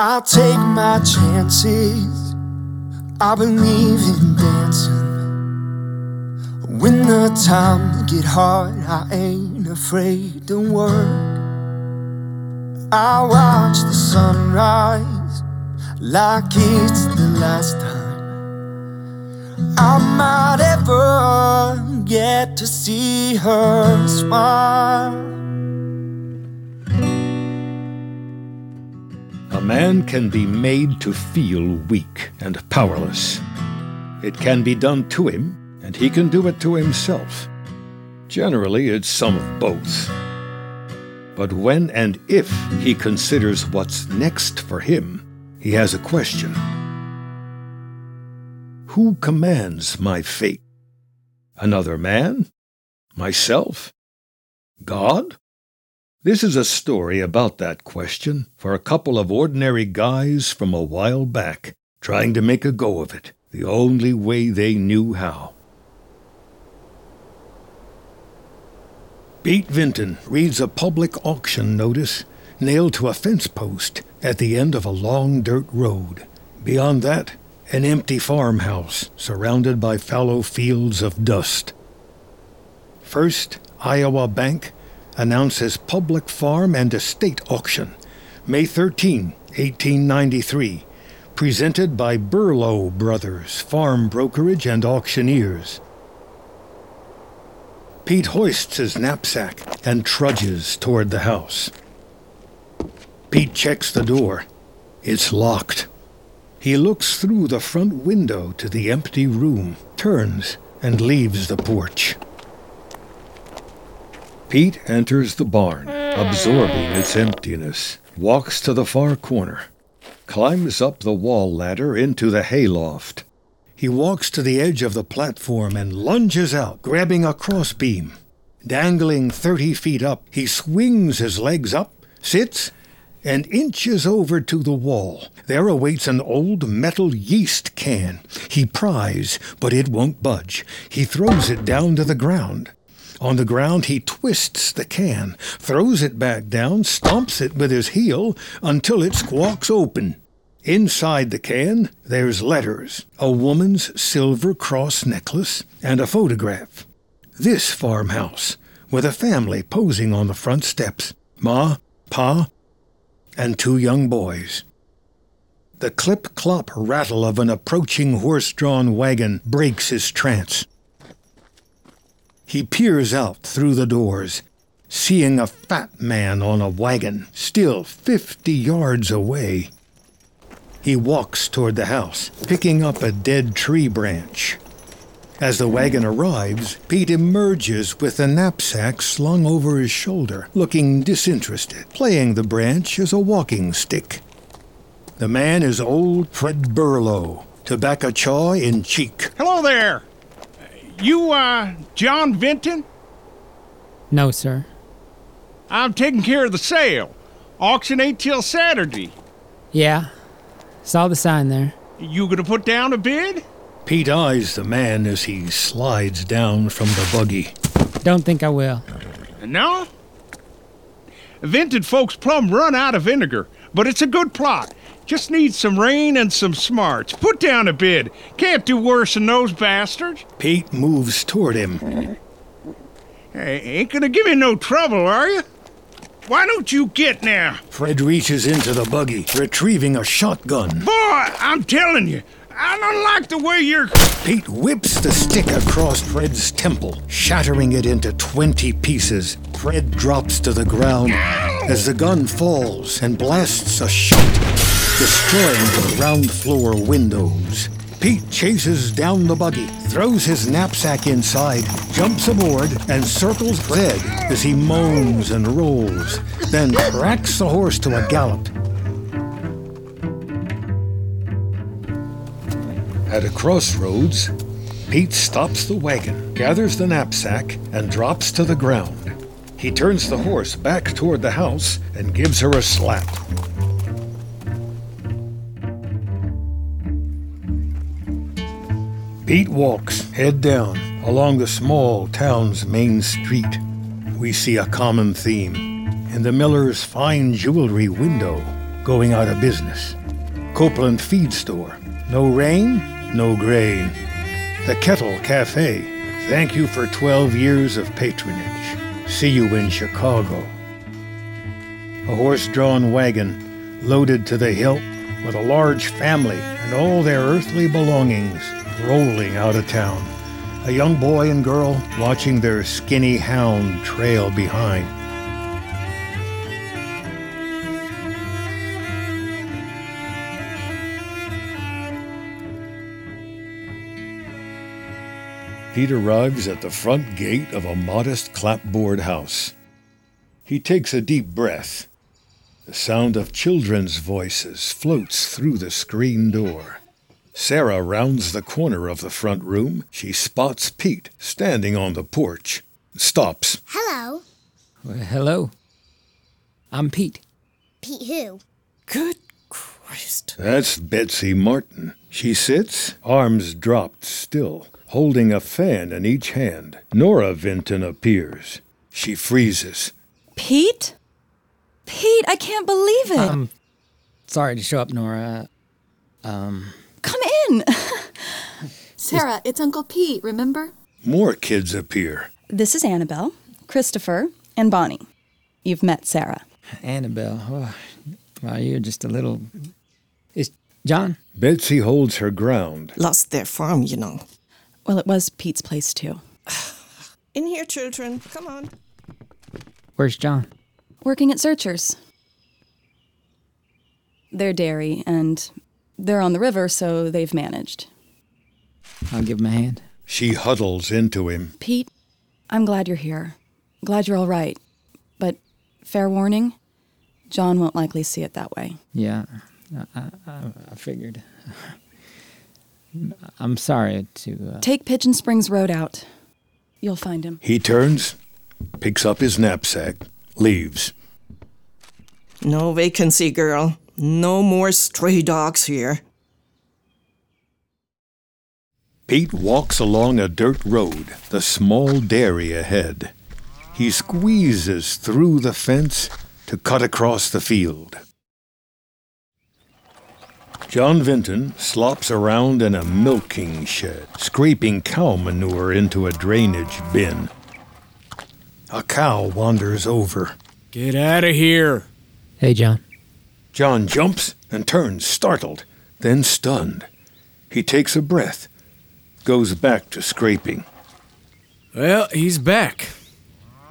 I'll take my chances. I believe in dancing. When the times get hard, I ain't afraid to work. I watch the sunrise like it's the last time. I might ever get to see her smile. Man can be made to feel weak and powerless. It can be done to him, and he can do it to himself. Generally, it's some of both. But when and if he considers what's next for him, he has a question Who commands my fate? Another man? Myself? God? This is a story about that question for a couple of ordinary guys from a while back, trying to make a go of it the only way they knew how. Pete Vinton reads a public auction notice nailed to a fence post at the end of a long dirt road. Beyond that, an empty farmhouse surrounded by fallow fields of dust. First, Iowa Bank announces public farm and estate auction, May 13, 1893, presented by Burlow Brothers, farm brokerage and auctioneers. Pete hoists his knapsack and trudges toward the house. Pete checks the door. It's locked. He looks through the front window to the empty room, turns, and leaves the porch. Pete enters the barn, absorbing its emptiness, walks to the far corner, climbs up the wall ladder into the hayloft. He walks to the edge of the platform and lunges out, grabbing a crossbeam. Dangling thirty feet up, he swings his legs up, sits, and inches over to the wall. There awaits an old metal yeast can. He pries, but it won't budge. He throws it down to the ground. On the ground, he twists the can, throws it back down, stomps it with his heel until it squawks open. Inside the can, there's letters, a woman's silver cross necklace, and a photograph. This farmhouse, with a family posing on the front steps Ma, Pa, and two young boys. The clip clop rattle of an approaching horse drawn wagon breaks his trance. He peers out through the doors, seeing a fat man on a wagon, still fifty yards away. He walks toward the house, picking up a dead tree branch. As the wagon arrives, Pete emerges with a knapsack slung over his shoulder, looking disinterested, playing the branch as a walking stick. The man is old Fred Burlow, tobacco chaw in cheek. Hello there. You, uh, John Vinton? No, sir. I'm taking care of the sale. Auction ain't till Saturday. Yeah. Saw the sign there. You gonna put down a bid? Pete eyes the man as he slides down from the buggy. Don't think I will. No? Vinton folks plumb run out of vinegar, but it's a good plot. Just needs some rain and some smarts. Put down a bid. Can't do worse than those bastards. Pete moves toward him. Hey, ain't gonna give me no trouble, are you? Why don't you get now? Fred reaches into the buggy, retrieving a shotgun. Boy, I'm telling you, I don't like the way you're. Pete whips the stick across Fred's temple, shattering it into 20 pieces. Fred drops to the ground as the gun falls and blasts a shot, destroying the ground floor windows. Pete chases down the buggy, throws his knapsack inside, jumps aboard, and circles Fred as he moans and rolls, then cracks the horse to a gallop. At a crossroads, Pete stops the wagon, gathers the knapsack, and drops to the ground. He turns the horse back toward the house and gives her a slap. Pete walks, head down, along the small town's main street. We see a common theme. In the miller's fine jewelry window, going out of business. Copeland Feed Store. No rain, no grain. The Kettle Cafe. Thank you for 12 years of patronage. See you in Chicago. A horse drawn wagon, loaded to the hilt, with a large family and all their earthly belongings, rolling out of town. A young boy and girl watching their skinny hound trail behind. Pete arrives at the front gate of a modest clapboard house. He takes a deep breath. The sound of children's voices floats through the screen door. Sarah rounds the corner of the front room. She spots Pete standing on the porch. Stops. Hello. Well, hello. I'm Pete. Pete who? Good Christ. That's Betsy Martin. She sits, arms dropped still, holding a fan in each hand. Nora Vinton appears. She freezes. Pete? Pete, I can't believe it. I'm sorry to show up, Nora. Um, Come in. Sarah, it's Uncle Pete, remember? More kids appear. this is Annabelle, Christopher, and Bonnie. You've met Sarah. Annabelle. Oh, well, you're just a little. Is John? Betsy holds her ground. Lost their farm, you know. Well, it was Pete's place, too. In here, children. Come on. Where's John? Working at Zurcher's. They're dairy, and they're on the river, so they've managed. I'll give him a hand. She huddles into him. Pete, I'm glad you're here. Glad you're all right. But fair warning, John won't likely see it that way. Yeah, I, I, I- I figured. I'm sorry to. Uh, Take Pigeon Springs Road out. You'll find him. He turns, picks up his knapsack, leaves. No vacancy, girl. No more stray dogs here. Pete walks along a dirt road, the small dairy ahead. He squeezes through the fence to cut across the field. John Vinton slops around in a milking shed, scraping cow manure into a drainage bin. A cow wanders over. Get out of here. hey, John. John jumps and turns, startled, then stunned. He takes a breath, goes back to scraping. Well, he's back.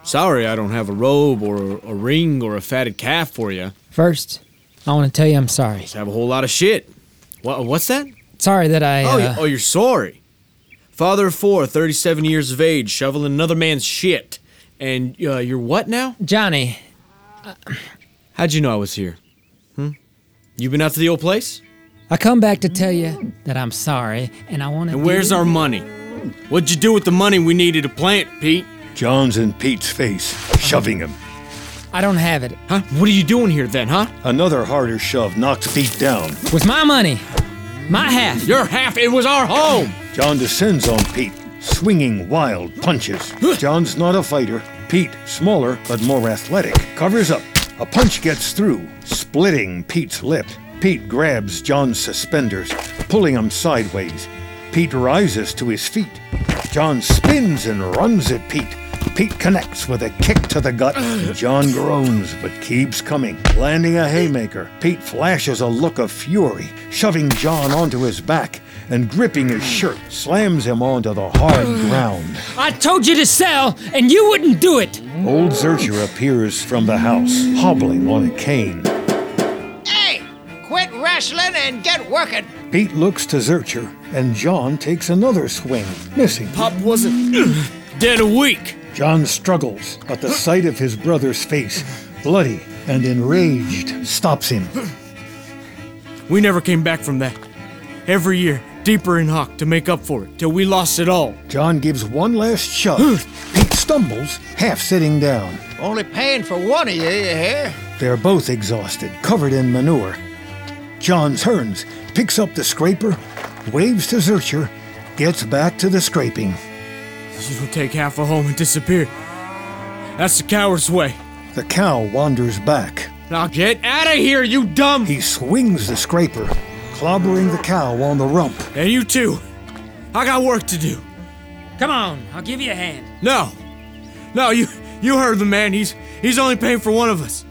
Sorry I don't have a robe or a, a ring or a fatted calf for you. First, I want to tell you I'm sorry. Just have a whole lot of shit. What, what's that? Sorry that I. Oh, Uh, you- oh, you're sorry. Father of four, 37 years of age, shoveling another man's shit. And uh, you're what now? Johnny, How'd you know I was here? You been out to the old place? I come back to tell you that I'm sorry, and I want to. And where's our money? What'd you do with the money we needed to plant, Pete? John's in Pete's face, shoving him. I don't have it. Huh? What are you doing here then, huh? Another harder shove knocks Pete down. With my money, my half. Your half, it was our home! John descends on Pete, swinging wild punches. John's not a fighter. Pete, smaller but more athletic, covers up. A punch gets through, splitting Pete's lip. Pete grabs John's suspenders, pulling him sideways. Pete rises to his feet. John spins and runs at Pete. Pete connects with a kick to the gut. John groans but keeps coming, landing a haymaker. Pete flashes a look of fury, shoving John onto his back and gripping his shirt, slams him onto the hard ground. I told you to sell, and you wouldn't do it. Old Zurcher appears from the house, hobbling on a cane. Hey, quit wrestling and get working. Pete looks to Zurcher, and John takes another swing, missing. Pop wasn't dead a week. John struggles, but the sight of his brother's face, bloody and enraged, stops him. We never came back from that. Every year, deeper in hock to make up for it, till we lost it all. John gives one last shove. Pete stumbles, half sitting down. Only paying for one of you, you hear? They're both exhausted, covered in manure. John turns, picks up the scraper, waves to Zurcher, gets back to the scraping. You don't take half a home and disappear. That's the coward's way. The cow wanders back, Now get out of here, you dumb! He swings the scraper, clobbering the cow on the rump. And you too. I got work to do. Come on, I'll give you a hand. No. No, you you heard the man. He's he's only paying for one of us.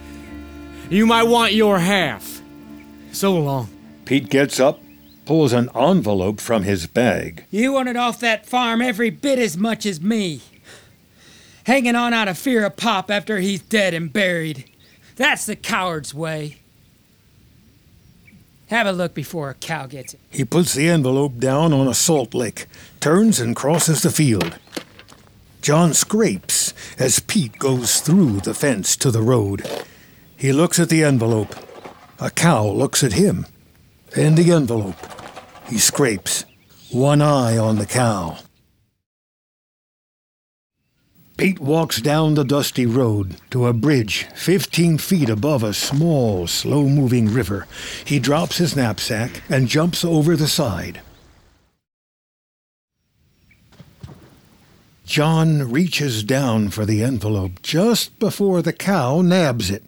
You might want your half. So long. Pete gets up, pulls an envelope from his bag. You want it off that farm every bit as much as me. Hanging on out of fear of Pop after he's dead and buried. That's the coward's way. Have a look before a cow gets it. He puts the envelope down on a salt lick, turns and crosses the field. John scrapes as Pete goes through the fence to the road. He looks at the envelope. A cow looks at him. And the envelope. He scrapes, one eye on the cow. Pete walks down the dusty road to a bridge 15 feet above a small, slow moving river. He drops his knapsack and jumps over the side. John reaches down for the envelope just before the cow nabs it.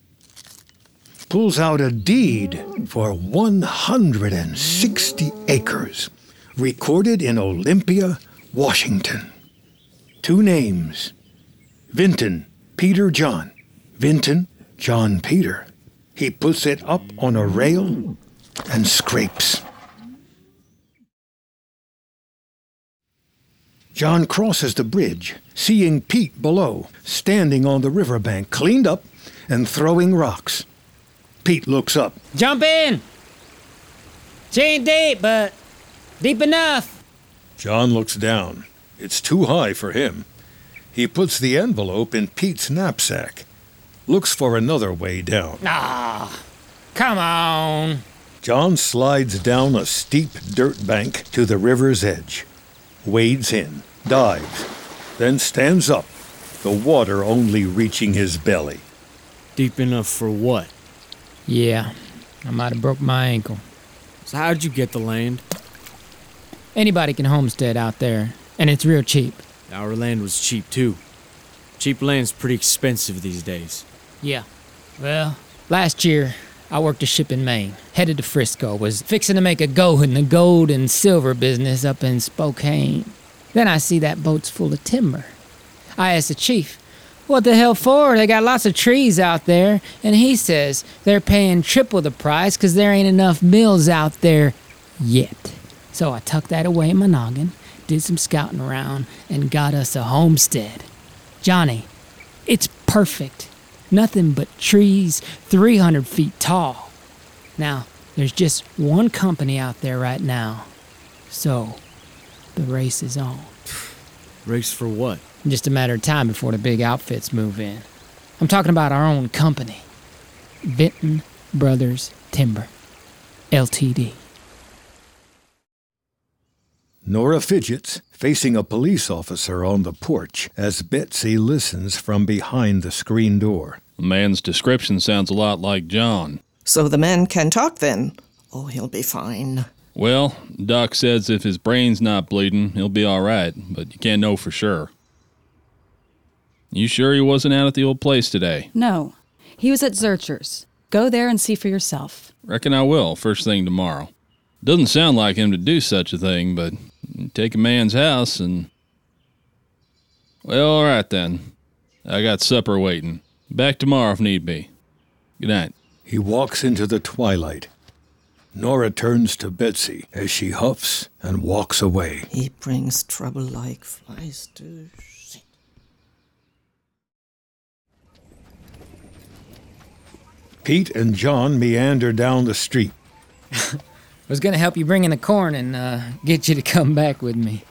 Pulls out a deed for 160 acres, recorded in Olympia, Washington. Two names Vinton, Peter John. Vinton, John Peter. He puts it up on a rail and scrapes. John crosses the bridge, seeing Pete below, standing on the riverbank, cleaned up and throwing rocks. Pete looks up. Jump in! She ain't deep, but deep enough. John looks down. It's too high for him. He puts the envelope in Pete's knapsack. Looks for another way down. Ah, come on. John slides down a steep dirt bank to the river's edge, wades in, dives, then stands up, the water only reaching his belly. Deep enough for what? Yeah, I might have broke my ankle. So how'd you get the land? Anybody can homestead out there, and it's real cheap. Our land was cheap too. Cheap land's pretty expensive these days. Yeah. Well, last year I worked a ship in Maine, headed to Frisco, was fixing to make a go in the gold and silver business up in Spokane. Then I see that boat's full of timber. I asked the chief, what the hell for? They got lots of trees out there. And he says they're paying triple the price 'cause there ain't enough mills out there yet. So I tucked that away in my noggin, did some scouting around, and got us a homestead. Johnny, it's perfect. Nothing but trees 300 feet tall. Now, there's just one company out there right now. So, the race is on. Race for what? Just a matter of time before the big outfits move in. I'm talking about our own company Vinton Brothers Timber, LTD. Nora fidgets, facing a police officer on the porch as Betsy listens from behind the screen door. The man's description sounds a lot like John. So the man can talk then. Oh, he'll be fine. Well, Doc says if his brain's not bleeding, he'll be all right, but you can't know for sure. You sure he wasn't out at the old place today? No, he was at Zurcher's. Go there and see for yourself. Reckon I will, first thing tomorrow. Doesn't sound like him to do such a thing, but you take a man's house and. Well, all right then. I got supper waiting. Back tomorrow if need be. Good night. He walks into the twilight. Nora turns to Betsy as she huffs and walks away. He brings trouble like flies to. Pete and John meander down the street. I was gonna help you bring in the corn and uh, get you to come back with me.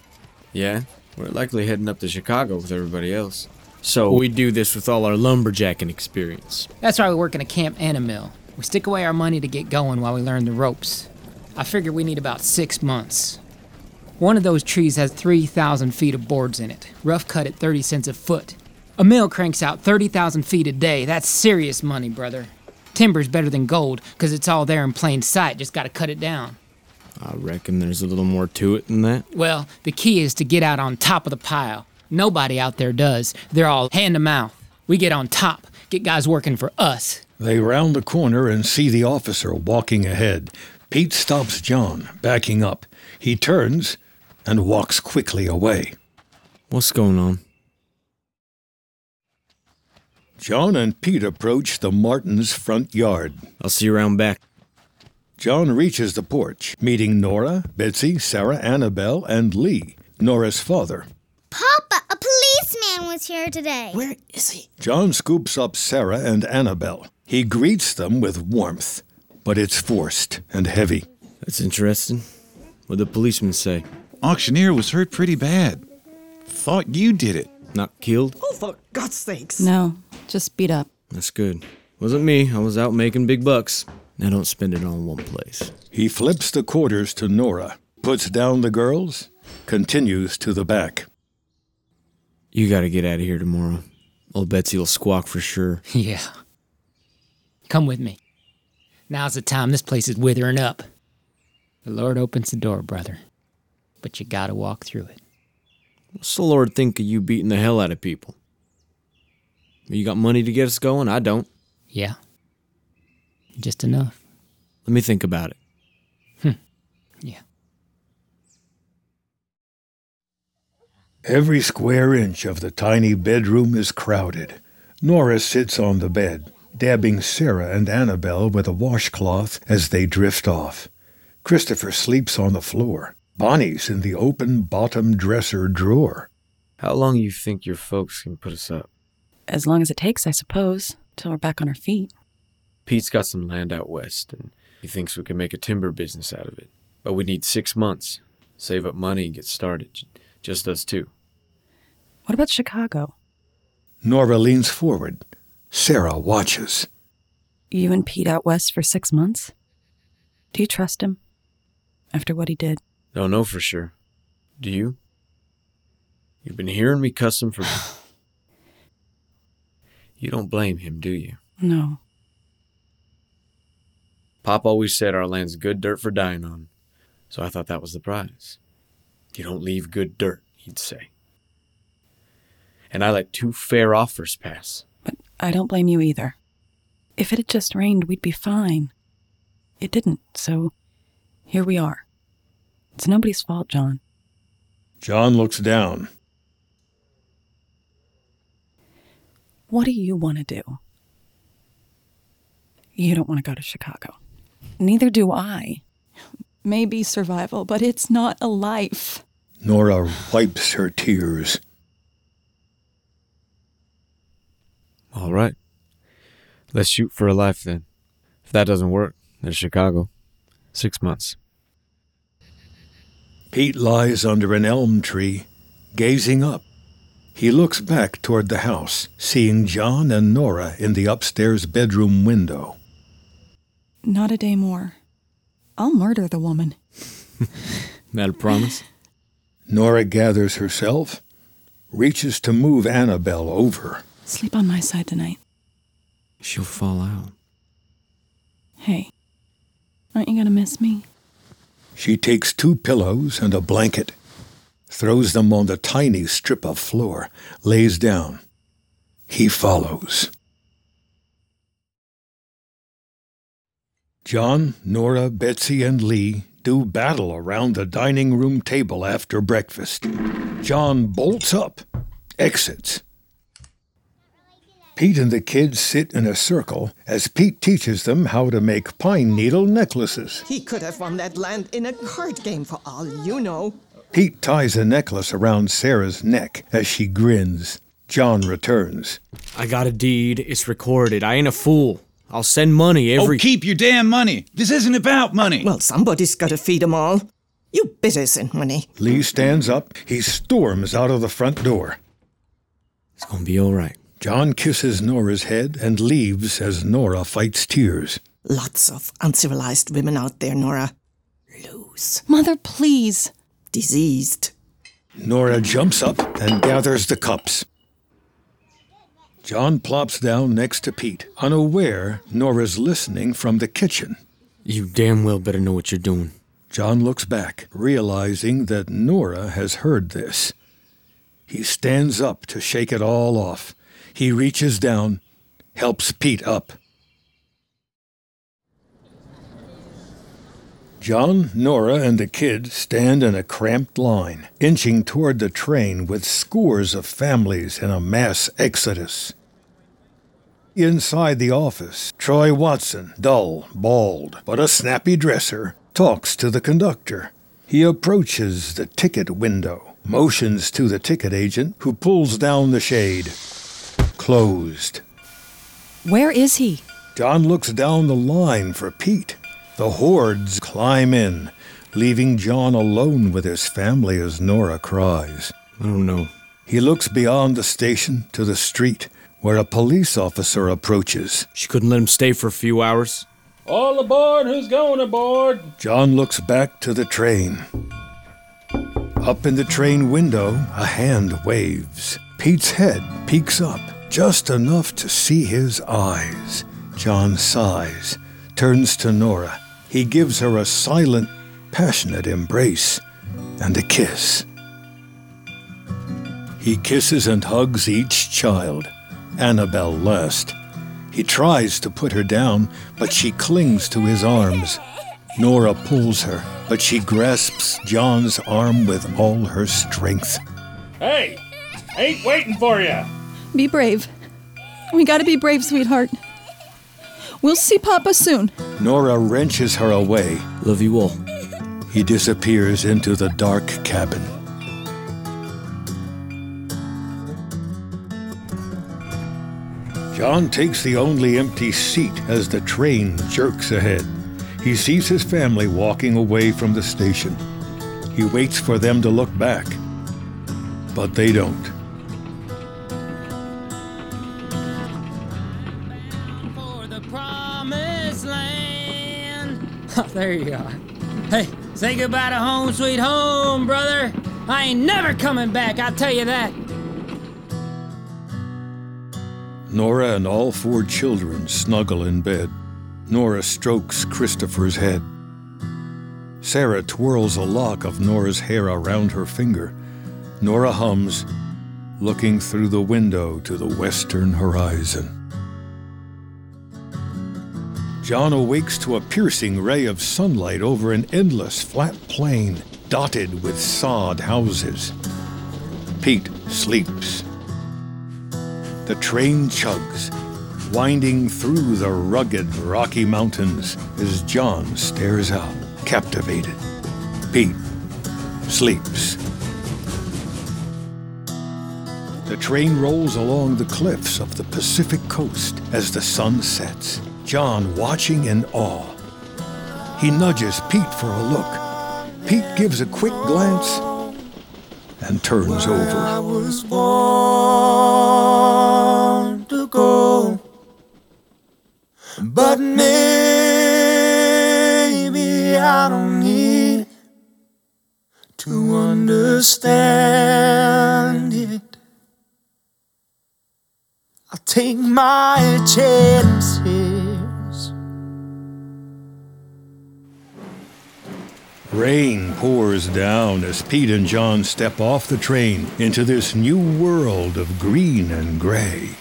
Yeah, we're likely heading up to Chicago with everybody else. So we do this with all our lumberjacking experience. That's why we work in a camp and a mill. We stick away our money to get going while we learn the ropes. I figure we need about six months. One of those trees has 3,000 feet of boards in it, rough cut at 30 cents a foot. A mill cranks out 30,000 feet a day. That's serious money, brother. Timber's better than gold because it's all there in plain sight, just gotta cut it down. I reckon there's a little more to it than that. Well, the key is to get out on top of the pile. Nobody out there does. They're all hand to mouth. We get on top, get guys working for us. They round the corner and see the officer walking ahead. Pete stops John, backing up. He turns and walks quickly away. What's going on? John and Pete approach the Martins' front yard. I'll see you around back. John reaches the porch, meeting Nora, Betsy, Sarah, Annabelle, and Lee, Nora's father. Papa, a policeman was here today. Where is he? John scoops up Sarah and Annabelle. He greets them with warmth, but it's forced and heavy. That's interesting. What'd the policeman say? Auctioneer was hurt pretty bad. Thought you did it. Not killed? Oh, for God's sakes. No, just beat up. That's good. Wasn't me. I was out making big bucks. Now don't spend it all in one place. He flips the quarters to Nora, puts down the girls, continues to the back. You gotta get out of here tomorrow. Old Betsy will squawk for sure. Yeah. Come with me. Now's the time. This place is withering up. The Lord opens the door, brother. But you gotta walk through it. What's the Lord think of you beating the hell out of people? You got money to get us going? I don't. Yeah. Just enough. Let me think about it. Hmm. Yeah. Every square inch of the tiny bedroom is crowded. Nora sits on the bed, dabbing Sarah and Annabelle with a washcloth as they drift off. Christopher sleeps on the floor. Bonnie's in the open bottom dresser drawer. How long you think your folks can put us up? As long as it takes, I suppose, till we're back on our feet. Pete's got some land out west, and he thinks we can make a timber business out of it. But we need six months. Save up money and get started. Just us two. What about Chicago? Nora leans forward. Sarah watches. You and Pete out west for six months? Do you trust him? After what he did? Oh, don't know for sure. Do you? You've been hearing me cuss him for. you don't blame him, do you? No. Pop always said our land's good dirt for dying on, so I thought that was the prize. You don't leave good dirt, he'd say. And I let two fair offers pass. But I don't blame you either. If it had just rained, we'd be fine. It didn't, so here we are. It's nobody's fault, John. John looks down. What do you want to do? You don't want to go to Chicago. Neither do I. Maybe survival, but it's not a life. Nora wipes her tears. All right. Let's shoot for a life then. If that doesn't work, there's Chicago. Six months. Pete lies under an elm tree, gazing up. He looks back toward the house, seeing John and Nora in the upstairs bedroom window. Not a day more. I'll murder the woman. That a promise? Nora gathers herself, reaches to move Annabelle over. Sleep on my side tonight. She'll fall out. Hey, aren't you gonna miss me? She takes two pillows and a blanket, throws them on the tiny strip of floor, lays down. He follows. John, Nora, Betsy, and Lee do battle around the dining room table after breakfast. John bolts up, exits. Pete and the kids sit in a circle as Pete teaches them how to make pine needle necklaces. He could have won that land in a card game for all you know. Pete ties a necklace around Sarah's neck as she grins. John returns. I got a deed. It's recorded. I ain't a fool. I'll send money oh, every. Oh, keep your damn money. This isn't about money. Well, somebody's got to feed 'em all. You better send money. Lee stands up. He storms out of the front door. It's gonna be all right. John kisses Nora's head and leaves as Nora fights tears. Lots of uncivilized women out there, Nora. Loose. Mother, please. Diseased. Nora jumps up and gathers the cups. John plops down next to Pete, unaware Nora's listening from the kitchen. You damn well better know what you're doing. John looks back, realizing that Nora has heard this. He stands up to shake it all off. He reaches down, helps Pete up. John, Nora, and the kid stand in a cramped line, inching toward the train with scores of families in a mass exodus. Inside the office, Troy Watson, dull, bald, but a snappy dresser, talks to the conductor. He approaches the ticket window, motions to the ticket agent, who pulls down the shade. Closed. Where is he? John looks down the line for Pete. The hordes climb in, leaving John alone with his family as Nora cries. Oh no. He looks beyond the station to the street, where a police officer approaches. She couldn't let him stay for a few hours. All aboard who's going aboard? John looks back to the train. Up in the train window, a hand waves. Pete's head peeks up, just enough to see his eyes. John sighs, turns to Nora. He gives her a silent, passionate embrace and a kiss. He kisses and hugs each child, Annabelle last. He tries to put her down, but she clings to his arms. Nora pulls her, but she grasps John's arm with all her strength. Hey, ain't waiting for you. Be brave. We gotta be brave, sweetheart. We'll see Papa soon. Nora wrenches her away. Love you all. He disappears into the dark cabin. John takes the only empty seat as the train jerks ahead. He sees his family walking away from the station. He waits for them to look back, but they don't. there you are. Hey, say goodbye to home, sweet home, brother. I ain't never coming back, I'll tell you that. Nora and all four children snuggle in bed. Nora strokes Christopher's head. Sarah twirls a lock of Nora's hair around her finger. Nora hums, looking through the window to the western horizon. John awakes to a piercing ray of sunlight over an endless flat plain dotted with sod houses. Pete sleeps. The train chugs, winding through the rugged Rocky Mountains as John stares out, captivated. Pete sleeps. The train rolls along the cliffs of the Pacific coast as the sun sets, John watching in awe. He nudges Pete for a look. Pete gives a quick glance and turns over. I was born to go, but maybe I don't need to understand it. I'll take my chances. Rain pours down as Pete and John step off the train into this new world of green and gray.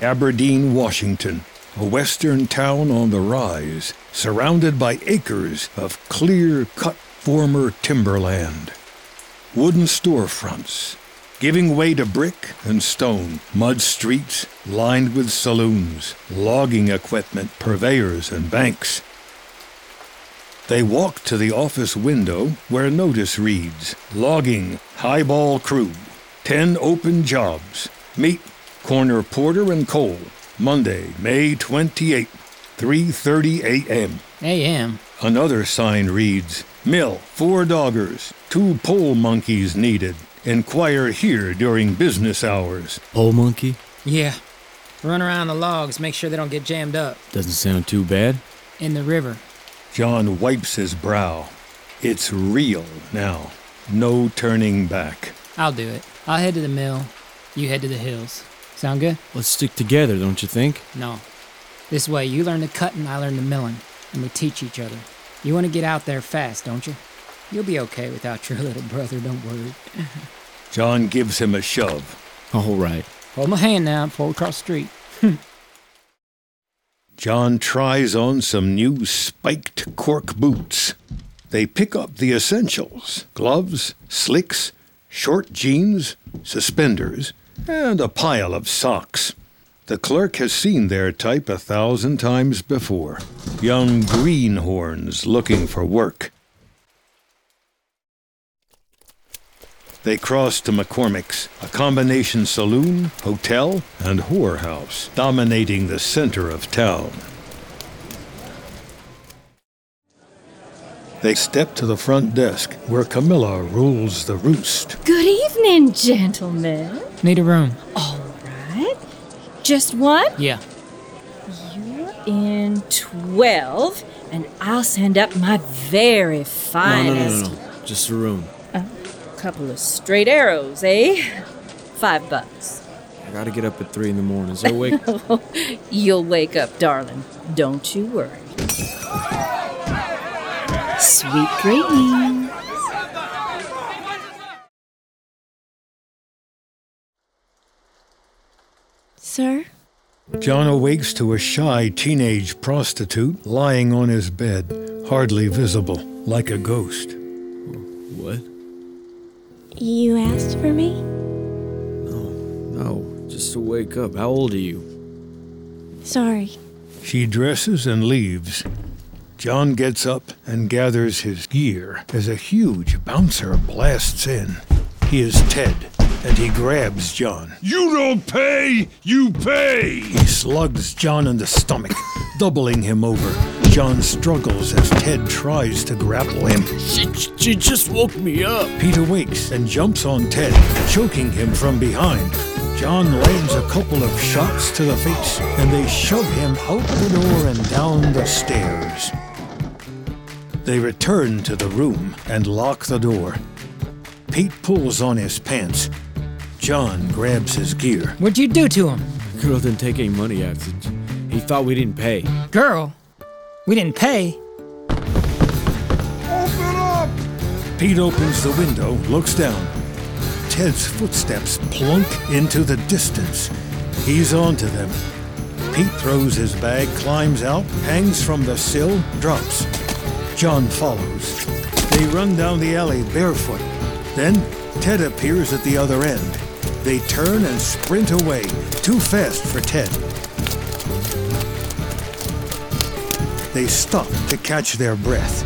Aberdeen, Washington, a western town on the rise, surrounded by acres of clear cut former timberland. Wooden storefronts, giving way to brick and stone, mud streets lined with saloons, logging equipment, purveyors, and banks. They walk to the office window where a notice reads Logging Highball Crew. 10 open jobs. Meet Corner Porter and Coal. Monday, May 28th, 3:30 a.m. A.M. Another sign reads Mill, four doggers, two pole monkeys needed. Inquire here during business hours. Pole monkey? Yeah. Run around the logs, make sure they don't get jammed up. Doesn't sound too bad. In the river. John wipes his brow. It's real now. No turning back. I'll do it. I'll head to the mill. You head to the hills. Sound good? Let's stick together, don't you think? No. This way, you learn the cutting, I learn the milling, and we teach each other. You want to get out there fast, don't you? You'll be okay without your little brother, don't worry. John gives him a shove. All right. Hold my hand now before we cross the street. John tries on some new spiked cork boots. They pick up the essentials gloves, slicks, short jeans, suspenders, and a pile of socks. The clerk has seen their type a thousand times before young greenhorns looking for work. They cross to McCormick's, a combination saloon, hotel, and whorehouse, dominating the center of town. They step to the front desk, where Camilla rules the roost. Good evening, gentlemen. Need a room. All right. Just one? Yeah. You're in 12, and I'll send up my very No, no, no, no, no. Just a room. A couple of straight arrows, eh? Five bucks. I gotta get up at three in the morning. So wake. You'll wake up, darling. Don't you worry. Sweet dreams. Sir? John awakes to a shy teenage prostitute lying on his bed, hardly visible, like a ghost. What? You asked for me? No, no, just to wake up. How old are you? Sorry. She dresses and leaves. John gets up and gathers his gear as a huge bouncer blasts in. He is Ted, and he grabs John. You don't pay, you pay! He slugs John in the stomach, doubling him over. John struggles as Ted tries to grapple him. She, she just woke me up. Pete awakes and jumps on Ted, choking him from behind. John lands a couple of shots to the face, and they shove him out the door and down the stairs. They return to the room and lock the door. Pete pulls on his pants. John grabs his gear. What'd you do to him? Girl didn't take any money out. He thought we didn't pay. Girl? We didn't pay. Open up! Pete opens the window, looks down. Ted's footsteps plunk into the distance. He's onto them. Pete throws his bag, climbs out, hangs from the sill, drops. John follows. They run down the alley barefoot. Then Ted appears at the other end. They turn and sprint away, too fast for Ted. They stop to catch their breath.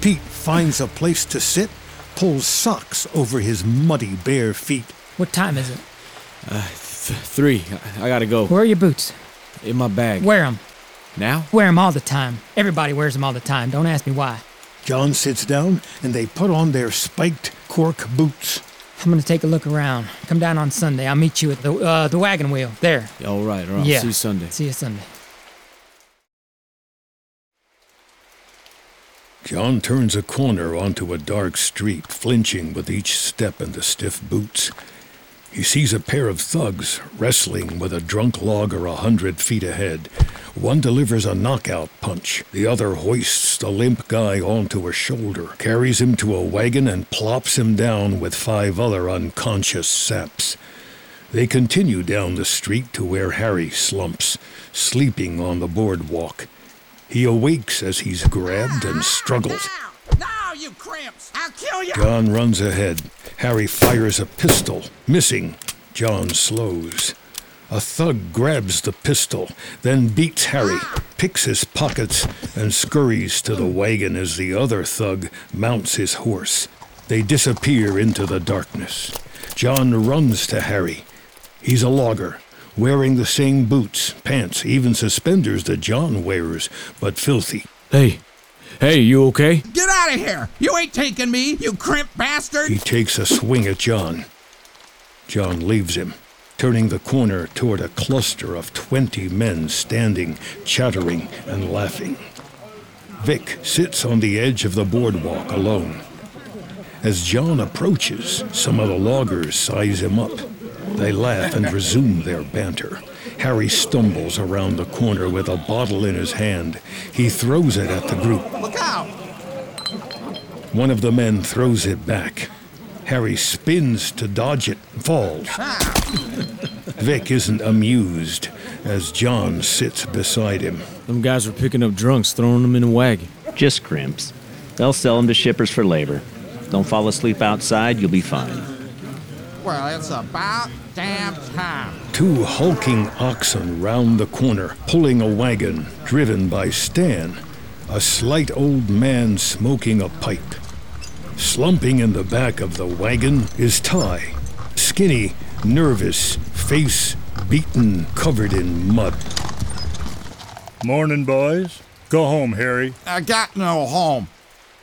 Pete finds a place to sit, pulls socks over his muddy bare feet. What time is it? Uh, th- three. I, I gotta go. Where are your boots? In my bag. Wear them. Now? Wear them all the time. Everybody wears them all the time. Don't ask me why. John sits down and they put on their spiked cork boots. I'm gonna take a look around. Come down on Sunday. I'll meet you at the uh, the wagon wheel. There. All right, all right. yeah. See you Sunday. See you Sunday. John turns a corner onto a dark street, flinching with each step in the stiff boots. He sees a pair of thugs wrestling with a drunk logger a hundred feet ahead. One delivers a knockout punch. The other hoists the limp guy onto a shoulder, carries him to a wagon, and plops him down with five other unconscious saps. They continue down the street to where Harry slumps, sleeping on the boardwalk. He awakes as he's grabbed and struggles. Now, you crimps! I'll kill you! John runs ahead. Harry fires a pistol, missing. John slows. A thug grabs the pistol, then beats Harry, picks his pockets, and scurries to the wagon as the other thug mounts his horse. They disappear into the darkness. John runs to Harry. He's a logger, wearing the same boots, pants, even suspenders that John wears, but filthy. Hey, hey, you okay? Get out of here! You ain't taking me, you crimp bastard! He takes a swing at John. John leaves him, turning the corner toward a cluster of twenty men standing, chattering, and laughing. Vic sits on the edge of the boardwalk alone. As John approaches, some of the loggers size him up. They laugh and resume their banter. Harry stumbles around the corner with a bottle in his hand. He throws it at the group. Look out! One of the men throws it back. Harry spins to dodge it, falls. Vic isn't amused as John sits beside him. Them guys were picking up drunks, throwing them in a wagon. Just crimps. They'll sell them to shippers for labor. Don't fall asleep outside, you'll be fine. Well, it's about damn time. Two hulking oxen round the corner, pulling a wagon, driven by Stan, a slight old man smoking a pipe. Slumping in the back of the wagon is Ty, skinny, nervous, face beaten, covered in mud. Morning, boys. Go home, Harry. I got no home.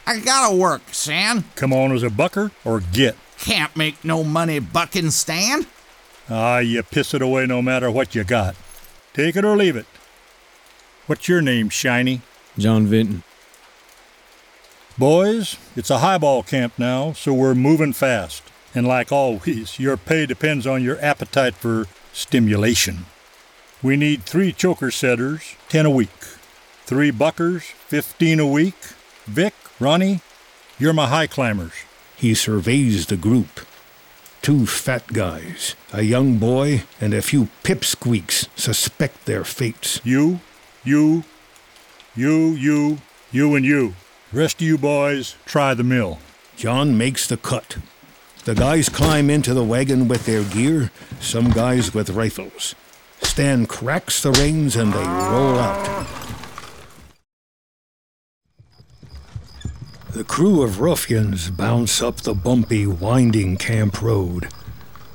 I gotta work, Stan. Come on as a bucker or get. Can't make no money bucking Stan. Ah, you piss it away no matter what you got. Take it or leave it. What's your name, Shiny? John Vinton. Boys, it's a highball camp now, so we're moving fast. And like always, your pay depends on your appetite for stimulation. We need three choker setters, 10 a week. Three buckers, 15 a week. Vic, Ronnie, you're my high climbers. He surveys the group. Two fat guys, a young boy, and a few pipsqueaks suspect their fates. You, you, you, you, you, and you. Rest of you boys, try the mill. John makes the cut. The guys climb into the wagon with their gear, some guys with rifles. Stan cracks the reins and they roll out. The crew of ruffians bounce up the bumpy, winding camp road.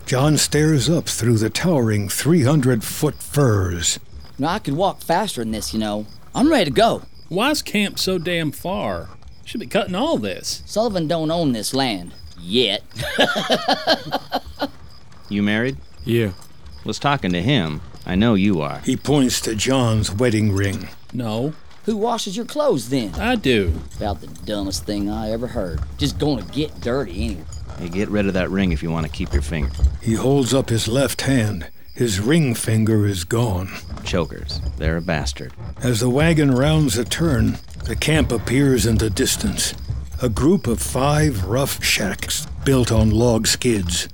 John stares up through the towering 300 foot firs. No, I could walk faster than this, you know. I'm ready to go. Why's camp so damn far? Should be cutting all this. Sullivan don't own this land. Yet. You married? Yeah. Was talking to him. I know you are. He points to John's wedding ring. No. Who washes your clothes then? I do. About the dumbest thing I ever heard. Just going to get dirty anyway. Hey, get rid of that ring if you want to keep your finger. He holds up his left hand. His ring finger is gone. Chokers. They're a bastard. As the wagon rounds a turn, the camp appears in the distance. A group of five rough shacks built on log skids.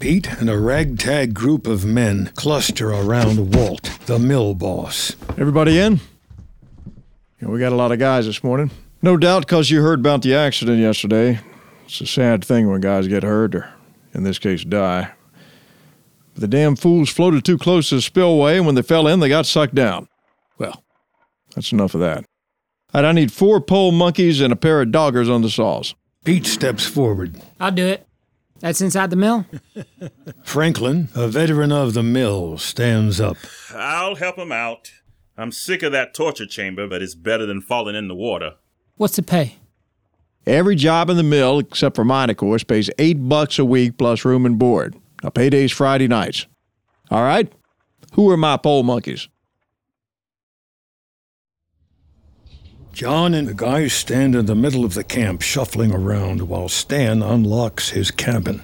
Pete and a ragtag group of men cluster around Walt, the mill boss. Everybody in? Yeah, we got a lot of guys this morning. No doubt because you heard about the accident yesterday. It's a sad thing when guys get hurt, or in this case, die. But the damn fools floated too close to the spillway, and when they fell in, they got sucked down. Well, that's enough of that. All right, I need four pole monkeys and a pair of doggers on the saws. Pete steps forward. I'll do it. That's inside the mill? Franklin, a veteran of the mill, stands up. I'll help him out. I'm sick of that torture chamber, but it's better than falling in the water. What's the pay? Every job in the mill, except for mine, of course, pays eight bucks a week plus room and board. Now, payday's Friday nights. All right? Who are my pole monkeys? John and the guys stand in the middle of the camp shuffling around while Stan unlocks his cabin.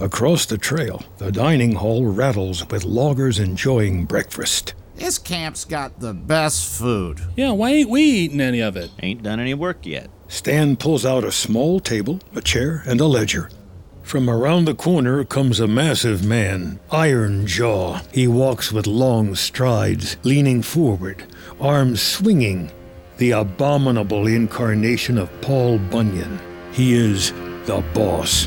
Across the trail, the dining hall rattles with loggers enjoying breakfast. This camp's got the best food. Yeah, why ain't we eating any of it? Ain't done any work yet. Stan pulls out a small table, a chair, and a ledger. From around the corner comes a massive man, iron jaw. He walks with long strides, leaning forward, arms swinging. The abominable incarnation of Paul Bunyan. He is the boss.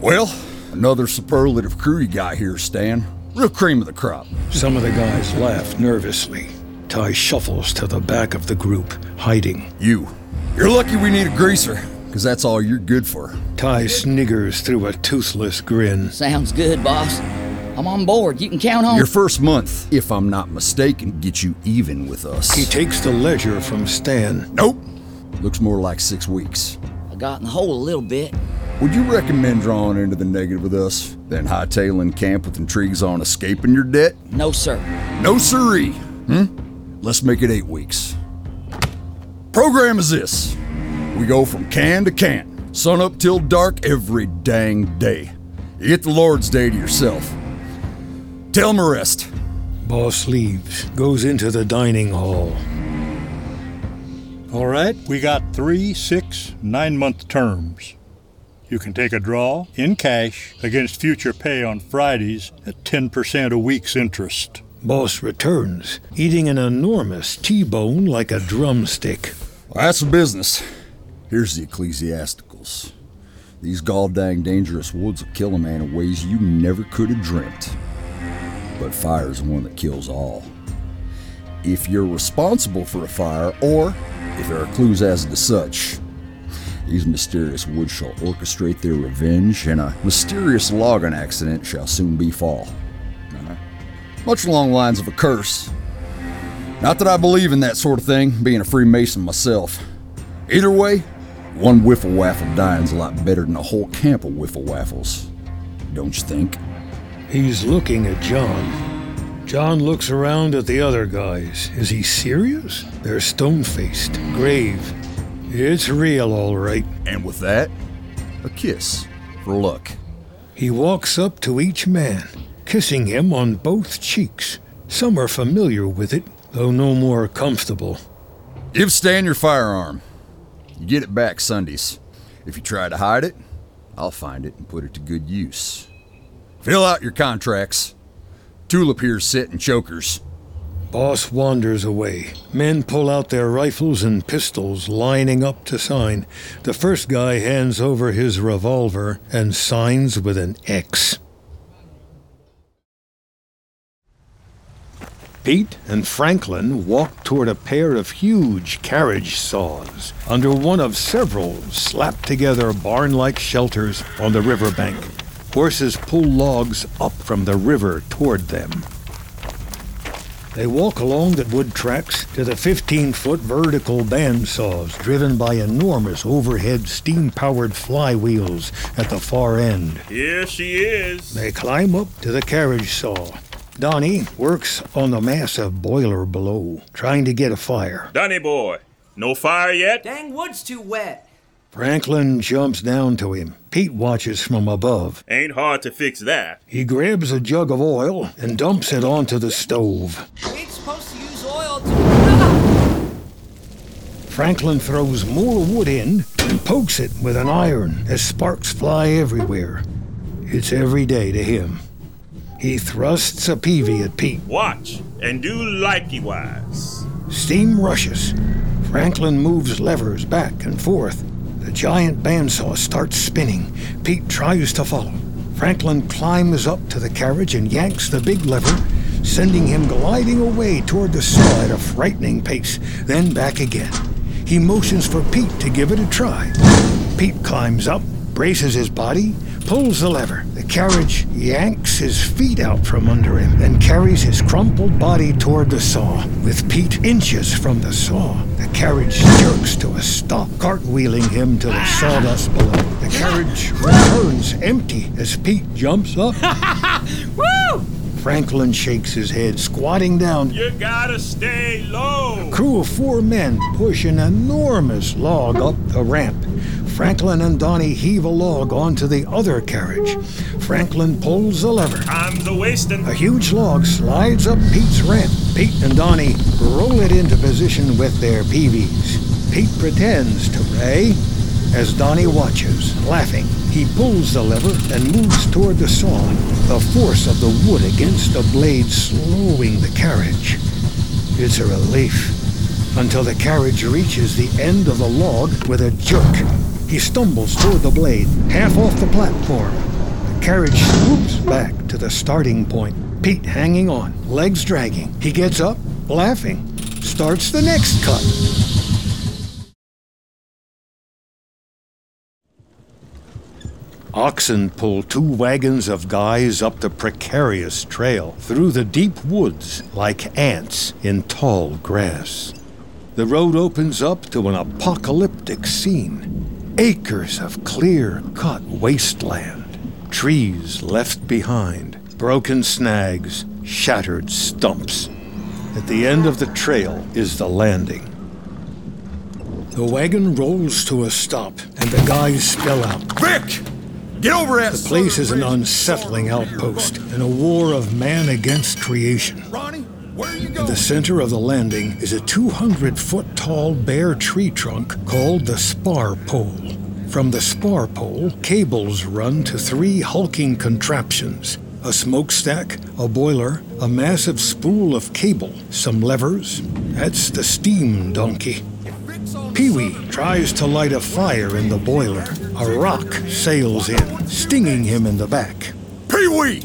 Well, another superlative crew you got here, Stan. Real cream of the crop. Some of the guys laugh nervously. Ty shuffles to the back of the group, hiding. You. You're lucky we need a greaser, because that's all you're good for. Ty sniggers through a toothless grin. Sounds good, boss. I'm on board. You can count on Your first month, if I'm not mistaken, gets you even with us. He takes the ledger from Stan. Nope. Looks more like six weeks. I got in the hole a little bit. Would you recommend drawing into the negative with us, then hightailing camp with intrigues on escaping your debt? No, sir. No siree. Hmm? Let's make it eight weeks. Program is this. We go from can to can, sun up till dark every dang day. You get the Lord's Day to yourself. Tell 'em the rest. Boss leaves, goes into the dining hall. All right, we got three, six, nine month terms. You can take a draw in cash against future pay on Fridays at 10% a week's interest. Boss returns, eating an enormous T-bone like a drumstick. Well, that's the business. Here's the ecclesiasticals. These gall dang dangerous woods will kill a man in ways you never could have dreamt. But fire is one that kills all. If you're responsible for a fire, or if there are clues as to such, these mysterious woods shall orchestrate their revenge, and a mysterious logging accident shall soon befall. Uh, much along the lines of a curse. Not that I believe in that sort of thing, being a Freemason myself. Either way, one whiffle waffle dying's a lot better than a whole camp of whiffle waffles. Don't you think? He's looking at John. John looks around at the other guys. Is he serious? They're stone faced, grave. It's real, all right. And with that, a kiss for luck. He walks up to each man, kissing him on both cheeks. Some are familiar with it, though no more comfortable. Give Stan your firearm. You get it back Sundays. If you try to hide it, I'll find it and put it to good use. Fill out your contracts. Tulip here's setting chokers. Boss wanders away. Men pull out their rifles and pistols, lining up to sign. The first guy hands over his revolver and signs with an X. Pete and Franklin walk toward a pair of huge carriage saws under one of several slapped together barn like shelters on the riverbank. Horses pull logs up from the river toward them. They walk along the wood tracks to the 15 foot vertical bandsaws driven by enormous overhead steam powered flywheels at the far end. Here she is. They climb up to the carriage saw. Donnie works on the massive boiler below, trying to get a fire. Donny boy, no fire yet? Dang wood's too wet. Franklin jumps down to him. Pete watches from above. Ain't hard to fix that. He grabs a jug of oil and dumps it onto the stove. We ain't supposed to use oil to. Franklin throws more wood in and pokes it with an iron as sparks fly everywhere. It's every day to him. He thrusts a peavey at Pete. Watch and do likey wise. Steam rushes. Franklin moves levers back and forth. The giant bandsaw starts spinning. Pete tries to follow. Franklin climbs up to the carriage and yanks the big lever, sending him gliding away toward the saw at a frightening pace, then back again. He motions for Pete to give it a try. Pete climbs up, braces his body, pulls the lever. The carriage yanks his feet out from under him and carries his crumpled body toward the saw. With Pete inches from the saw, the carriage jerks to a stop, cartwheeling him to the sawdust below. The carriage returns empty as Pete jumps up. Woo! Franklin shakes his head, squatting down. You gotta stay low. A crew of four men push an enormous log up the ramp. Franklin and Donnie heave a log onto the other carriage. Franklin pulls the lever. Time's a wasting. A huge log slides up Pete's ramp. Pete and Donnie roll it into position with their peaveys. Pete pretends to ray as Donnie watches, laughing. He pulls the lever and moves toward the saw, the force of the wood against the blade slowing the carriage. It's a relief until the carriage reaches the end of the log with a jerk. He stumbles toward the blade, half off the platform. The carriage swoops back to the starting point. Pete hanging on, legs dragging. He gets up, laughing, starts the next cut. Oxen pull two wagons of guys up the precarious trail through the deep woods like ants in tall grass. The road opens up to an apocalyptic scene. Acres of clear cut wasteland, trees left behind, broken snags, shattered stumps. At the end of the trail is the landing. The wagon rolls to a stop, and the guys spell out Vic! Get over it! The place is an unsettling outpost in a war of man against creation. Ronnie, where are you In going? the center of the landing is a 200 foot tall bare tree trunk called the spar pole. From the spar pole, cables run to three hulking contraptions. A smokestack, a boiler, a massive spool of cable, some levers. That's the steam donkey. Pee Wee tries to light a fire in the boiler. A rock sails in, stinging him in the back. Pee Wee!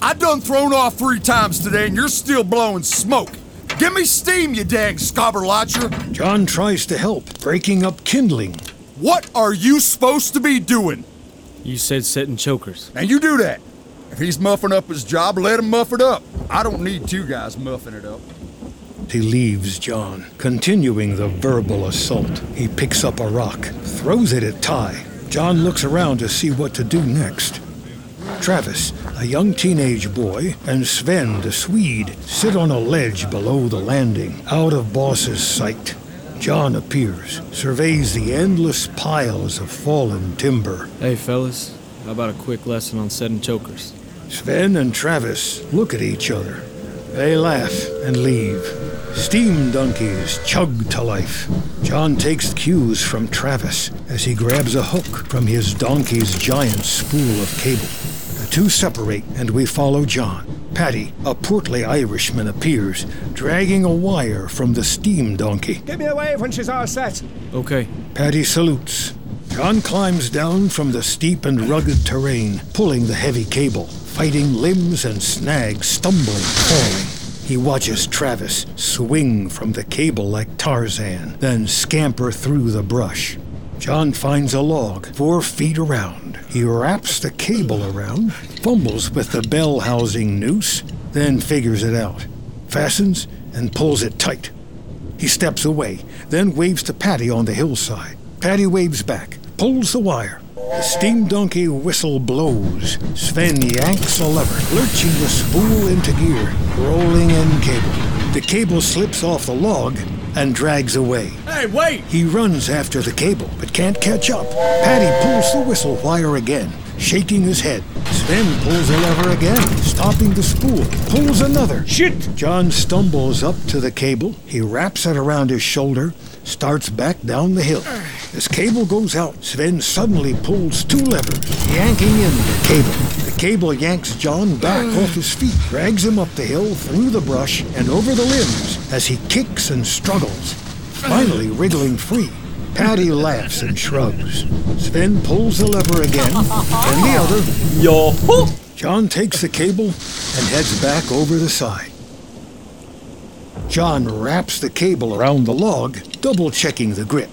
I done thrown off three times today and you're still blowing smoke. Give me steam, you dang scobberlotcher! John tries to help, breaking up kindling. What are you supposed to be doing? You said setting chokers. And you do that. If he's muffing up his job, let him muff it up. I don't need two guys muffing it up. He leaves John, continuing the verbal assault. He picks up a rock, throws it at Ty. John looks around to see what to do next. Travis, a young teenage boy, and Sven, the Swede, sit on a ledge below the landing, out of Boss's sight. John appears, surveys the endless piles of fallen timber. Hey, fellas, how about a quick lesson on setting chokers? Sven and Travis look at each other. They laugh and leave. Steam donkeys chug to life. John takes cues from Travis as he grabs a hook from his donkey's giant spool of cable. The two separate and we follow John. Paddy, a portly Irishman, appears, dragging a wire from the steam donkey. Give me a wave when she's all set. Okay. Paddy salutes. John climbs down from the steep and rugged terrain, pulling the heavy cable, fighting limbs and snags, stumbling, falling. He watches Travis swing from the cable like Tarzan, then scamper through the brush. John finds a log four feet around. He wraps the cable around, fumbles with the bell housing noose, then figures it out, fastens, and pulls it tight. He steps away, then waves to Paddy on the hillside. Paddy waves back, pulls the wire. The steam donkey whistle blows. Sven yanks a lever, lurching the spool into gear, rolling in cable. The cable slips off the log and drags away. Hey, wait! He runs after the cable, but can't catch up. Paddy pulls the whistle wire again, shaking his head. Sven pulls a lever again, stopping the spool. Pulls another. Shit! John stumbles up to the cable. He wraps it around his shoulder, starts back down the hill. As cable goes out, Sven suddenly pulls two levers, yanking in the cable. The cable yanks John back off his feet, drags him up the hill, through the brush, and over the limbs as he kicks and struggles, finally wriggling free. Paddy laughs and shrugs. Sven pulls the lever again, and the other. Yo! John takes the cable and heads back over the side. John wraps the cable around the log, double checking the grip.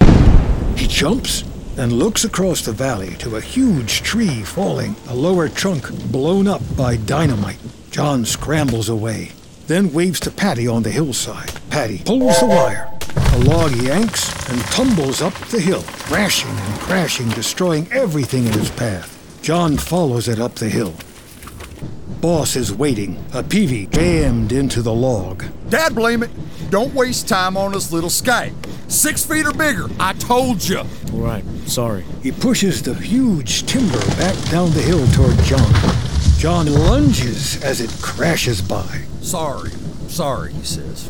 Jumps and looks across the valley to a huge tree falling, a lower trunk blown up by dynamite. John scrambles away, then waves to Paddy on the hillside. Paddy pulls the wire. A log yanks and tumbles up the hill, crashing and crashing, destroying everything in its path. John follows it up the hill. Boss is waiting, a peavy jammed into the log. Dad, blame it. Don't waste time on this little skank. Six feet or bigger, I told you. All right, sorry. He pushes the huge timber back down the hill toward John. John lunges as it crashes by. Sorry, sorry, he says.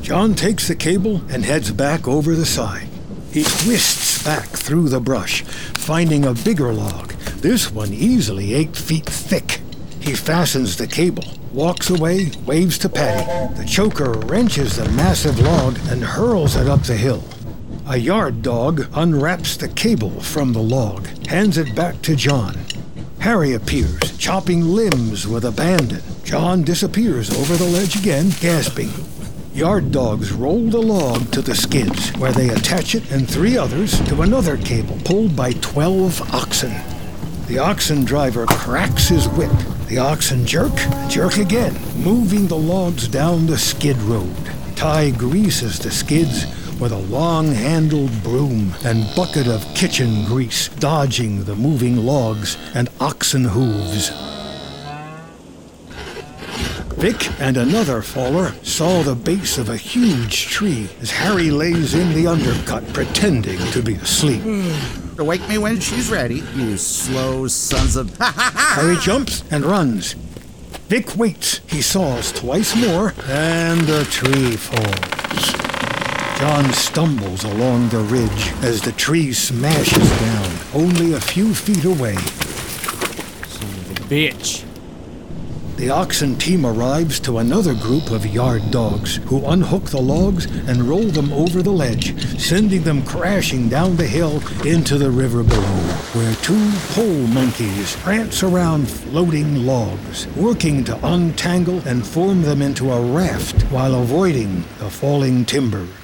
John takes the cable and heads back over the side. He twists back through the brush, finding a bigger log, this one easily eight feet thick. He fastens the cable, walks away, waves to Paddy. The choker wrenches the massive log and hurls it up the hill. A yard dog unwraps the cable from the log, hands it back to John. Harry appears, chopping limbs with abandon. John disappears over the ledge again, gasping. Yard dogs roll the log to the skids, where they attach it and three others to another cable pulled by 12 oxen. The oxen driver cracks his whip. The oxen jerk, jerk again, moving the logs down the skid road. Ty greases the skids with a long handled broom and bucket of kitchen grease, dodging the moving logs and oxen hooves. Vic and another faller saw the base of a huge tree as Harry lays in the undercut, pretending to be asleep. Hmm. Wake me when she's ready, you slow sons of. Harry jumps and runs. Vic waits. He saws twice more, and the tree falls. John stumbles along the ridge as the tree smashes down, only a few feet away. Son of a bitch. The oxen team arrives to another group of yard dogs who unhook the logs and roll them over the ledge, sending them crashing down the hill into the river below, where two pole monkeys prance around floating logs, working to untangle and form them into a raft while avoiding the falling timbers.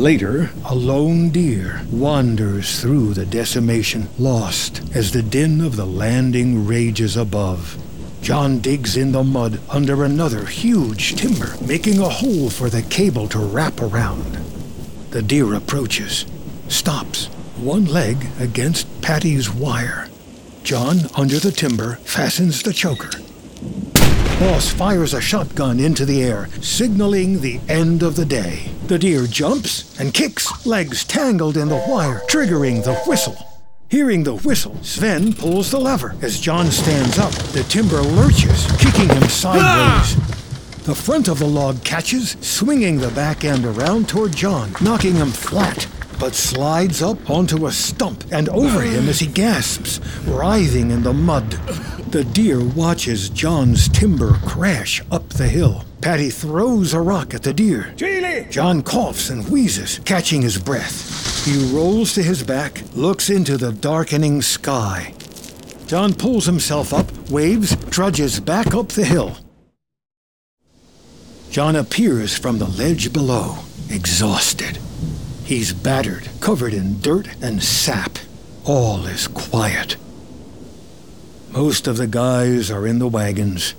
Later, a lone deer wanders through the decimation, lost as the din of the landing rages above. John digs in the mud under another huge timber, making a hole for the cable to wrap around. The deer approaches, stops, one leg against Paddy's wire. John, under the timber, fastens the choker. Boss fires a shotgun into the air, signaling the end of the day. The deer jumps and kicks, legs tangled in the wire, triggering the whistle. Hearing the whistle, Sven pulls the lever. As John stands up, the timber lurches, kicking him sideways. The front of the log catches, swinging the back end around toward John, knocking him flat, but slides up onto a stump and over him as he gasps, writhing in the mud. The deer watches John's timber crash up the hill. Paddy throws a rock at the deer. Chile! John coughs and wheezes, catching his breath. He rolls to his back, looks into the darkening sky. John pulls himself up, waves, trudges back up the hill. John appears from the ledge below, exhausted. He's battered, covered in dirt and sap. All is quiet. Most of the guys are in the wagons.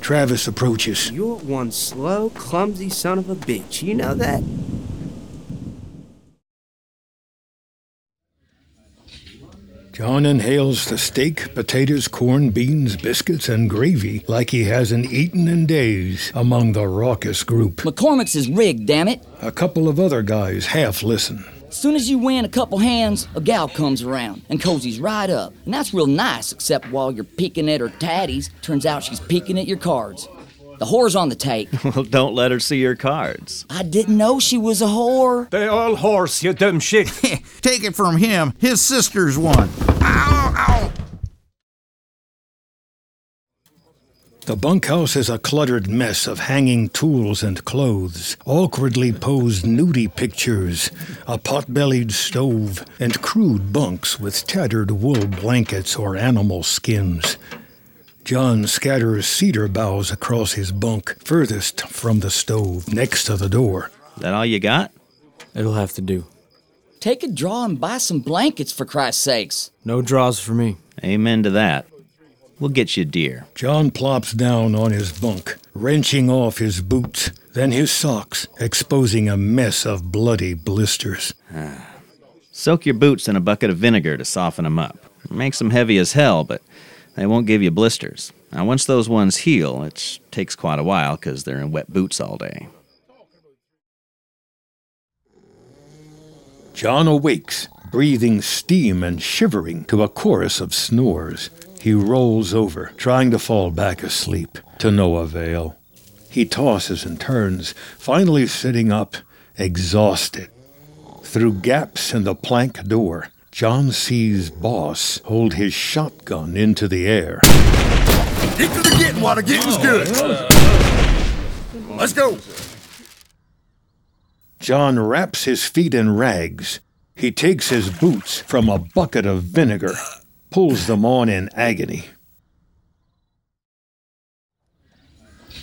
Travis approaches. You're one slow, clumsy son of a bitch. You know that? John inhales the steak, potatoes, corn, beans, biscuits, and gravy like he hasn't eaten in days among the raucous group. McCormick's is rigged, damn it. A couple of other guys half listen. Soon as you win a couple hands, a gal comes around and cozies right up. And that's real nice, except while you're peeking at her tatties, turns out she's peeking at your cards. The whore's on the take. well, don't let her see your cards. I didn't know she was a whore. They all horse, you dumb shit. Take it from him. His sister's one. Ow, ow. The bunkhouse is a cluttered mess of hanging tools and clothes, awkwardly posed nudie pictures, a pot bellied stove, and crude bunks with tattered wool blankets or animal skins. John scatters cedar boughs across his bunk, furthest from the stove, next to the door. That all you got? It'll have to do. Take a draw and buy some blankets, for Christ's sakes. No draws for me. Amen to that. We'll get you deer. John plops down on his bunk, wrenching off his boots, then his socks, exposing a mess of bloody blisters. Ah. Soak your boots in a bucket of vinegar to soften them up. It makes them heavy as hell, but they won't give you blisters. Now, once those ones heal, it takes quite a while because they're in wet boots all day. John awakes, breathing steam and shivering to a chorus of snores. He rolls over, trying to fall back asleep, to no avail. He tosses and turns, finally sitting up, exhausted. Through gaps in the plank door, John sees Boss hold his shotgun into the air. Get to the getting while the getting's good. Let's go. John wraps his feet in rags. He takes his boots from a bucket of vinegar, pulls them on in agony.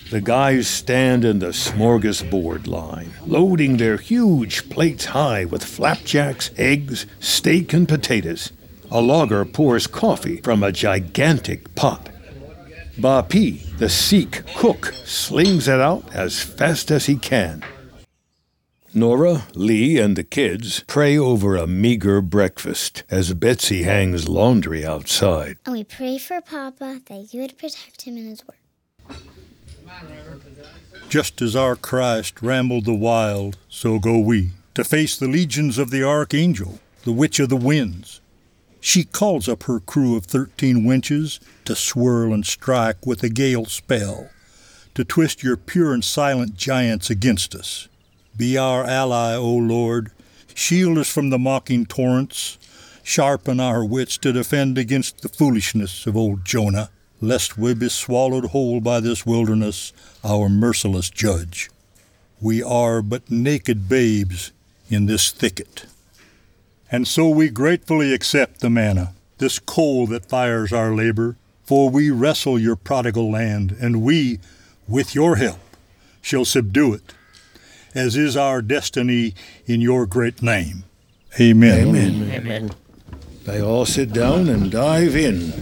The guys stand in the smorgasbord line, loading their huge plates high with flapjacks, eggs, steak, and potatoes. A logger pours coffee from a gigantic pot. Ba Pi, the Sikh cook, slings it out as fast as he can. Nora, Lee, and the kids pray over a meager breakfast as Betsy hangs laundry outside. And we pray for Papa that you would protect him in his work. Just as our Christ rambled the wild, so go we, to face the legions of the Archangel, the Witch of the Winds. She calls up her crew of thirteen winches to swirl and strike with a gale spell, to twist your pure and silent giants against us. Be our ally, O Lord. Shield us from the mocking torrents. Sharpen our wits to defend against the foolishness of old Jonah, lest we be swallowed whole by this wilderness, our merciless judge. We are but naked babes in this thicket. And so we gratefully accept the manna, this coal that fires our labor, for we wrestle your prodigal land, and we, with your help, shall subdue it, as is our destiny in your great name. Amen. Amen. Amen. They all sit down and dive in.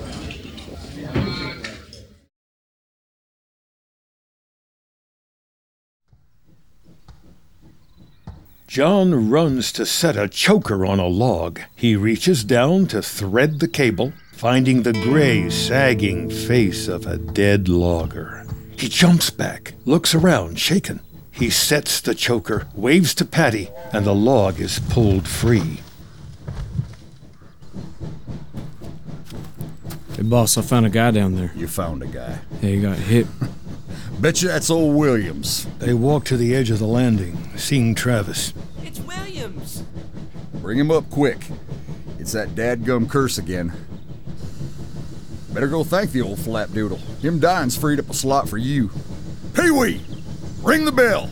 John runs to set a choker on a log. He reaches down to thread the cable, finding the gray, sagging face of a dead logger. He jumps back, looks around, shaken. He sets the choker, waves to Paddy, and the log is pulled free. Hey, boss, I found a guy down there. You found a guy. Yeah, he got hit. Bet you that's old Williams. They walk to the edge of the landing, seeing Travis. It's Williams. Bring him up quick. It's that dadgum curse again. Better go thank the old flapdoodle. Him dying's freed up a slot for you. Pee Wee! Ring the bell!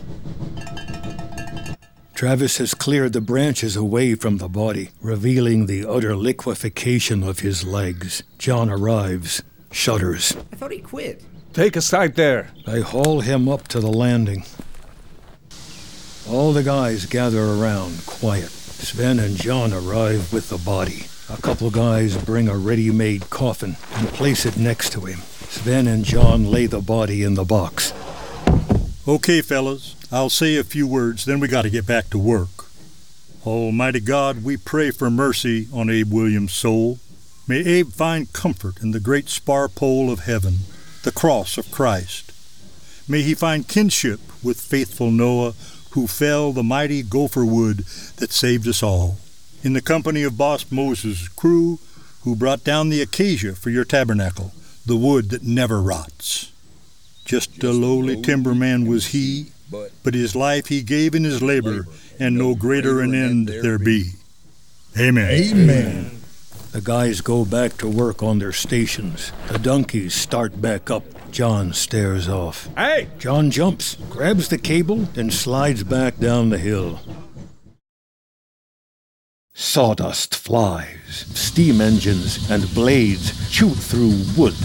Travis has cleared the branches away from the body, revealing the utter liquefaction of his legs. John arrives, shudders. I thought he quit. Take a sight there. They haul him up to the landing. All the guys gather around, quiet. Sven and John arrive with the body. A couple guys bring a ready made coffin and place it next to him. Sven and John lay the body in the box. Okay, fellas, I'll say a few words, then we got to get back to work. Almighty God, we pray for mercy on Abe Williams' soul. May Abe find comfort in the great spar pole of heaven, the cross of Christ. May he find kinship with faithful Noah, who fell the mighty gopher wood that saved us all. In the company of Boss Moses' crew, who brought down the acacia for your tabernacle, the wood that never rots. Just a lowly timberman was he, but his life he gave in his labor, and no greater an end there be. Amen. Amen. The guys go back to work on their stations. The donkeys start back up. John stares off. Hey! John jumps, grabs the cable, and slides back down the hill. Sawdust flies, steam engines and blades shoot through wood.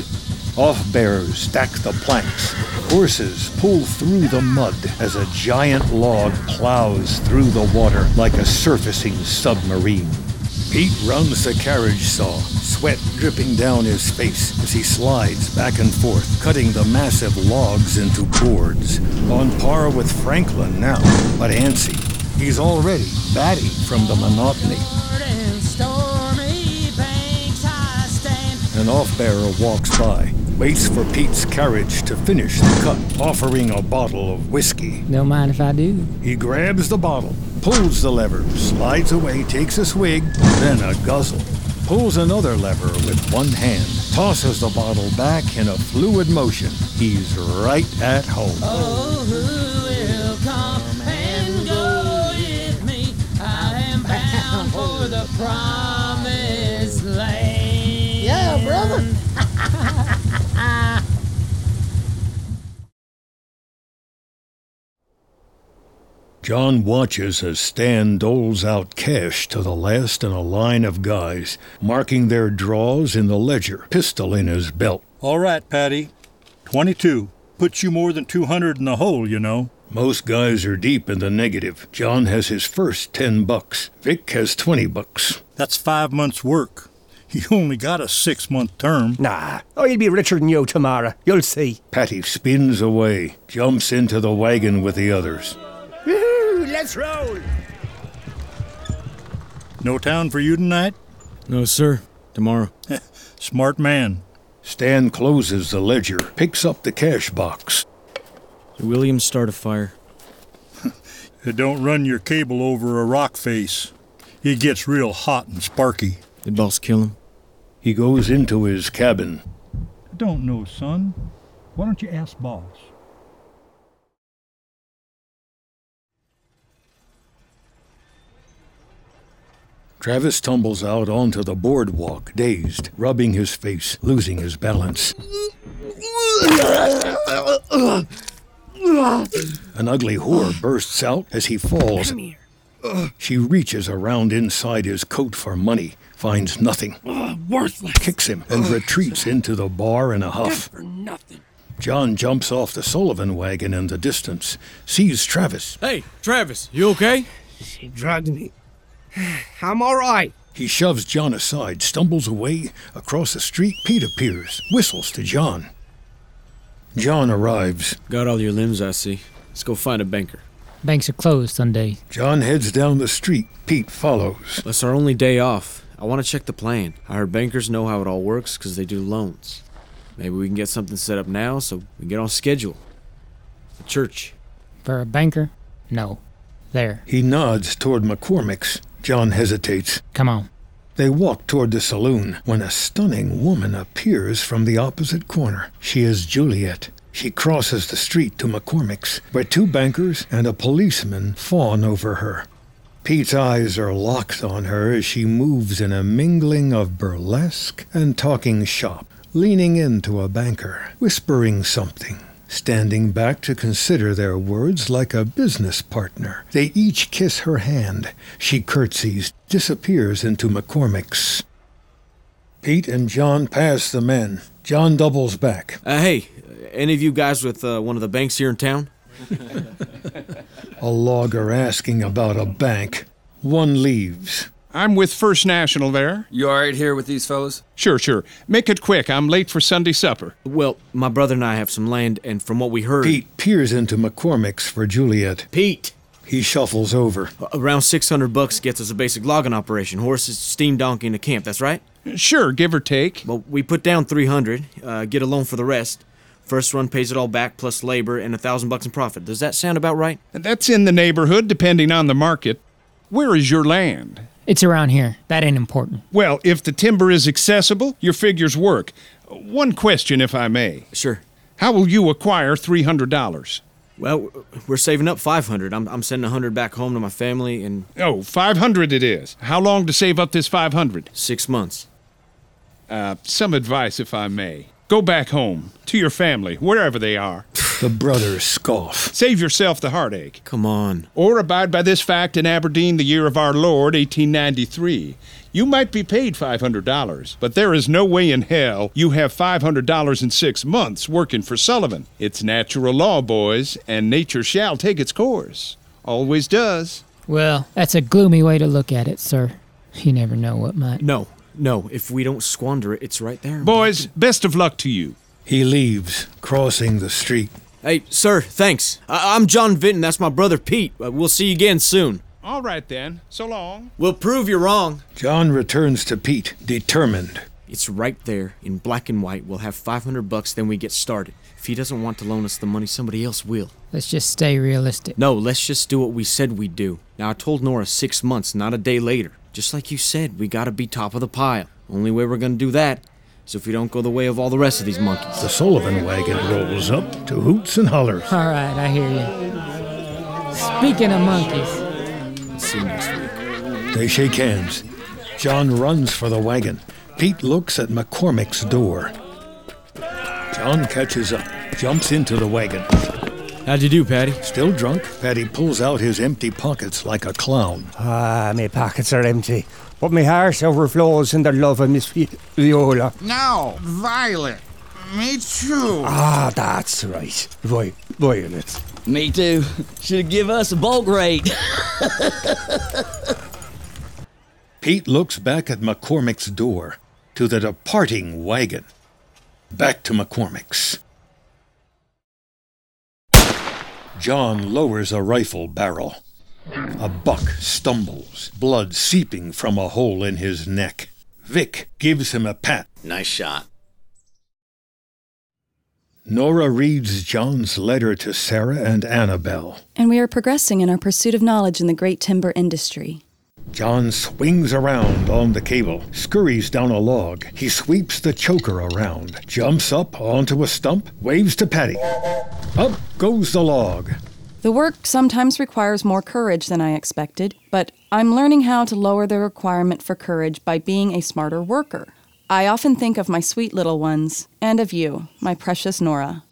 Off bearers stack the planks. Horses pull through the mud as a giant log plows through the water like a surfacing submarine. Pete runs the carriage saw, sweat dripping down his face as he slides back and forth, cutting the massive logs into boards. On par with Franklin now, but antsy. He's already batty from the monotony. An off-bearer walks by, waits for Pete's carriage to finish the cut, offering a bottle of whiskey. Don't mind if I do. He grabs the bottle, pulls the lever, slides away, takes a swig, then a guzzle. Pulls another lever with one hand, tosses the bottle back in a fluid motion. He's right at home. Oh, who will come and go with me? I am bound for the promised John watches as Stan doles out cash to the last in a line of guys, marking their draws in the ledger, pistol in his belt. All right, Paddy. 22. Puts you more than 200 in the hole, you know. Most guys are deep in the negative. John has his first 10 bucks. Vic has 20 bucks. That's five months' work. You only got a six month term. Nah, oh, I'll be richer than you tomorrow. You'll see. Paddy spins away, jumps into the wagon with the others. Woo, let's roll. No town for you tonight? No, sir. Tomorrow. Smart man. Stan closes the ledger, picks up the cash box. Williams start a fire. Don't run your cable over a rock face. It gets real hot and sparky. Did boss kill him? He goes into his cabin. I don't know, son. Why don't you ask boss? Travis tumbles out onto the boardwalk, dazed, rubbing his face, losing his balance. An ugly whore bursts out as he falls. She reaches around inside his coat for money, finds nothing, worthless. kicks him, and retreats into the bar in a huff. For nothing. John jumps off the Sullivan wagon in the distance, sees Travis. Hey, Travis, you okay? She drugged me. I'm all right. He shoves John aside, stumbles away. Across the street, Pete appears, whistles to John. John arrives. Got all your limbs, I see. Let's go find a banker. Banks are closed Sunday. John heads down the street. Pete follows. That's our only day off. I want to check the plan. I heard bankers know how it all works because they do loans. Maybe we can get something set up now so we can get on schedule. The church. For a banker? No. There. He nods toward McCormick's. John hesitates. Come on. They walk toward the saloon when a stunning woman appears from the opposite corner. She is Juliet. She crosses the street to McCormick's, where two bankers and a policeman fawn over her. Pete's eyes are locked on her as she moves in a mingling of burlesque and talking shop, leaning into a banker, whispering something, standing back to consider their words like a business partner. They each kiss her hand. She curtsies, disappears into McCormick's. Pete and John pass the men. John doubles back. Uh, hey, any of you guys with uh, one of the banks here in town? A logger asking about a bank. One leaves. I'm with First National there. You all right here with these fellas? Sure, sure. Make it quick. I'm late for Sunday supper. Well, my brother and I have some land, and from what we heard. Pete peers into McCormick's for Juliet. Pete! He shuffles over. Around 600 bucks gets us a basic logging operation. Horses, steam donkey, and a camp, that's right? Sure, give or take. Well, we put down 300, uh, get a loan for the rest. First run pays it all back plus labor and a thousand bucks in profit. Does that sound about right? That's in the neighborhood, depending on the market. Where is your land? It's around here. That ain't important. Well, if the timber is accessible, your figures work. One question, if I may. Sure. How will you acquire $300? Well, we're saving up 500. I'm, I'm sending 100 back home to my family and Oh, 500 it is. How long to save up this 500? six months. Uh, some advice, if I may. Go back home, to your family, wherever they are. The brothers scoff. Save yourself the heartache. Come on. Or abide by this fact in Aberdeen, the year of our Lord, 1893. You might be paid $500, but there is no way in hell you have $500 in six months working for Sullivan. It's natural law, boys, and nature shall take its course. Always does. Well, that's a gloomy way to look at it, sir. You never know what might. No, no. If we don't squander it, it's right there. Boys, best of luck to you. He leaves, crossing the street. Hey, sir, thanks. I- I'm John Vinton. That's my brother Pete. Uh, we'll see you again soon. All right then. So long. We'll prove you're wrong. John returns to Pete, determined. It's right there in black and white. We'll have 500 bucks, then we get started. If he doesn't want to loan us the money, somebody else will. Let's just stay realistic. No, let's just do what we said we'd do. Now, I told Nora six months, not a day later. Just like you said, we gotta be top of the pile. Only way we're gonna do that is if we don't go the way of all the rest of these monkeys. The Sullivan wagon rolls up to hoots and hollers. All right, I hear you. Speaking of monkeys, See you next week. They shake hands. John runs for the wagon. Pete looks at McCormick's door. John catches up, jumps into the wagon. How'd you do, Paddy? Still drunk, Paddy pulls out his empty pockets like a clown. Ah, my pockets are empty, but my heart overflows in the love of Miss Vi- Viola. No, Violet. Me too. Ah, that's right. Vi- Violet. Me too. Should give us a bulk rate. Pete looks back at McCormick's door to the departing wagon. Back to McCormick's. John lowers a rifle barrel. A buck stumbles, blood seeping from a hole in his neck. Vic gives him a pat. Nice shot. Nora reads John's letter to Sarah and Annabelle. And we are progressing in our pursuit of knowledge in the great timber industry. John swings around on the cable, scurries down a log. He sweeps the choker around, jumps up onto a stump, waves to Paddy. Up goes the log. The work sometimes requires more courage than I expected, but I'm learning how to lower the requirement for courage by being a smarter worker. I often think of my sweet little ones, and of you, my precious Nora.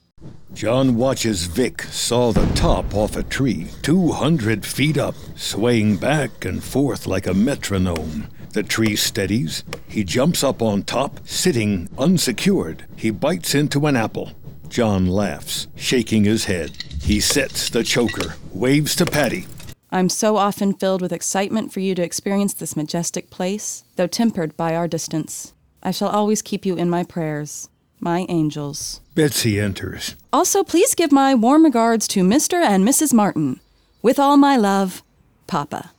John watches Vic saw the top off a tree, 200 feet up, swaying back and forth like a metronome. The tree steadies. He jumps up on top, sitting unsecured. He bites into an apple. John laughs, shaking his head. He sets the choker, waves to Paddy. I'm so often filled with excitement for you to experience this majestic place, though tempered by our distance. I shall always keep you in my prayers, my angels. Betsy enters. Also, please give my warm regards to Mr. and Mrs. Martin. With all my love, Papa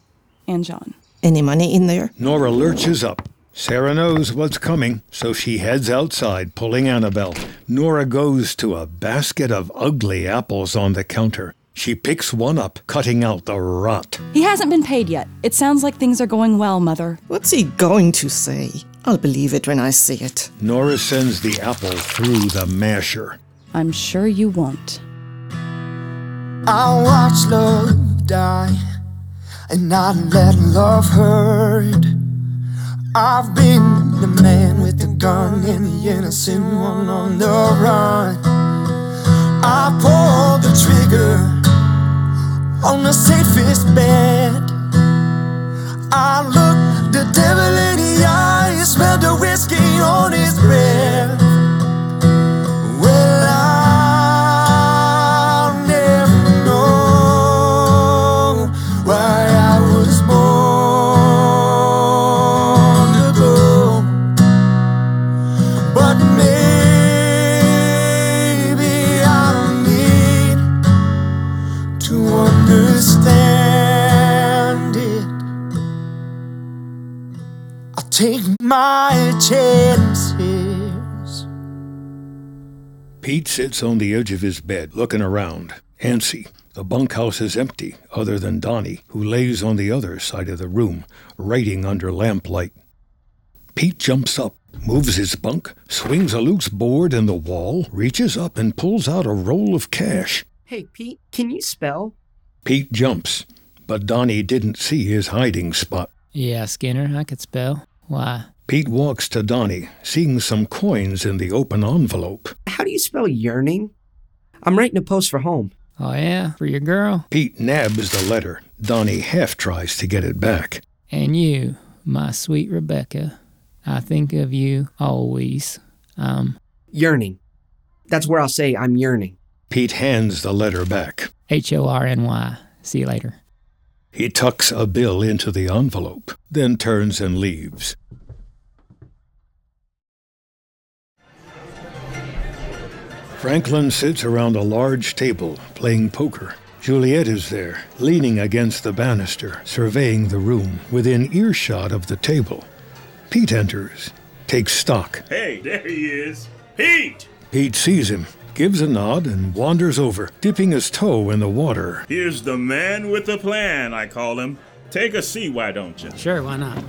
and John. Any money in there? Nora lurches up. Sarah knows what's coming, so she heads outside, pulling Annabelle. Nora goes to a basket of ugly apples on the counter. She picks one up, cutting out the rot. He hasn't been paid yet. It sounds like things are going well, Mother. What's he going to say? I'll believe it when I see it. Nora sends the apple through the masher. I'm sure you won't. I'll watch love die and not let love hurt. I've been the man with the gun and the innocent one on the run. I pulled the trigger on the safest bet. I looked the devil in the eye, smelled the whiskey on his breath. My chances. Pete sits on the edge of his bed, looking around. Antsy. The bunkhouse is empty, other than Donnie, who lays on the other side of the room, writing under lamplight. Pete jumps up, moves his bunk, swings a loose board in the wall, reaches up and pulls out a roll of cash. Hey, Pete, can you spell? Pete jumps, but Donnie didn't see his hiding spot. Yeah, Skinner, I could spell. Why? Pete walks to Donnie, seeing some coins in the open envelope. How do you spell yearning? I'm writing a post for home. Oh, yeah? For your girl? Pete nabs the letter. Donnie half tries to get it back. And you, my sweet Rebecca, I think of you always. Um, Yearning. That's where I'll say I'm yearning. Pete hands the letter back. H O R N Y. See you later. He tucks a bill into the envelope, then turns and leaves. Franklin sits around a large table playing poker. Juliet is there, leaning against the banister, surveying the room within earshot of the table. Pete enters, takes stock. Hey, there he is. Pete! Pete sees him, gives a nod, and wanders over, dipping his toe in the water. Here's the man with the plan, I call him. Take a seat, why don't you? Sure, why not?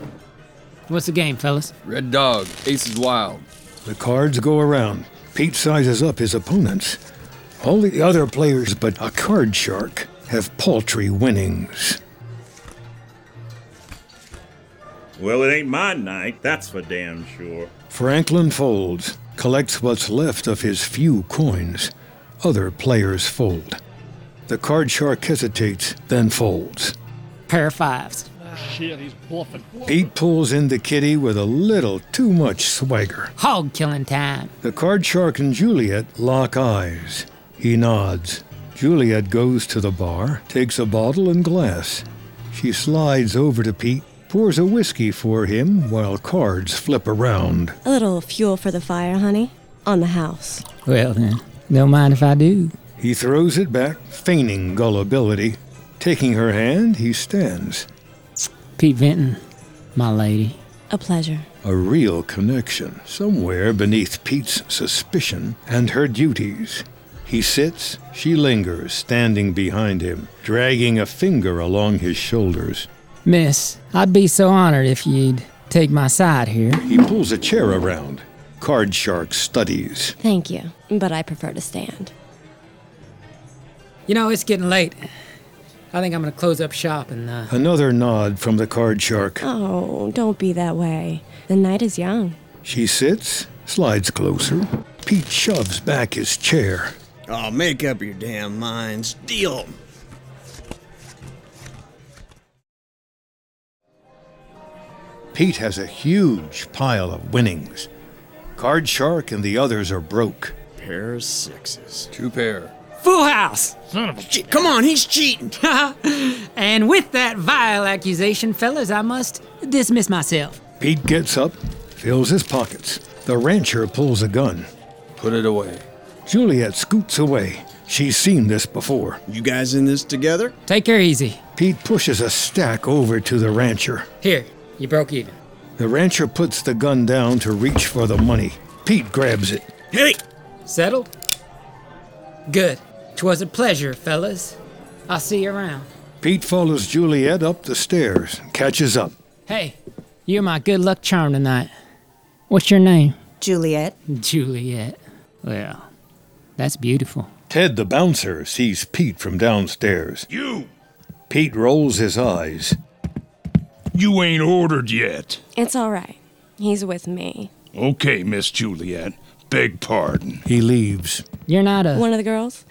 What's the game, fellas? Red dog, ace is wild. The cards go around. Pete sizes up his opponents. All the other players but a card shark have paltry winnings. Well, it ain't my night, that's for damn sure. Franklin folds, collects what's left of his few coins. Other players fold. The card shark hesitates, then folds. Pair of fives. Shit, he's bluffing. Pete pulls in the kitty with a little too much swagger. Hog killing time. The card shark and Juliet lock eyes. He nods. Juliet goes to the bar, takes a bottle and glass. She slides over to Pete, pours a whiskey for him while cards flip around. A little fuel for the fire, honey. On the house. Well, then, don't mind if I do. He throws it back, feigning gullibility. Taking her hand, he stands. Pete Vinton, my lady. A pleasure. A real connection, somewhere beneath Pete's suspicion and her duties. He sits, she lingers, standing behind him, dragging a finger along his shoulders. Miss, I'd be so honored if you'd take my side here. He pulls a chair around. Card Shark studies. Thank you, but I prefer to stand. You know, it's getting late. I think I'm gonna close up shop and, uh. Another nod from the card shark. Oh, don't be that way. The night is young. She sits, slides closer. Pete shoves back his chair. Oh, make up your damn minds. Deal. Pete has a huge pile of winnings. Card Shark and the others are broke. Pair of sixes. Two pair. Full house! Son of a. Come on, he's cheating. and with that vile accusation, fellas, I must dismiss myself. Pete gets up, fills his pockets. The rancher pulls a gun. Put it away. Juliet scoots away. She's seen this before. You guys in this together? Take her easy. Pete pushes a stack over to the rancher. Here, you broke even. The rancher puts the gun down to reach for the money. Pete grabs it. Hey! Settled? Good. 'Twas a pleasure, fellas. I'll see you around. Pete follows Juliet up the stairs and catches up. Hey, you're my good luck charm tonight. What's your name? Juliet. Juliet. Well, that's beautiful. Ted the bouncer sees Pete from downstairs. You! Pete rolls his eyes. You ain't ordered yet. It's all right. He's with me. Okay, Miss Juliet. Beg pardon. He leaves. You're not a. One of the girls?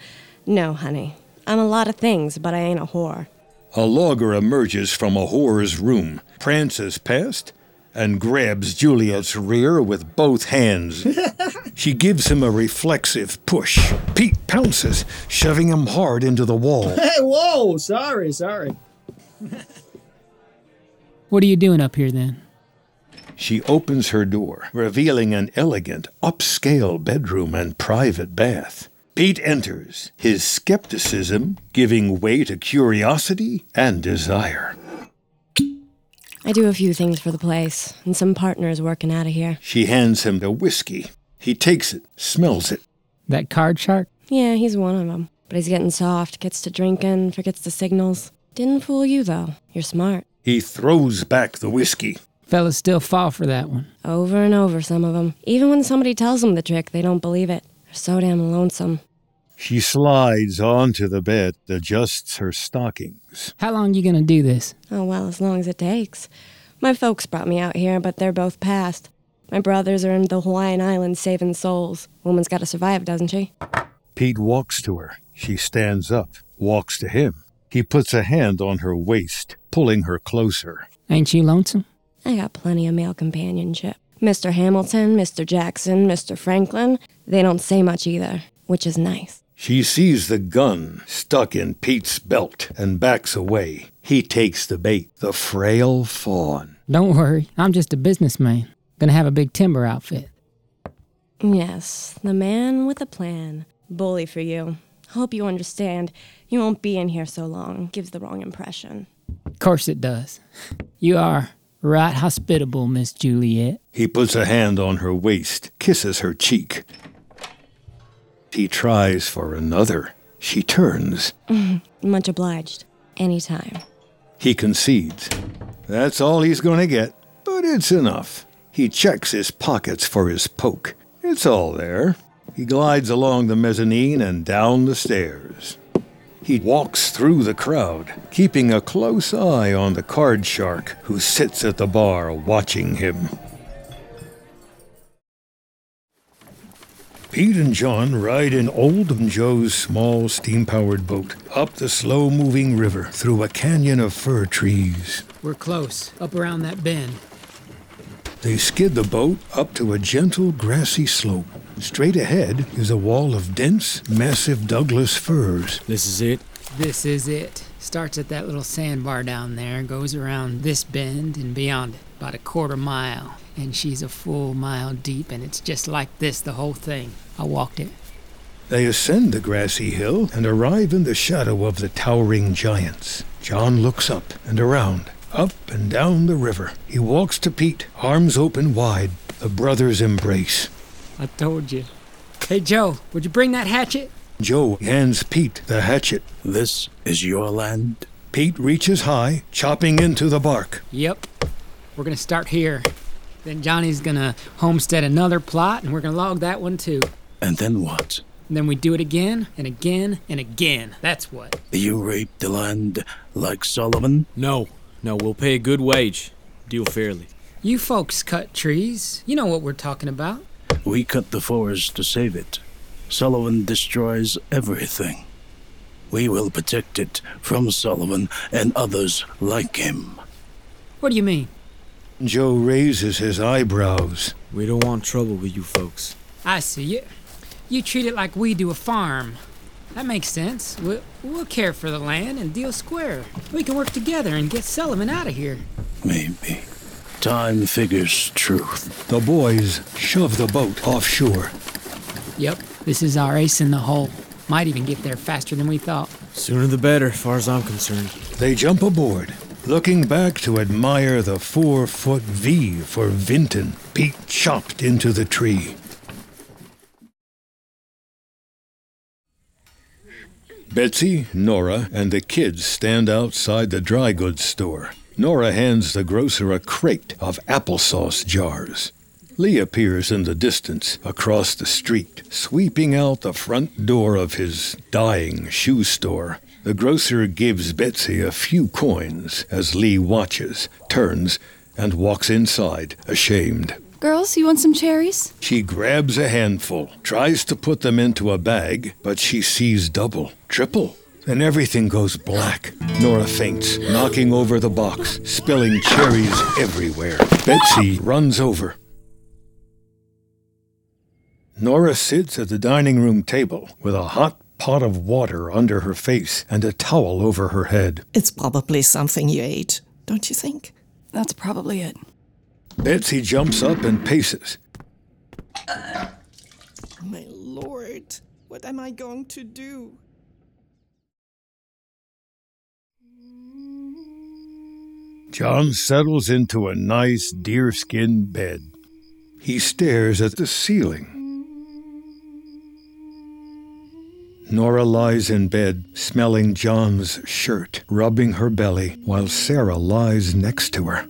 No, honey. I'm a lot of things, but I ain't a whore. A logger emerges from a whore's room, prances past, and grabs Juliet's rear with both hands. she gives him a reflexive push. Pete pounces, shoving him hard into the wall. Hey, whoa! Sorry, sorry. What are you doing up here then? She opens her door, revealing an elegant, upscale bedroom and private bath. Pete enters, his skepticism giving way to curiosity and desire. I do a few things for the place, and some partners working out of here. She hands him the whiskey. He takes it, smells it. That card shark? Yeah, he's one of them. But he's getting soft, gets to drinking, forgets the signals. Didn't fool you, though. You're smart. He throws back the whiskey. Fellas still fall for that one. Over and over, some of them. Even when somebody tells them the trick, they don't believe it. They're so damn lonesome. She slides onto the bed, adjusts her stockings. How long you gonna do this? Oh, well, as long as it takes. My folks brought me out here, but they're both past. My brothers are in the Hawaiian Islands saving souls. Woman's gotta survive, doesn't she? Pete walks to her. She stands up, walks to him. He puts a hand on her waist, pulling her closer. Ain't you lonesome? I got plenty of male companionship. Mr. Hamilton, Mr. Jackson, Mr. Franklin, they don't say much either, which is nice. She sees the gun stuck in Pete's belt and backs away. He takes the bait, the frail fawn. Don't worry, I'm just a businessman. Gonna have a big timber outfit. Yes, the man with a plan. Bully for you. Hope you understand. You won't be in here so long. Gives the wrong impression. Of course it does. You are right hospitable, Miss Juliet. He puts a hand on her waist, kisses her cheek. He tries for another. She turns. Much obliged. Anytime. He concedes. That's all he's going to get, but it's enough. He checks his pockets for his poke. It's all there. He glides along the mezzanine and down the stairs. He walks through the crowd, keeping a close eye on the card shark who sits at the bar watching him. Pete and John ride in Old Joe's small steam powered boat up the slow moving river through a canyon of fir trees. We're close, up around that bend. They skid the boat up to a gentle grassy slope. Straight ahead is a wall of dense, massive Douglas firs. This is it? This is it. Starts at that little sandbar down there, goes around this bend and beyond it, about a quarter mile. And she's a full mile deep, and it's just like this, the whole thing. I walked it. They ascend the grassy hill and arrive in the shadow of the towering giants. John looks up and around, up and down the river. He walks to Pete, arms open wide. The brothers embrace. I told you. Hey, Joe, would you bring that hatchet? Joe hands Pete the hatchet. This is your land? Pete reaches high, chopping into the bark. Yep. We're gonna start here. Then Johnny's gonna homestead another plot, and we're gonna log that one too. And then what? And then we do it again and again and again. That's what. You rape the land like Sullivan? No, no, we'll pay a good wage. Deal fairly. You folks cut trees. You know what we're talking about. We cut the forest to save it. Sullivan destroys everything. We will protect it from Sullivan and others like him. What do you mean? Joe raises his eyebrows. We don't want trouble with you folks. I see you. You treat it like we do a farm. That makes sense. We'll, we'll care for the land and deal square. We can work together and get Sullivan out of here. Maybe. Time figures truth. The boys shove the boat offshore. Yep, this is our ace in the hole. Might even get there faster than we thought. Sooner the better, far as I'm concerned. They jump aboard, looking back to admire the four foot V for Vinton, Pete chopped into the tree. Betsy, Nora, and the kids stand outside the dry goods store. Nora hands the grocer a crate of applesauce jars. Lee appears in the distance across the street, sweeping out the front door of his dying shoe store. The grocer gives Betsy a few coins as Lee watches, turns, and walks inside, ashamed. Girls, you want some cherries? She grabs a handful, tries to put them into a bag, but she sees double, triple. Then everything goes black. Nora faints, knocking over the box, spilling cherries everywhere. Betsy runs over. Nora sits at the dining room table with a hot pot of water under her face and a towel over her head. It's probably something you ate, don't you think? That's probably it. Betsy jumps up and paces. Uh, my lord, what am I going to do? John settles into a nice deerskin bed. He stares at the ceiling. Nora lies in bed, smelling John's shirt, rubbing her belly, while Sarah lies next to her.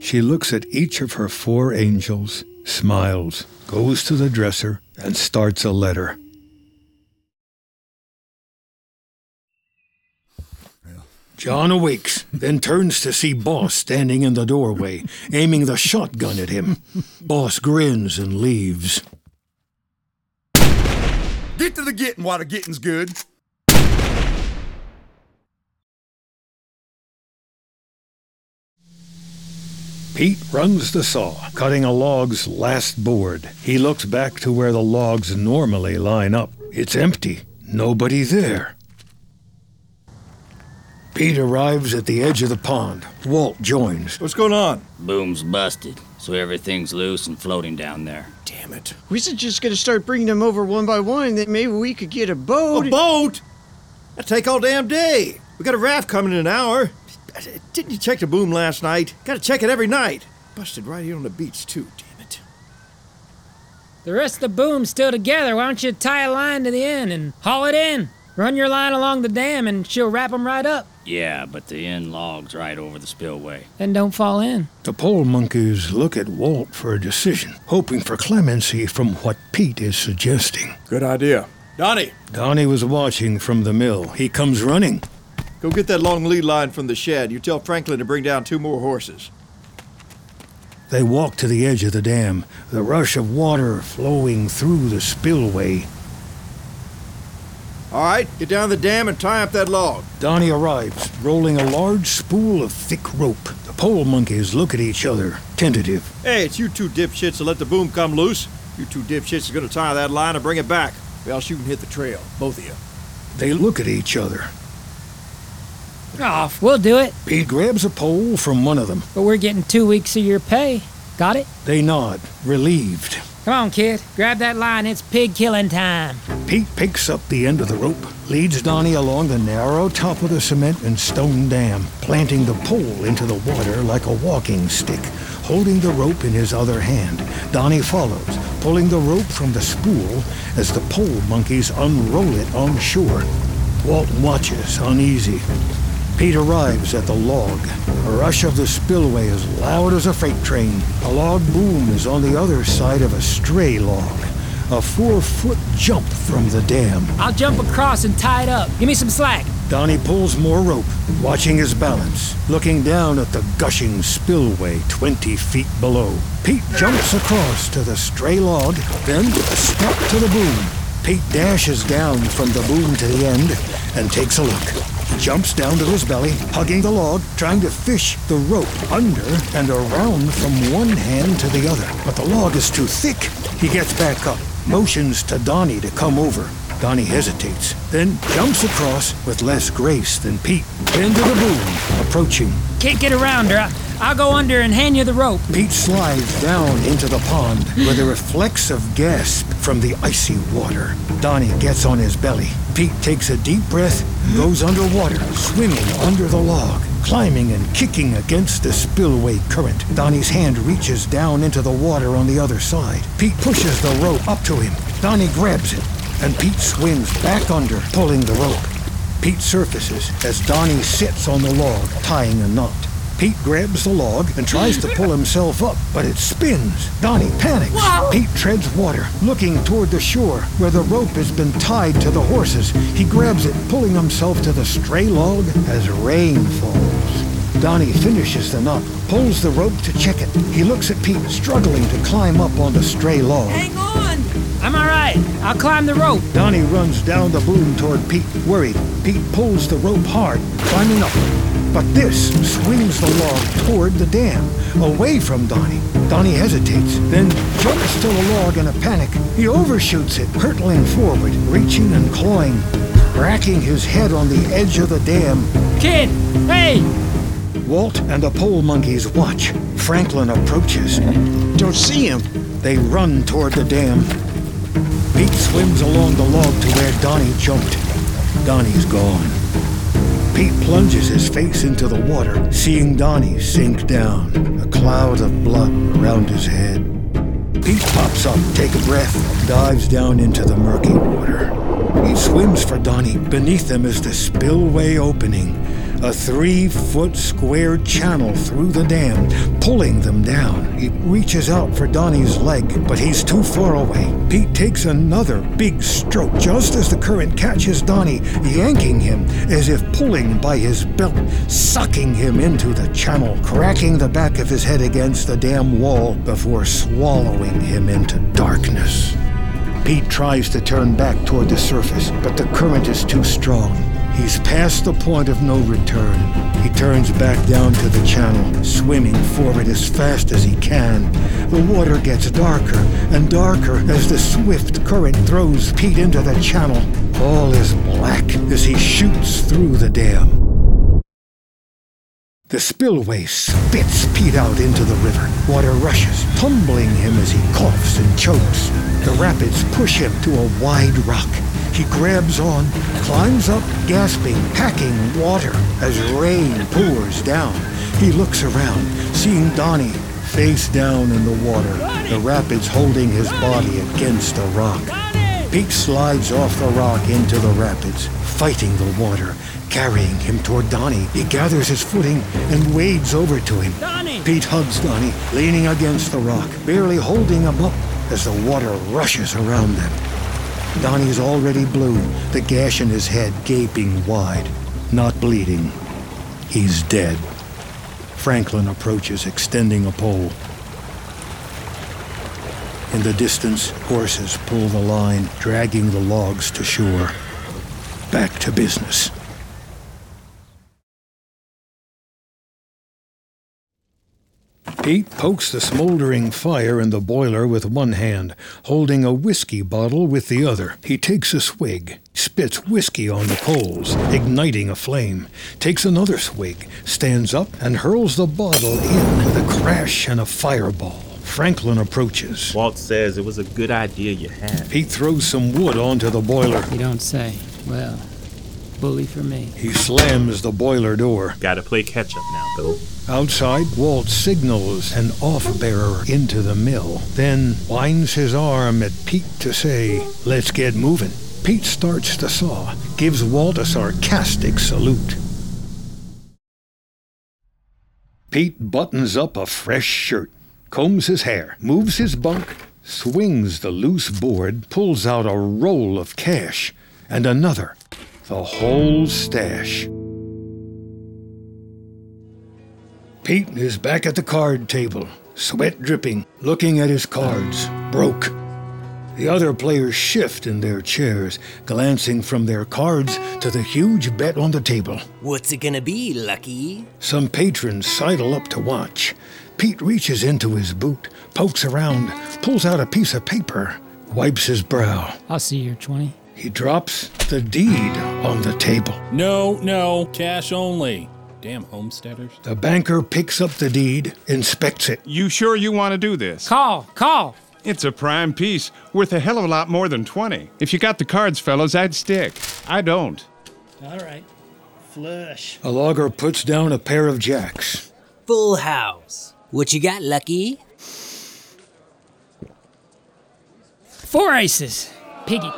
She looks at each of her four angels, smiles, goes to the dresser, and starts a letter. John awakes, then turns to see Boss standing in the doorway, aiming the shotgun at him. Boss grins and leaves. Get to the getting while the getting's good. Pete runs the saw, cutting a log's last board. He looks back to where the logs normally line up. It's empty. Nobody there. Pete arrives at the edge of the pond. Walt joins. What's going on? Boom's busted, so everything's loose and floating down there. Damn it. We should just gonna start bringing them over one by one, then maybe we could get a boat. A boat? That'd take all damn day. We got a raft coming in an hour. Didn't you check the boom last night? Gotta check it every night. Busted right here on the beach, too, damn it. The rest of the boom's still together. Why don't you tie a line to the end and haul it in? Run your line along the dam and she'll wrap 'em right up. Yeah, but the end log's right over the spillway. Then don't fall in. The pole monkeys look at Walt for a decision, hoping for clemency from what Pete is suggesting. Good idea. Donnie, Donnie was watching from the mill. He comes running. go get that long lead line from the shed. You tell Franklin to bring down two more horses. They walk to the edge of the dam, the rush of water flowing through the spillway. All right, get down the dam and tie up that log. Donnie arrives, rolling a large spool of thick rope. The pole monkeys look at each other, tentative. Hey, it's you two dipshits that let the boom come loose. You two dipshits are gonna tie that line and bring it back. Or else you can hit the trail, both of you. They look at each other. Off, we'll do it. Pete grabs a pole from one of them. But we're getting two weeks of your pay. Got it? They nod, relieved. Come on, kid. Grab that line. It's pig killing time. Pete picks up the end of the rope, leads Donnie along the narrow top of the cement and stone dam, planting the pole into the water like a walking stick, holding the rope in his other hand. Donnie follows, pulling the rope from the spool as the pole monkeys unroll it on shore. Walt watches, uneasy. Pete arrives at the log. A rush of the spillway as loud as a freight train. A log boom is on the other side of a stray log. a four foot jump from the dam. I'll jump across and tie it up. Give me some slack. Donnie pulls more rope, watching his balance, looking down at the gushing spillway 20 feet below. Pete jumps across to the stray log, then a step to the boom. Pete dashes down from the boom to the end and takes a look. Jumps down to his belly, hugging the log, trying to fish the rope under and around from one hand to the other. But the log is too thick. He gets back up, motions to Donnie to come over. Donnie hesitates, then jumps across with less grace than Pete. Then to the boom, approaching. Can't get around her. I'll go under and hand you the rope. Pete slides down into the pond with a reflexive gasp from the icy water. Donnie gets on his belly. Pete takes a deep breath goes underwater, swimming under the log, climbing and kicking against the spillway current. Donnie's hand reaches down into the water on the other side. Pete pushes the rope up to him. Donnie grabs it, and Pete swims back under, pulling the rope. Pete surfaces as Donnie sits on the log, tying a knot. Pete grabs the log and tries to pull himself up, but it spins. Donnie panics. Pete treads water, looking toward the shore where the rope has been tied to the horses. He grabs it, pulling himself to the stray log as rain falls. Donnie finishes the knot, pulls the rope to check it. He looks at Pete, struggling to climb up on the stray log. Hang on! I'm all right. I'll climb the rope. Donnie runs down the boom toward Pete, worried. Pete pulls the rope hard, climbing up. But this swings the log toward the dam, away from Donnie. Donnie hesitates, then jumps to the log in a panic. He overshoots it, hurtling forward, reaching and clawing, cracking his head on the edge of the dam. Kid, hey! Walt and the pole monkeys watch. Franklin approaches. Don't see him. They run toward the dam. Pete swims along the log to where Donnie jumped. Donnie's gone. Pete plunges his face into the water, seeing Donnie sink down, a cloud of blood around his head. Pete pops up, take a breath, dives down into the murky water. He swims for Donnie. Beneath them is the spillway opening, a three foot square channel through the dam, pulling them down. He reaches out for Donnie's leg, but he's too far away. Pete takes another big stroke just as the current catches Donnie, yanking him as if pulling by his belt, sucking him into the channel, cracking the back of his head against the dam wall before swallowing him into darkness. Pete tries to turn back toward the surface, but the current is too strong. He's past the point of no return. He turns back down to the channel, swimming forward as fast as he can. The water gets darker and darker as the swift current throws Pete into the channel. All is black as he shoots through the dam. The spillway spits Pete out into the river. Water rushes, tumbling him as he coughs and chokes. The rapids push him to a wide rock. He grabs on, climbs up, gasping, packing water as rain pours down. He looks around, seeing Donnie face down in the water, the rapids holding his body against a rock. Pete slides off the rock into the rapids, fighting the water, carrying him toward Donnie. He gathers his footing and wades over to him. Donnie! Pete hugs Donnie, leaning against the rock, barely holding him up as the water rushes around them. Donnie's already blue, the gash in his head gaping wide, not bleeding. He's dead. Franklin approaches, extending a pole. In the distance, horses pull the line, dragging the logs to shore. Back to business. Pete pokes the smoldering fire in the boiler with one hand, holding a whiskey bottle with the other. He takes a swig, spits whiskey on the coals, igniting a flame, takes another swig, stands up, and hurls the bottle in, the crash and a fireball. Franklin approaches. Walt says it was a good idea you had. Pete throws some wood onto the boiler. You don't say. Well, bully for me. He slams the boiler door. Gotta play catch up now, Bill. Outside, Walt signals an off bearer into the mill, then winds his arm at Pete to say, Let's get moving. Pete starts the saw, gives Walt a sarcastic salute. Pete buttons up a fresh shirt, combs his hair, moves his bunk, swings the loose board, pulls out a roll of cash, and another, the whole stash. Pete is back at the card table, sweat dripping, looking at his cards, broke. The other players shift in their chairs, glancing from their cards to the huge bet on the table. What's it gonna be, Lucky? Some patrons sidle up to watch. Pete reaches into his boot, pokes around, pulls out a piece of paper, wipes his brow. I'll see your 20. He drops the deed on the table. No, no, cash only. Damn homesteaders. The banker picks up the deed, inspects it. You sure you want to do this? Call, call. It's a prime piece, worth a hell of a lot more than 20. If you got the cards, fellas, I'd stick. I don't. All right. Flush. A logger puts down a pair of jacks. Full house. What you got, Lucky? Four aces. Piggy.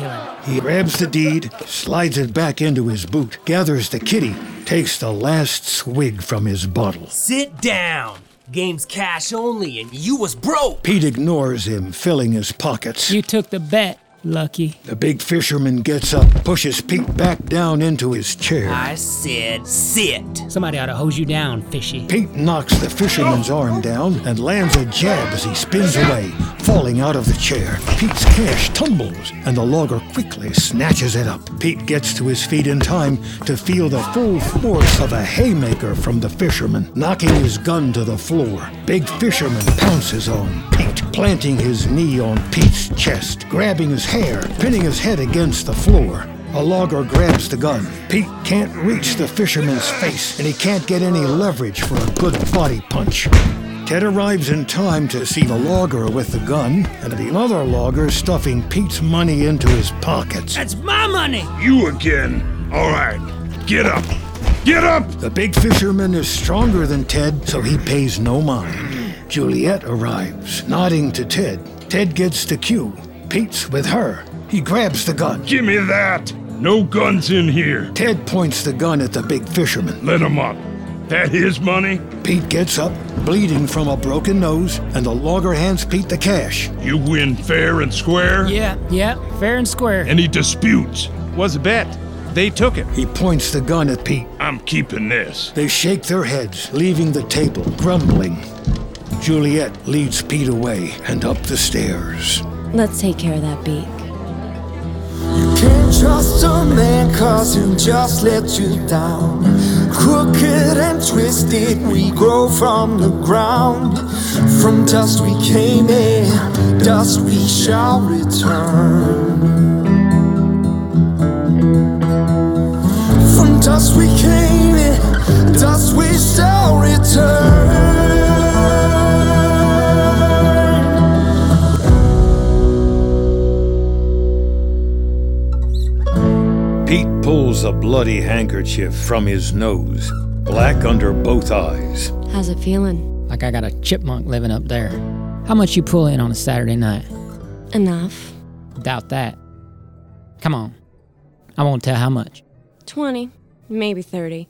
Kill him. He grabs the deed, slides it back into his boot, gathers the kitty, takes the last swig from his bottle. Sit down. Game's cash only, and you was broke. Pete ignores him, filling his pockets. You took the bet, Lucky. The big fisherman gets up, pushes Pete back down into his chair. I said sit. Somebody ought to hose you down, Fishy. Pete knocks the fisherman's arm down and lands a jab as he spins away, falling out of the chair. Pete's cash tumbles, and the logger quickly snatches it up. Pete gets to his feet in time to feel the full force of a haymaker from the fisherman, knocking his gun to the floor. Big fisherman pounces on Pete, planting his knee on Pete's chest, grabbing his hair, pinning his head against the floor. A logger grabs the gun. Pete can't reach the fisherman's face, and he can't get any leverage for a good body punch. Ted arrives in time to see the logger with the gun, and the other logger stuffing Pete's money into his pockets. That's my money. You again. All right. Get up. Get up! The big fisherman is stronger than Ted, so he pays no mind. Juliet arrives, nodding to Ted. Ted gets the cue. Pete's with her. He grabs the gun. Give me that. No guns in here. Ted points the gun at the big fisherman. Let him up. That his money? Pete gets up, bleeding from a broken nose, and the logger hands Pete the cash. You win fair and square? Yeah, yeah, fair and square. Any disputes? Was a bet. They took it. He points the gun at Pete. I'm keeping this. They shake their heads, leaving the table, grumbling. Juliet leads Pete away and up the stairs. Let's take care of that beak. Can't trust a man cause he'll just let you down. Crooked and twisted, we grow from the ground. From dust we came in, dust we shall return. From dust we came in, dust we shall return. Pulls a bloody handkerchief from his nose, black under both eyes. How's it feeling? Like I got a chipmunk living up there. How much you pull in on a Saturday night? Enough. Doubt that. Come on. I won't tell how much. 20, maybe 30.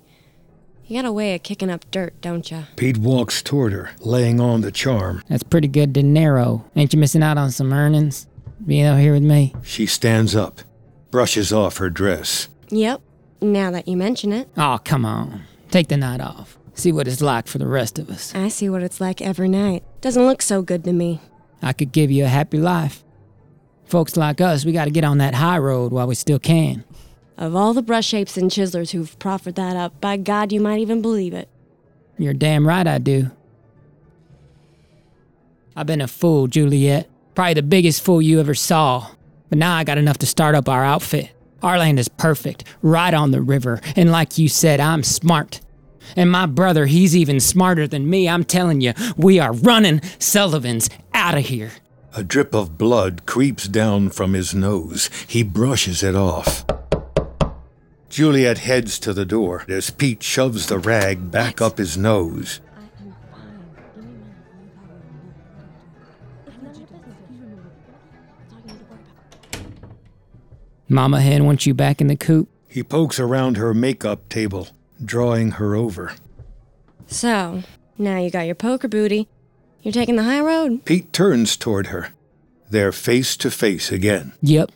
You got a way of kicking up dirt, don't you? Pete walks toward her, laying on the charm. That's pretty good dinero. Ain't you missing out on some earnings? Being out here with me? She stands up, brushes off her dress. Yep, now that you mention it. Oh, come on. Take the night off. See what it's like for the rest of us. I see what it's like every night. Doesn't look so good to me. I could give you a happy life. Folks like us, we gotta get on that high road while we still can. Of all the brush shapes and chiselers who've proffered that up, by God, you might even believe it. You're damn right I do. I've been a fool, Juliet. Probably the biggest fool you ever saw. But now I got enough to start up our outfit. Our land is perfect, right on the river. And like you said, I'm smart. And my brother, he's even smarter than me. I'm telling you, we are running Sullivan's out of here. A drip of blood creeps down from his nose. He brushes it off. Juliet heads to the door as Pete shoves the rag back up his nose. Mama Hen wants you back in the coop. He pokes around her makeup table, drawing her over. So, now you got your poker booty. You're taking the high road? Pete turns toward her. They're face to face again. Yep.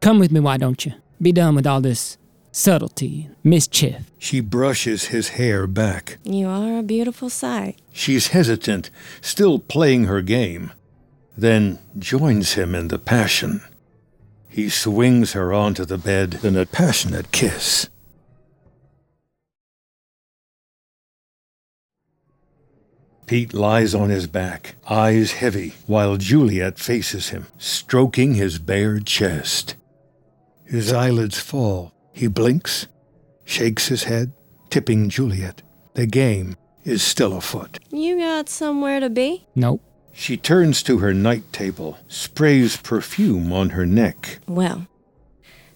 Come with me, why don't you? Be done with all this subtlety, mischief. She brushes his hair back. You are a beautiful sight. She's hesitant, still playing her game, then joins him in the passion. He swings her onto the bed in a passionate kiss. Pete lies on his back, eyes heavy, while Juliet faces him, stroking his bare chest. His eyelids fall. He blinks, shakes his head, tipping Juliet. The game is still afoot. You got somewhere to be? Nope. She turns to her night table, sprays perfume on her neck. Well,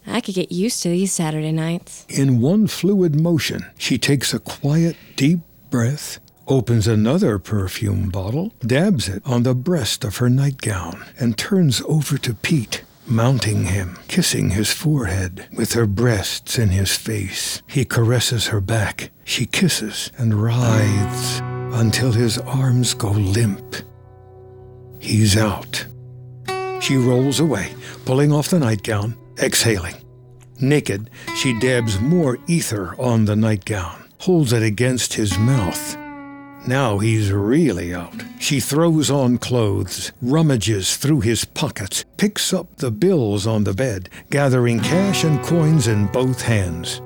I could get used to these Saturday nights. In one fluid motion, she takes a quiet, deep breath, opens another perfume bottle, dabs it on the breast of her nightgown, and turns over to Pete, mounting him, kissing his forehead, with her breasts in his face. He caresses her back. She kisses and writhes until his arms go limp. He's out. She rolls away, pulling off the nightgown, exhaling. Naked, she dabs more ether on the nightgown, holds it against his mouth. Now he's really out. She throws on clothes, rummages through his pockets, picks up the bills on the bed, gathering cash and coins in both hands.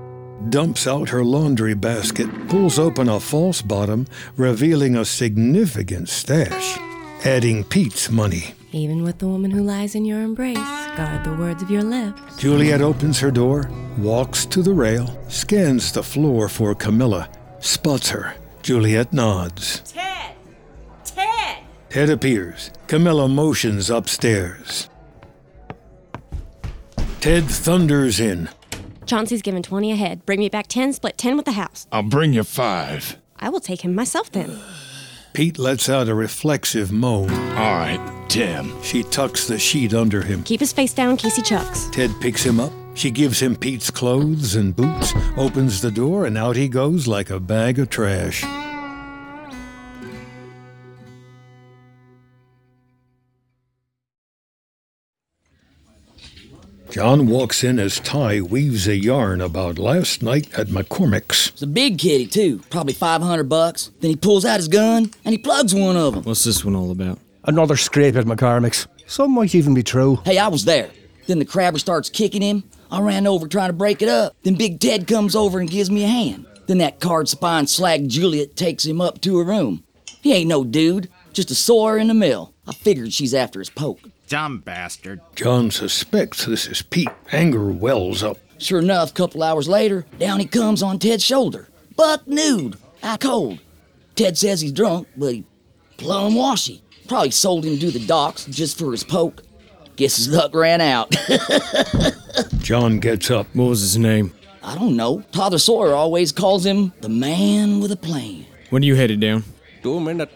Dumps out her laundry basket, pulls open a false bottom, revealing a significant stash, adding Pete's money. Even with the woman who lies in your embrace, guard the words of your lips. Juliet opens her door, walks to the rail, scans the floor for Camilla, spots her. Juliet nods. Ted! Ted! Ted appears. Camilla motions upstairs. Ted thunders in. Chauncey's given 20 ahead. Bring me back 10, split 10 with the house. I'll bring you five. I will take him myself then. Pete lets out a reflexive moan. All right, Tim. She tucks the sheet under him. Keep his face down Casey case chucks. Ted picks him up. She gives him Pete's clothes and boots, opens the door, and out he goes like a bag of trash. John walks in as Ty weaves a yarn about last night at McCormick's. It's a big kitty, too. Probably 500 bucks. Then he pulls out his gun and he plugs one of them. What's this one all about? Another scrape at McCormick's. Some might even be true. Hey, I was there. Then the crabber starts kicking him. I ran over trying to break it up. Then Big Ted comes over and gives me a hand. Then that card spine slag Juliet takes him up to her room. He ain't no dude, just a sawyer in the mill. I figured she's after his poke. Dumb bastard. John suspects this is Pete. Anger wells up. Sure enough, couple hours later, down he comes on Ted's shoulder. Buck nude, out cold. Ted says he's drunk, but he plumb washy. Probably sold him to the docks just for his poke. Guess his luck ran out. John gets up. What was his name? I don't know. Father Sawyer always calls him the man with a plan. When are you headed down? Two minutes.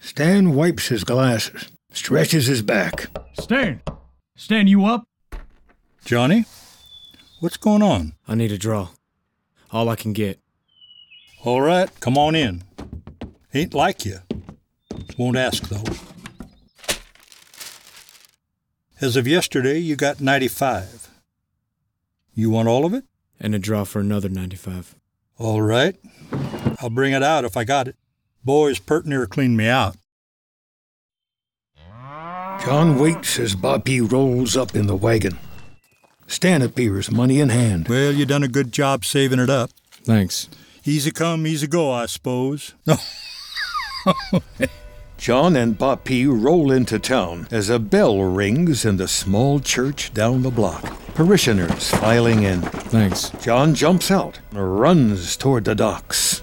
Stan wipes his glasses, stretches his back. Stan! Stan, you up? Johnny? What's going on? I need a draw. All I can get. All right, come on in. Ain't like you. Won't ask, though. As of yesterday, you got 95. You want all of it? And a draw for another 95. All right. I'll bring it out if I got it. Boys pert near cleaned me out. John waits as Boppy rolls up in the wagon. Stan appears, money in hand. Well, you done a good job saving it up. Thanks. Easy come, easy go, I suppose. John and Boppy roll into town as a bell rings in the small church down the block. Parishioners filing in. Thanks. John jumps out and runs toward the docks.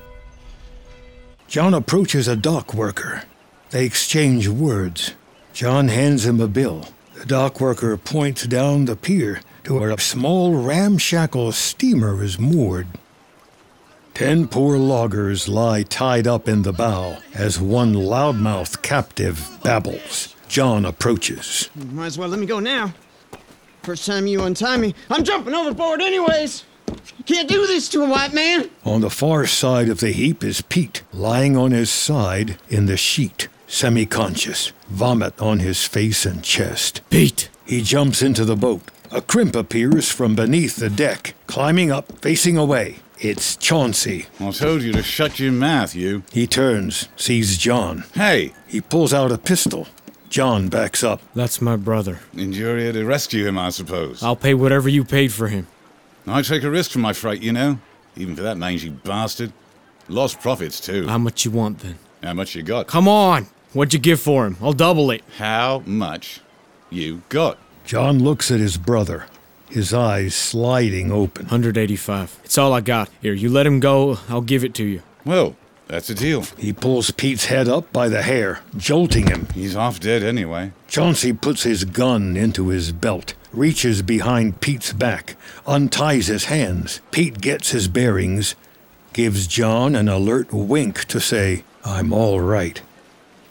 John approaches a dock worker. They exchange words. John hands him a bill. The dock worker points down the pier to where a small ramshackle steamer is moored. Ten poor loggers lie tied up in the bow as one loudmouth captive babbles. John approaches. Might as well let me go now. First time you untie me, I'm jumping overboard anyways. You can't do this to a white man. On the far side of the heap is Pete, lying on his side in the sheet, semi conscious, vomit on his face and chest. Pete! He jumps into the boat. A crimp appears from beneath the deck, climbing up, facing away. It's Chauncey. I told you to shut your mouth, you. He turns, sees John. Hey! He pulls out a pistol. John backs up. That's my brother. And you're here to rescue him, I suppose. I'll pay whatever you paid for him. I take a risk for my freight, you know. Even for that mangy bastard. Lost profits, too. How much you want, then? How much you got? Come on! What'd you give for him? I'll double it. How much you got? John looks at his brother, his eyes sliding open. 185. It's all I got. Here, you let him go, I'll give it to you. Well, that's a deal. He pulls Pete's head up by the hair, jolting him. He's half dead anyway. Chauncey puts his gun into his belt, reaches behind Pete's back, unties his hands. Pete gets his bearings, gives John an alert wink to say, I'm all right.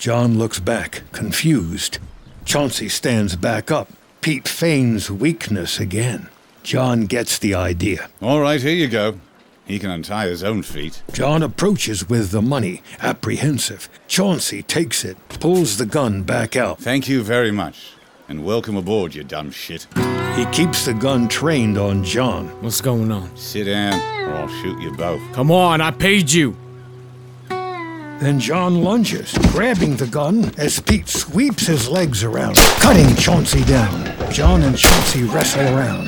John looks back, confused. Chauncey stands back up. Pete feigns weakness again. John gets the idea. All right, here you go. He can untie his own feet. John approaches with the money, apprehensive. Chauncey takes it, pulls the gun back out. Thank you very much. And welcome aboard, you dumb shit. He keeps the gun trained on John. What's going on? Sit down, or I'll shoot you both. Come on, I paid you. Then John lunges, grabbing the gun as Pete sweeps his legs around, cutting Chauncey down. John and Chauncey wrestle around.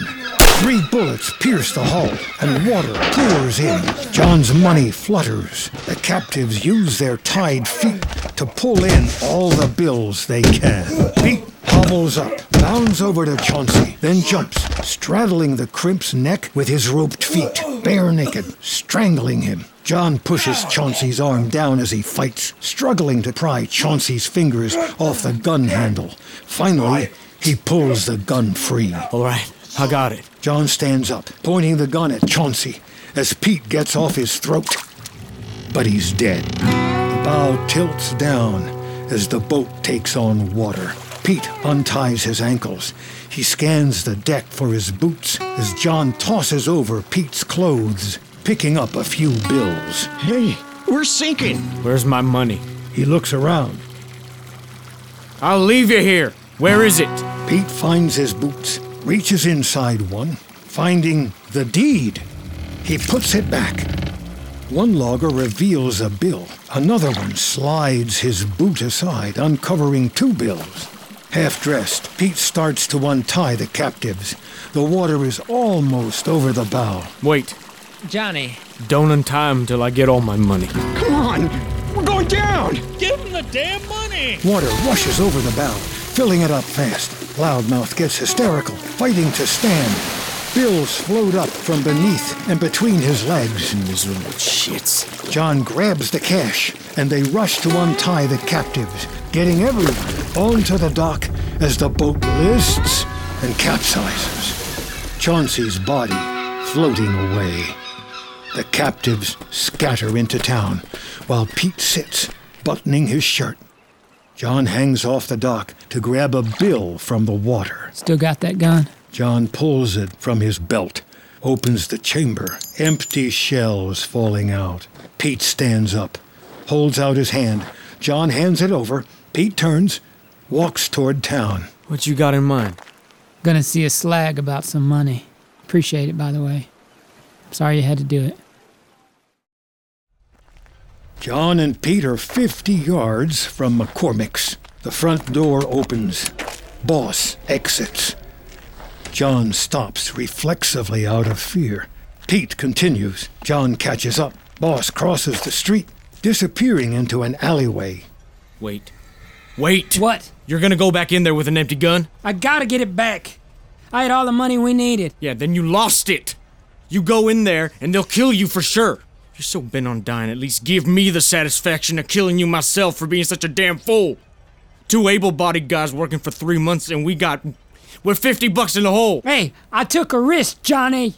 Three bullets pierce the hull, and water pours in. John's money flutters. The captives use their tied feet to pull in all the bills they can. Pete hobbles up, bounds over to Chauncey, then jumps, straddling the crimp's neck with his roped feet, bare naked, strangling him. John pushes Chauncey's arm down as he fights, struggling to pry Chauncey's fingers off the gun handle. Finally, he pulls the gun free. All right, I got it. John stands up, pointing the gun at Chauncey as Pete gets off his throat. But he's dead. The bow tilts down as the boat takes on water. Pete unties his ankles. He scans the deck for his boots as John tosses over Pete's clothes, picking up a few bills. Hey, we're sinking. Where's my money? He looks around. I'll leave you here. Where is it? Pete finds his boots, reaches inside one, finding the deed. He puts it back. One logger reveals a bill. Another one slides his boot aside, uncovering two bills. Half dressed, Pete starts to untie the captives. The water is almost over the bow. Wait, Johnny. don't untie him till I get all my money. Come on, we're going down. Give him the damn money! Water rushes over the bow, filling it up fast. Loudmouth gets hysterical, fighting to stand. Bills float up from beneath and between his legs. Miserable shits. John grabs the cash, and they rush to untie the captives, getting everyone onto the dock as the boat lists and capsizes. Chauncey's body floating away. The captives scatter into town, while Pete sits, buttoning his shirt. John hangs off the dock to grab a bill from the water. Still got that gun? John pulls it from his belt, opens the chamber, empty shells falling out. Pete stands up, holds out his hand. John hands it over. Pete turns, walks toward town. What you got in mind? Gonna see a slag about some money. Appreciate it, by the way. Sorry you had to do it. John and Pete are 50 yards from McCormick's. The front door opens. Boss exits. John stops reflexively out of fear. Pete continues. John catches up. Boss crosses the street, disappearing into an alleyway. Wait. Wait! What? You're gonna go back in there with an empty gun? I gotta get it back. I had all the money we needed. Yeah, then you lost it. You go in there and they'll kill you for sure. You're so bent on dying, at least give me the satisfaction of killing you myself for being such a damn fool. Two able bodied guys working for three months and we got. We're 50 bucks in the hole. Hey, I took a risk, Johnny.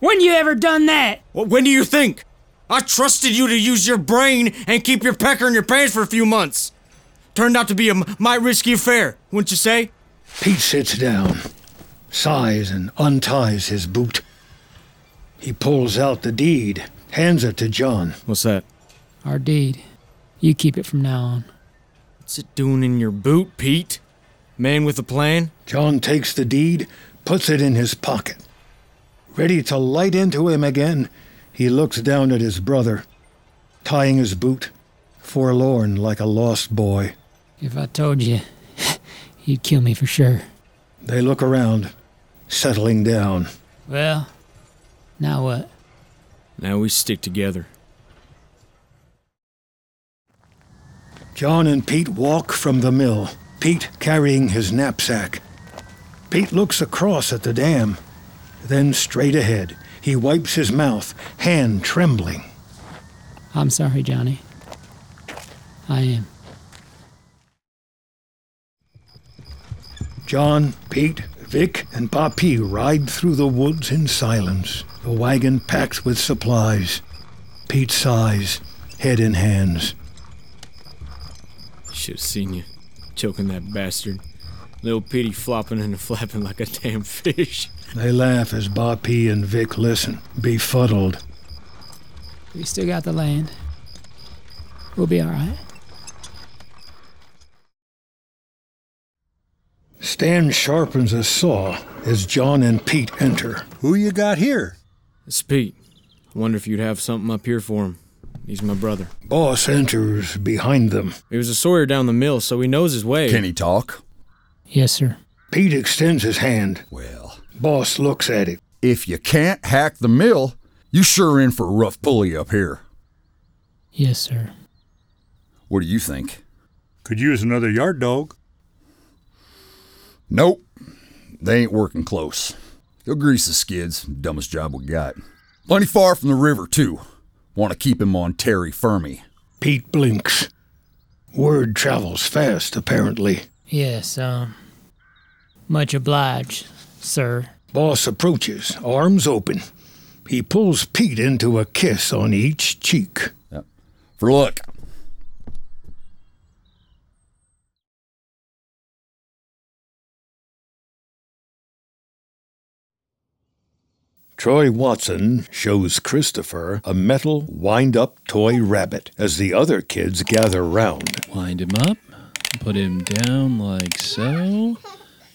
When you ever done that? Well, when do you think? I trusted you to use your brain and keep your pecker in your pants for a few months. Turned out to be a might risky affair, wouldn't you say? Pete sits down, sighs, and unties his boot. He pulls out the deed, hands it to John. What's that? Our deed. You keep it from now on. What's it doing in your boot, Pete? Man with a plan? John takes the deed, puts it in his pocket. Ready to light into him again, he looks down at his brother, tying his boot, forlorn like a lost boy. If I told you, you'd kill me for sure. They look around, settling down. Well, now what? Now we stick together. John and Pete walk from the mill, Pete carrying his knapsack. Pete looks across at the dam, then straight ahead. He wipes his mouth, hand trembling. I'm sorry, Johnny. I am. John, Pete, Vic, and Papi ride through the woods in silence, the wagon packed with supplies. Pete sighs, head in hands. Should have seen you choking that bastard. Little Petey flopping and flapping like a damn fish. They laugh as Papi and Vic listen, befuddled. We still got the land. We'll be all right. Stan sharpens a saw as John and Pete enter. Who you got here? It's Pete. I wonder if you'd have something up here for him. He's my brother. Boss enters behind them. He was a sawyer down the mill, so he knows his way. Can he talk? Yes, sir. Pete extends his hand. Well, Boss looks at it. if you can't hack the mill, you sure in for a rough pulley up here. Yes, sir. What do you think? Could use another yard dog. Nope. They ain't working close. They'll grease the skids. Dumbest job we got. Plenty far from the river, too. Want to keep him on Terry firma. Pete blinks. Word travels fast, apparently. Yes, um. Much obliged, sir. Boss approaches, arms open. He pulls Pete into a kiss on each cheek. Yep. For luck. Troy Watson shows Christopher a metal wind up toy rabbit as the other kids gather round. Wind him up, put him down like so,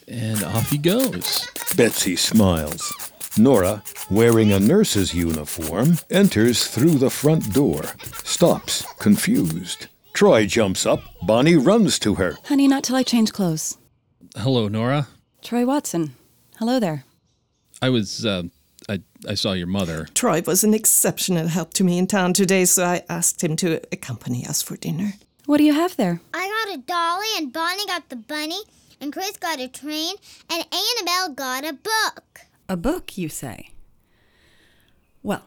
and off he goes. Betsy smiles. Nora, wearing a nurse's uniform, enters through the front door, stops, confused. Troy jumps up. Bonnie runs to her. Honey, not till I change clothes. Hello, Nora. Troy Watson. Hello there. I was, uh, I, I saw your mother. Troy was an exceptional help to me in town today, so I asked him to accompany us for dinner. What do you have there? I got a dolly, and Bonnie got the bunny, and Chris got a train, and Annabelle got a book. A book, you say? Well,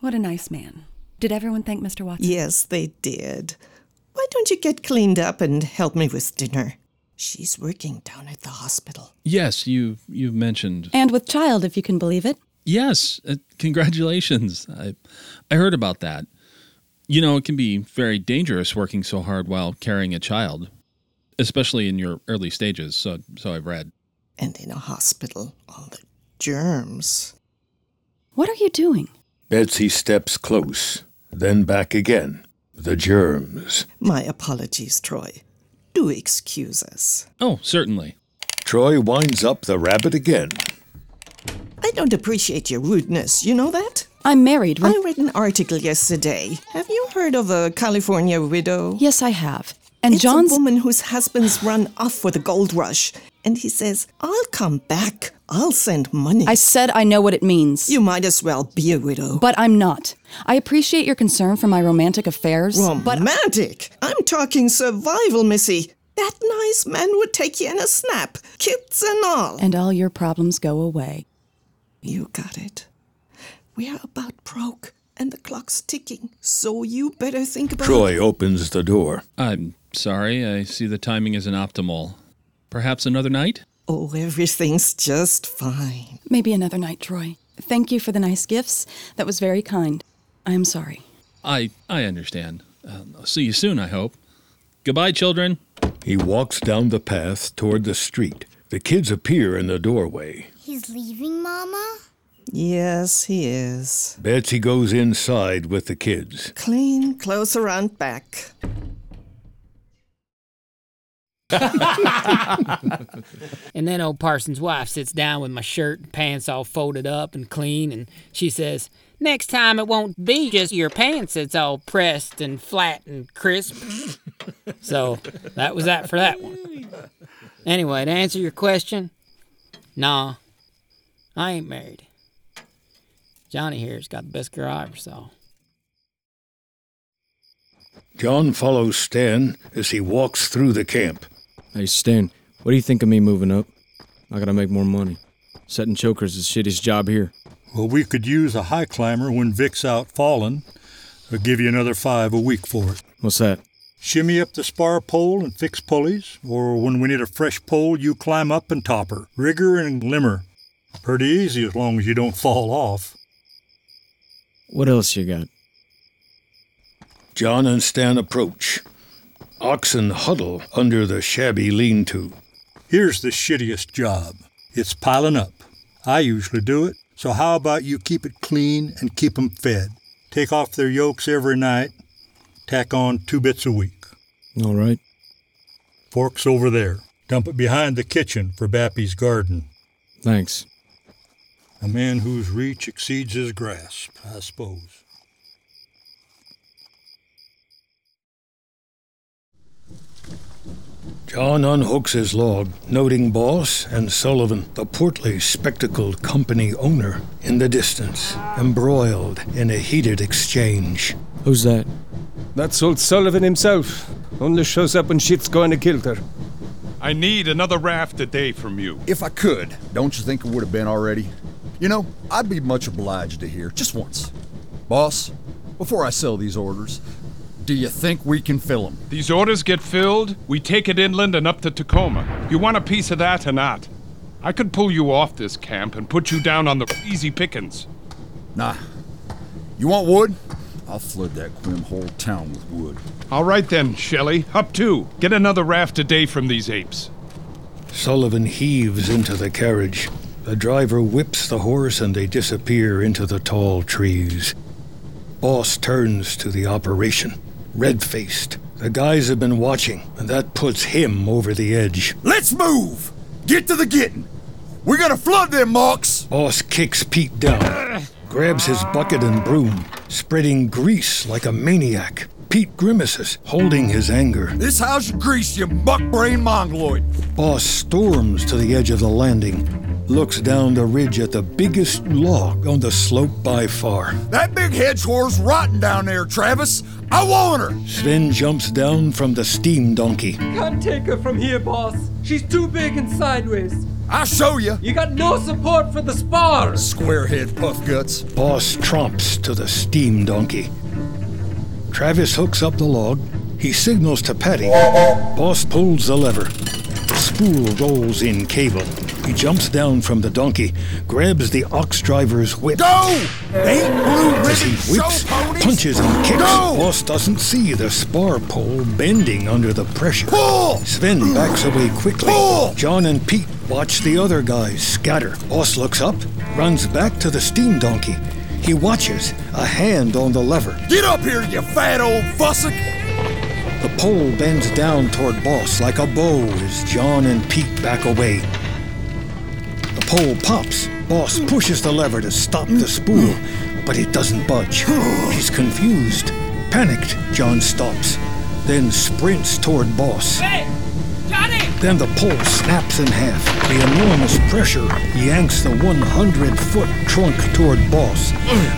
what a nice man. Did everyone thank Mr. Watson? Yes, they did. Why don't you get cleaned up and help me with dinner? She's working down at the hospital. Yes, you you mentioned. And with child, if you can believe it. Yes, uh, congratulations. I I heard about that. You know, it can be very dangerous working so hard while carrying a child, especially in your early stages. So so I've read. And in a hospital, all the germs. What are you doing? Betsy steps close, then back again. The germs. My apologies, Troy. Do excuse us. Oh, certainly. Troy winds up the rabbit again. I don't appreciate your rudeness, you know that? I'm married. I read an article yesterday. Have you heard of a California widow? Yes, I have. And it's John's a woman whose husband's run off for the gold rush. And he says, I'll come back. I'll send money. I said I know what it means. You might as well be a widow. But I'm not. I appreciate your concern for my romantic affairs. But Romantic? I'm talking survival, Missy. That nice man would take you in a snap, kids and all. and all your problems go away. You got it. We're about broke, and the clock's ticking, so you better think about it Troy opens the door. I'm sorry. I see the timing isn't optimal. Perhaps another night? Oh, everything's just fine. Maybe another night, Troy. Thank you for the nice gifts. That was very kind. I am sorry. I I understand. Uh, I'll see you soon. I hope. Goodbye, children. He walks down the path toward the street. The kids appear in the doorway. He's leaving, Mama? Yes, he is. Betsy goes inside with the kids. Clean, close around back. And then old Parsons' wife sits down with my shirt and pants all folded up and clean, and she says, Next time it won't be just your pants that's all pressed and flat and crisp. so that was that for that one. Anyway, to answer your question, nah, I ain't married. Johnny here's got the best girl I ever saw. John follows Stan as he walks through the camp. Hey, Stan, what do you think of me moving up? I gotta make more money. Setting chokers is the shittiest job here. Well, we could use a high climber when Vic's out falling. I'll give you another five a week for it. What's that? Shimmy up the spar pole and fix pulleys, or when we need a fresh pole, you climb up and top her. Rigger and limmer. Pretty easy as long as you don't fall off. What else you got? John and Stan approach. Oxen huddle under the shabby lean to. Here's the shittiest job it's piling up. I usually do it, so how about you keep it clean and keep 'em fed? Take off their yokes every night, tack on two bits a week. All right. Forks over there. Dump it behind the kitchen for Bappy's garden. Thanks. A man whose reach exceeds his grasp, I suppose. John unhooks his log, noting Boss and Sullivan, the portly, spectacled company owner, in the distance, embroiled in a heated exchange. Who's that? That's old Sullivan himself. Only shows up when shit's going to kilter. I need another raft a day from you. If I could, don't you think it would have been already? You know, I'd be much obliged to hear, just once. Boss, before I sell these orders, do you think we can fill them? These orders get filled, we take it inland and up to Tacoma. You want a piece of that or not? I could pull you off this camp and put you down on the easy pickings. Nah. You want wood? I'll flood that Quim whole town with wood. All right then, Shelley. Up two. Get another raft a day from these apes. Sullivan heaves into the carriage. The driver whips the horse and they disappear into the tall trees. Boss turns to the operation, red faced. The guys have been watching, and that puts him over the edge. Let's move! Get to the getting! We're gonna flood them marks! Boss kicks Pete down, grabs his bucket and broom, spreading grease like a maniac. Pete grimaces, holding his anger. This house grease, you buck-brained mongoloid! Boss storms to the edge of the landing, looks down the ridge at the biggest log on the slope by far. That big hedge whore's rotten down there, Travis! I want her! Sven jumps down from the steam donkey. Can't take her from here, boss. She's too big and sideways. I'll show you! You got no support for the spar! Squarehead puff guts. Boss tromps to the steam donkey. Travis hooks up the log. He signals to Paddy. Boss pulls the lever. Spool rolls in cable. He jumps down from the donkey, grabs the ox driver's whip. Go! Ain't blue As he whips, punches, and kicks, Go! Boss doesn't see the spar pole bending under the pressure. Pull! Sven backs away quickly. Pull! John and Pete watch the other guys scatter. Boss looks up, runs back to the steam donkey. He watches, a hand on the lever. Get up here, you fat old fussock! The pole bends down toward Boss like a bow as John and Pete back away. Pole pops. Boss pushes the lever to stop the spool, but it doesn't budge. He's confused. Panicked, John stops, then sprints toward Boss. Hey! Johnny! Then the pole snaps in half. The enormous pressure yanks the 100 foot trunk toward Boss.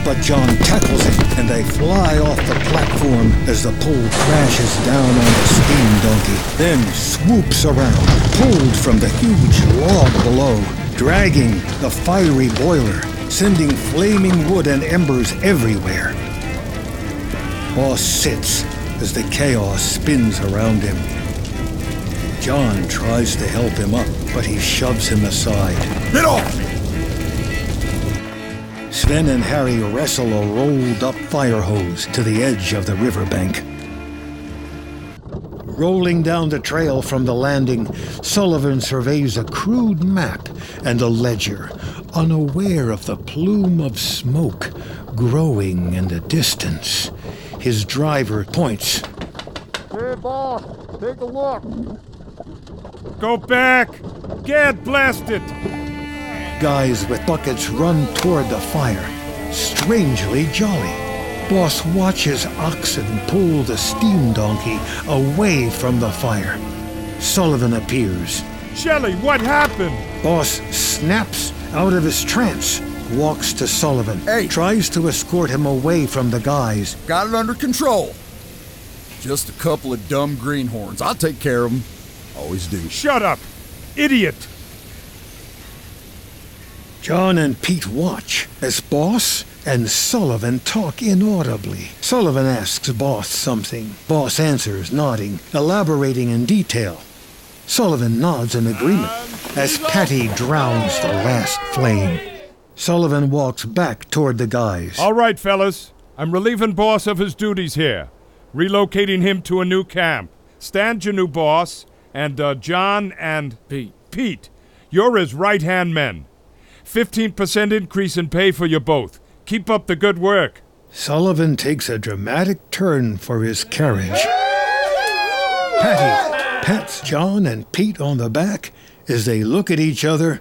But John tackles him, and they fly off the platform as the pole crashes down on the steam donkey. Then swoops around, pulled from the huge log below, dragging the fiery boiler, sending flaming wood and embers everywhere. Boss sits as the chaos spins around him. John tries to help him up, but he shoves him aside. Get off! Sven and Harry wrestle a rolled up fire hose to the edge of the riverbank. Rolling down the trail from the landing, Sullivan surveys a crude map and a ledger, unaware of the plume of smoke growing in the distance. His driver points. Hey, boss, take a look. Go back! Get blasted! Guys with buckets run toward the fire, strangely jolly. Boss watches oxen pull the steam donkey away from the fire. Sullivan appears. Shelley, what happened? Boss snaps out of his trance, walks to Sullivan, tries to escort him away from the guys. Got it under control. Just a couple of dumb greenhorns. I'll take care of them. Always do. Shut up! Idiot! John and Pete watch as Boss and Sullivan talk inaudibly. Sullivan asks Boss something. Boss answers, nodding, elaborating in detail. Sullivan nods in agreement as Paddy drowns the last flame. Sullivan walks back toward the guys. All right, fellas. I'm relieving boss of his duties here, relocating him to a new camp. Stan's your new boss, and uh, John and Pete. Pete, you're his right hand men. 15% increase in pay for you both. Keep up the good work. Sullivan takes a dramatic turn for his carriage. Paddy pats John and Pete on the back as they look at each other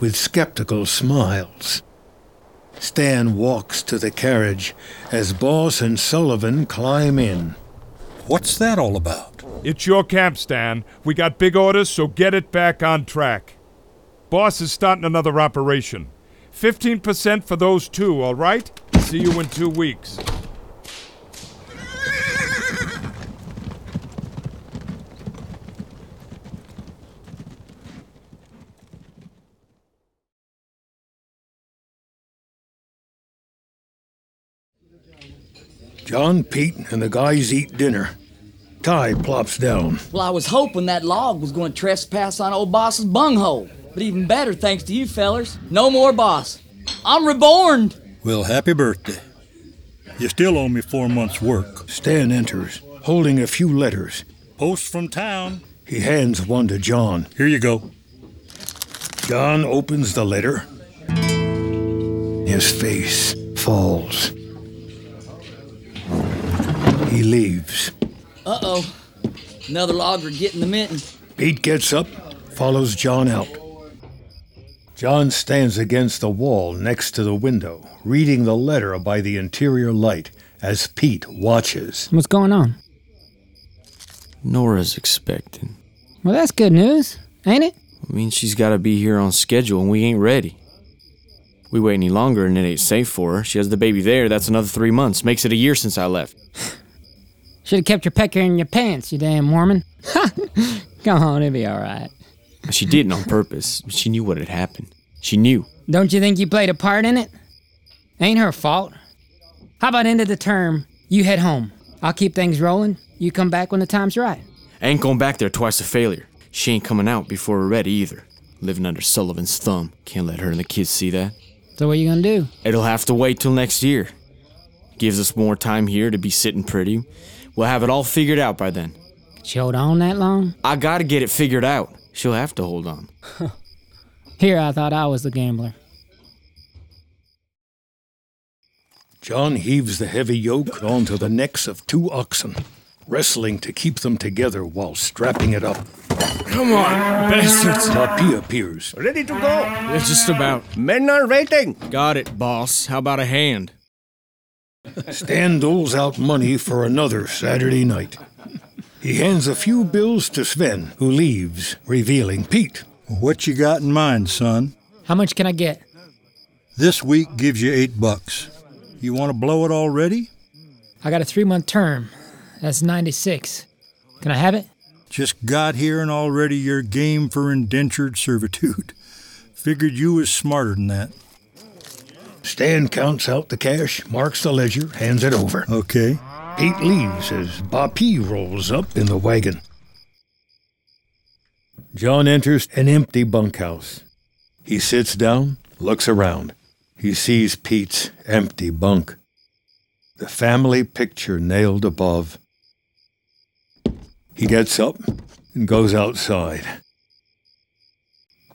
with skeptical smiles. Stan walks to the carriage as Boss and Sullivan climb in. What's that all about? It's your camp, Stan. We got big orders, so get it back on track. Boss is starting another operation. 15% for those two, all right? See you in two weeks. John, Pete, and the guys eat dinner. Ty plops down. Well, I was hoping that log was going to trespass on old boss's bunghole. But even better, thanks to you fellers. No more boss. I'm reborn. Well, happy birthday. You still owe me four months' work. Stan enters, holding a few letters. Post from town. He hands one to John. Here you go. John opens the letter. His face falls. He leaves. Uh oh. Another logger getting the mitten. Pete gets up, follows John out. John stands against the wall next to the window, reading the letter by the interior light as Pete watches. What's going on? Nora's expecting. Well, that's good news, ain't it? I mean, she's got to be here on schedule, and we ain't ready. We wait any longer, and it ain't safe for her. She has the baby there. That's another three months. Makes it a year since I left. Should have kept your pecker in your pants, you damn Mormon. Come on, it'll be all right. She didn't on purpose. She knew what had happened. She knew. Don't you think you played a part in it? Ain't her fault. How about end of the term, you head home. I'll keep things rolling. You come back when the time's right. I ain't going back there twice a failure. She ain't coming out before we're ready either. Living under Sullivan's thumb. Can't let her and the kids see that. So what you gonna do? It'll have to wait till next year. Gives us more time here to be sitting pretty. We'll have it all figured out by then. She hold on that long? I gotta get it figured out. She'll have to hold on. Here I thought I was the gambler. John heaves the heavy yoke onto the necks of two oxen, wrestling to keep them together while strapping it up. Come on, bastards. Tapi appears. Ready to go. It's just about. Men are waiting. Got it, boss. How about a hand? Stan doles out money for another Saturday night. He hands a few bills to Sven, who leaves, revealing Pete. What you got in mind, son? How much can I get? This week gives you eight bucks. You want to blow it already? I got a three month term. That's 96. Can I have it? Just got here and already you're game for indentured servitude. Figured you was smarter than that. Stan counts out the cash, marks the ledger, hands it over. Okay. Pete leaves as Bapi rolls up in the wagon. John enters an empty bunkhouse. He sits down, looks around. He sees Pete's empty bunk. The family picture nailed above. He gets up and goes outside.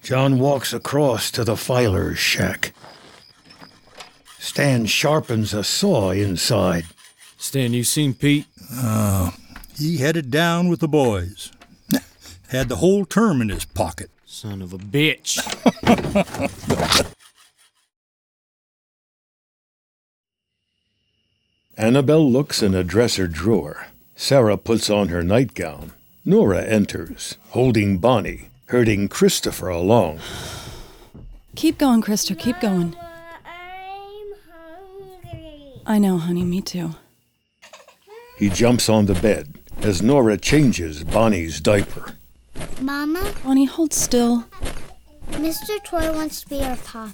John walks across to the filer's shack. Stan sharpens a saw inside. Stan, you seen Pete? Uh, he headed down with the boys. Had the whole term in his pocket. Son of a bitch. Annabelle looks in a dresser drawer. Sarah puts on her nightgown. Nora enters, holding Bonnie, herding Christopher along. Keep going, Christopher, Keep going. I know, honey. Me too. He jumps on the bed as Nora changes Bonnie's diaper. Mama, Bonnie, hold still. Mr. Toy wants to be our papa.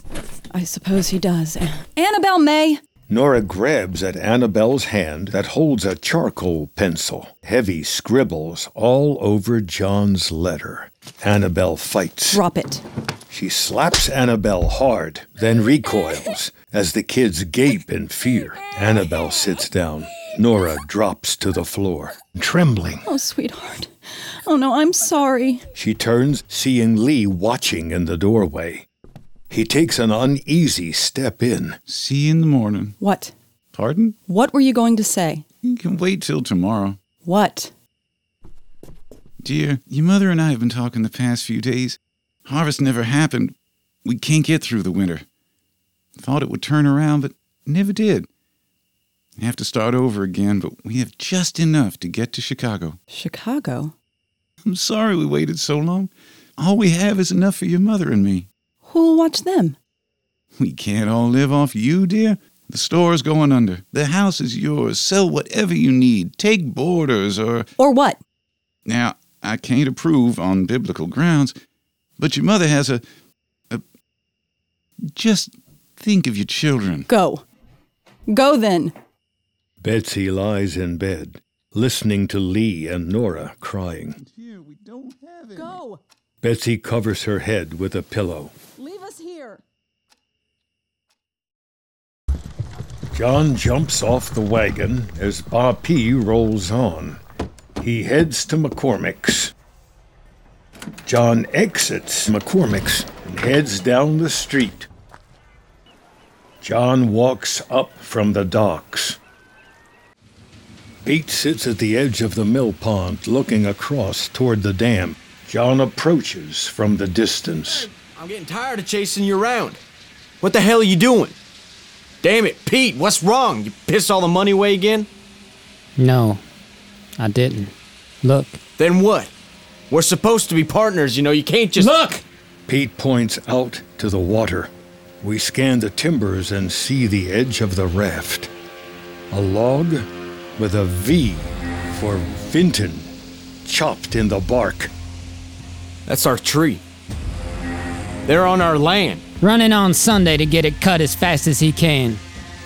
I suppose he does. Annabelle May! Nora grabs at Annabelle's hand that holds a charcoal pencil. Heavy scribbles all over John's letter. Annabelle fights. Drop it. She slaps Annabelle hard, then recoils as the kids gape in fear. Annabelle sits down. Nora drops to the floor, trembling. Oh, sweetheart. Oh, no, I'm sorry. She turns, seeing Lee watching in the doorway. He takes an uneasy step in. See you in the morning. What? Pardon? What were you going to say? You can wait till tomorrow. What? Dear, your mother and I have been talking the past few days. Harvest never happened. We can't get through the winter. Thought it would turn around, but never did. Have to start over again, but we have just enough to get to Chicago. Chicago? I'm sorry we waited so long. All we have is enough for your mother and me. Who'll watch them? We can't all live off you, dear. The store's going under. The house is yours. Sell whatever you need. Take boarders or. Or what? Now, I can't approve on biblical grounds, but your mother has a. a just think of your children. Go. Go then. Betsy lies in bed, listening to Lee and Nora crying. Go. Betsy covers her head with a pillow. Leave us here. John jumps off the wagon as Ba P rolls on. He heads to McCormick's. John exits McCormick's and heads down the street. John walks up from the docks. Pete sits at the edge of the mill pond looking across toward the dam. John approaches from the distance. I'm getting tired of chasing you around. What the hell are you doing? Damn it, Pete, what's wrong? You pissed all the money away again? No, I didn't. Look. Then what? We're supposed to be partners, you know, you can't just. Look! Pete points out to the water. We scan the timbers and see the edge of the raft. A log with a V for Vinton chopped in the bark. That's our tree. They're on our land. Running on Sunday to get it cut as fast as he can.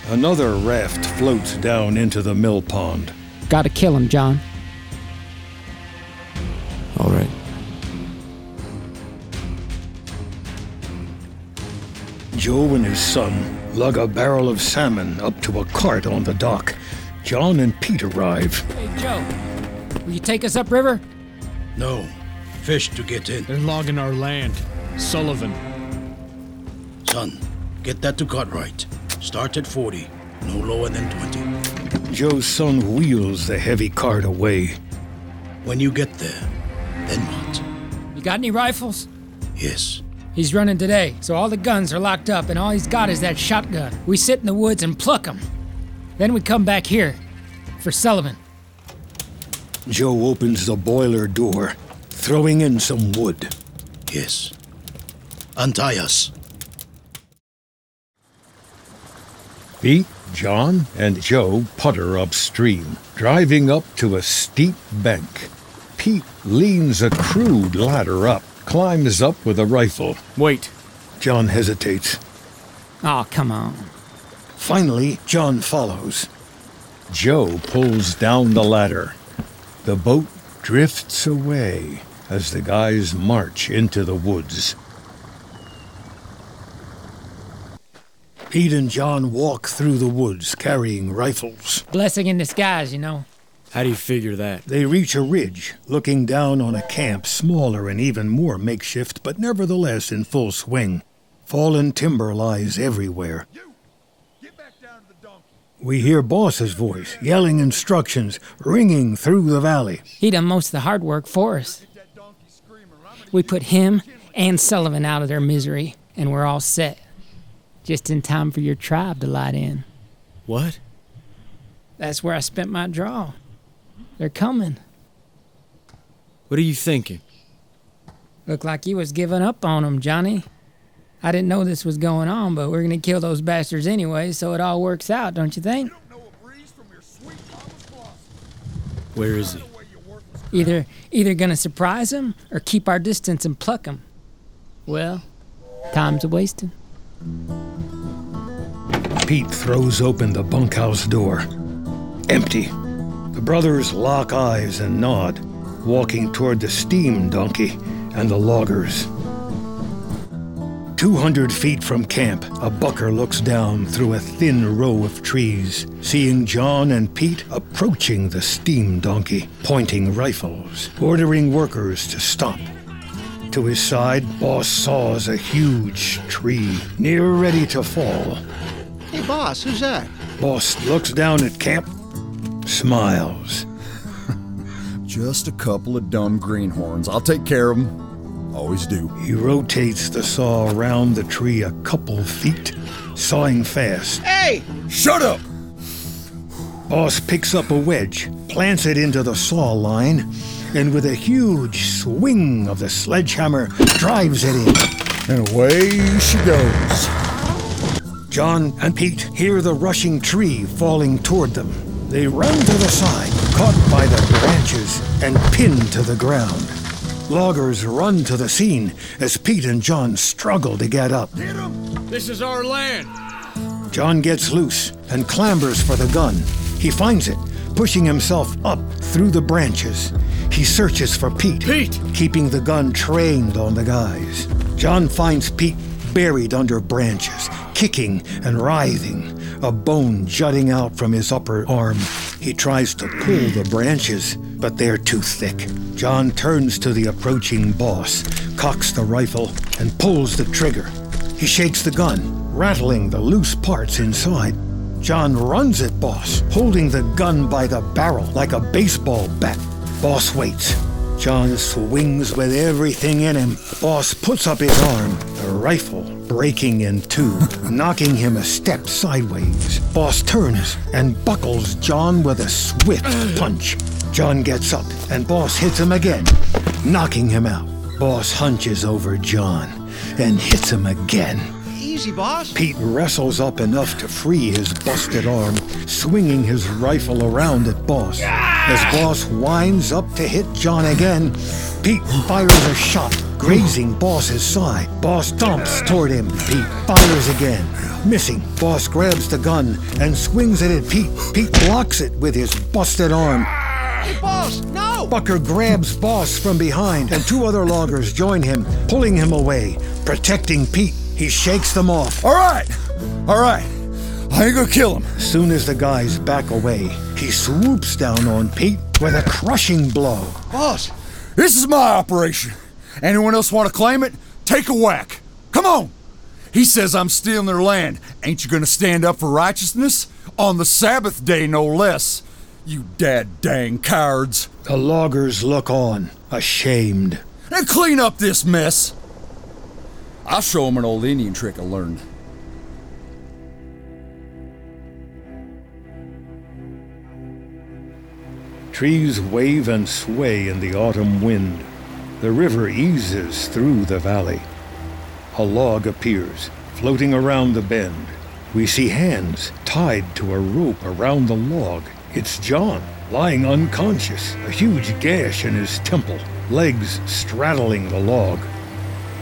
Another raft floats down into the mill pond. Gotta kill him, John. All right. Joe and his son lug a barrel of salmon up to a cart on the dock. John and Pete arrive. Hey, Joe. Will you take us upriver? No. Fish to get in. They're logging our land. Sullivan. Son, get that to Cartwright. Start at 40. No lower than 20. Joe's son wheels the heavy cart away. When you get there, then what? You got any rifles? Yes. He's running today, so all the guns are locked up, and all he's got is that shotgun. We sit in the woods and pluck pluck 'em. Then we come back here for Sullivan. Joe opens the boiler door, throwing in some wood. Yes. Untie us. Pete, John, and Joe putter upstream, driving up to a steep bank. Pete leans a crude ladder up, climbs up with a rifle. Wait. John hesitates. Oh, come on. Finally, John follows. Joe pulls down the ladder. The boat drifts away as the guys march into the woods. Pete and John walk through the woods carrying rifles. Blessing in disguise, you know. How do you figure that? They reach a ridge, looking down on a camp smaller and even more makeshift, but nevertheless in full swing. Fallen timber lies everywhere. We hear Boss's voice, yelling instructions, ringing through the valley. He done most of the hard work for us. We put him and Sullivan out of their misery, and we're all set. Just in time for your tribe to light in. What? That's where I spent my draw. They're coming. What are you thinking? Look like you was giving up on 'em, Johnny. I didn't know this was going on, but we're gonna kill those bastards anyway, so it all works out, don't you think? Where is he? Either either gonna surprise him or keep our distance and pluck him. Well, time's a wasting. Pete throws open the bunkhouse door. Empty. The brothers lock eyes and nod, walking toward the steam donkey and the loggers. Two hundred feet from camp, a bucker looks down through a thin row of trees, seeing John and Pete approaching the steam donkey, pointing rifles, ordering workers to stop. To his side, Boss saws a huge tree, near ready to fall. Hey, boss, who's that? Boss looks down at camp, smiles. Just a couple of dumb greenhorns. I'll take care of them. Always do. He rotates the saw around the tree a couple feet, sawing fast. Hey! Shut up! Boss picks up a wedge, plants it into the saw line, and with a huge swing of the sledgehammer, drives it in. And away she goes. John and Pete hear the rushing tree falling toward them. They run to the side, caught by the branches, and pinned to the ground. Loggers run to the scene as Pete and John struggle to get up. Get him! This is our land. John gets loose and clambers for the gun. He finds it, pushing himself up through the branches. He searches for Pete, Pete! keeping the gun trained on the guys. John finds Pete buried under branches, kicking and writhing, a bone jutting out from his upper arm. He tries to pull the branches, but they're too thick. John turns to the approaching boss, cocks the rifle, and pulls the trigger. He shakes the gun, rattling the loose parts inside. John runs at Boss, holding the gun by the barrel like a baseball bat. Boss waits. John swings with everything in him. Boss puts up his arm, the rifle breaking in two, knocking him a step sideways. Boss turns and buckles John with a swift punch. John gets up and Boss hits him again, knocking him out. Boss hunches over John and hits him again. Easy, boss. Pete wrestles up enough to free his busted arm, swinging his rifle around at Boss. As Boss winds up to hit John again, Pete fires a shot, grazing Boss's side. Boss dumps toward him. Pete fires again, missing. Boss grabs the gun and swings it at Pete. Pete blocks it with his busted arm. Hey, boss, no! Bucker grabs Boss from behind, and two other loggers join him, pulling him away, protecting Pete. He shakes them off. All right, all right. I ain't gonna kill him. As soon as the guys back away, he swoops down on Pete with a crushing blow. Boss, This is my operation. Anyone else want to claim it? Take a whack. Come on. He says I'm stealing their land. Ain't you gonna stand up for righteousness? On the Sabbath day, no less. You dad dang cowards. The loggers look on, ashamed. And clean up this mess. I'll show him an old Indian trick I learned. Trees wave and sway in the autumn wind. The river eases through the valley. A log appears, floating around the bend. We see hands tied to a rope around the log. It's John, lying unconscious, a huge gash in his temple, legs straddling the log.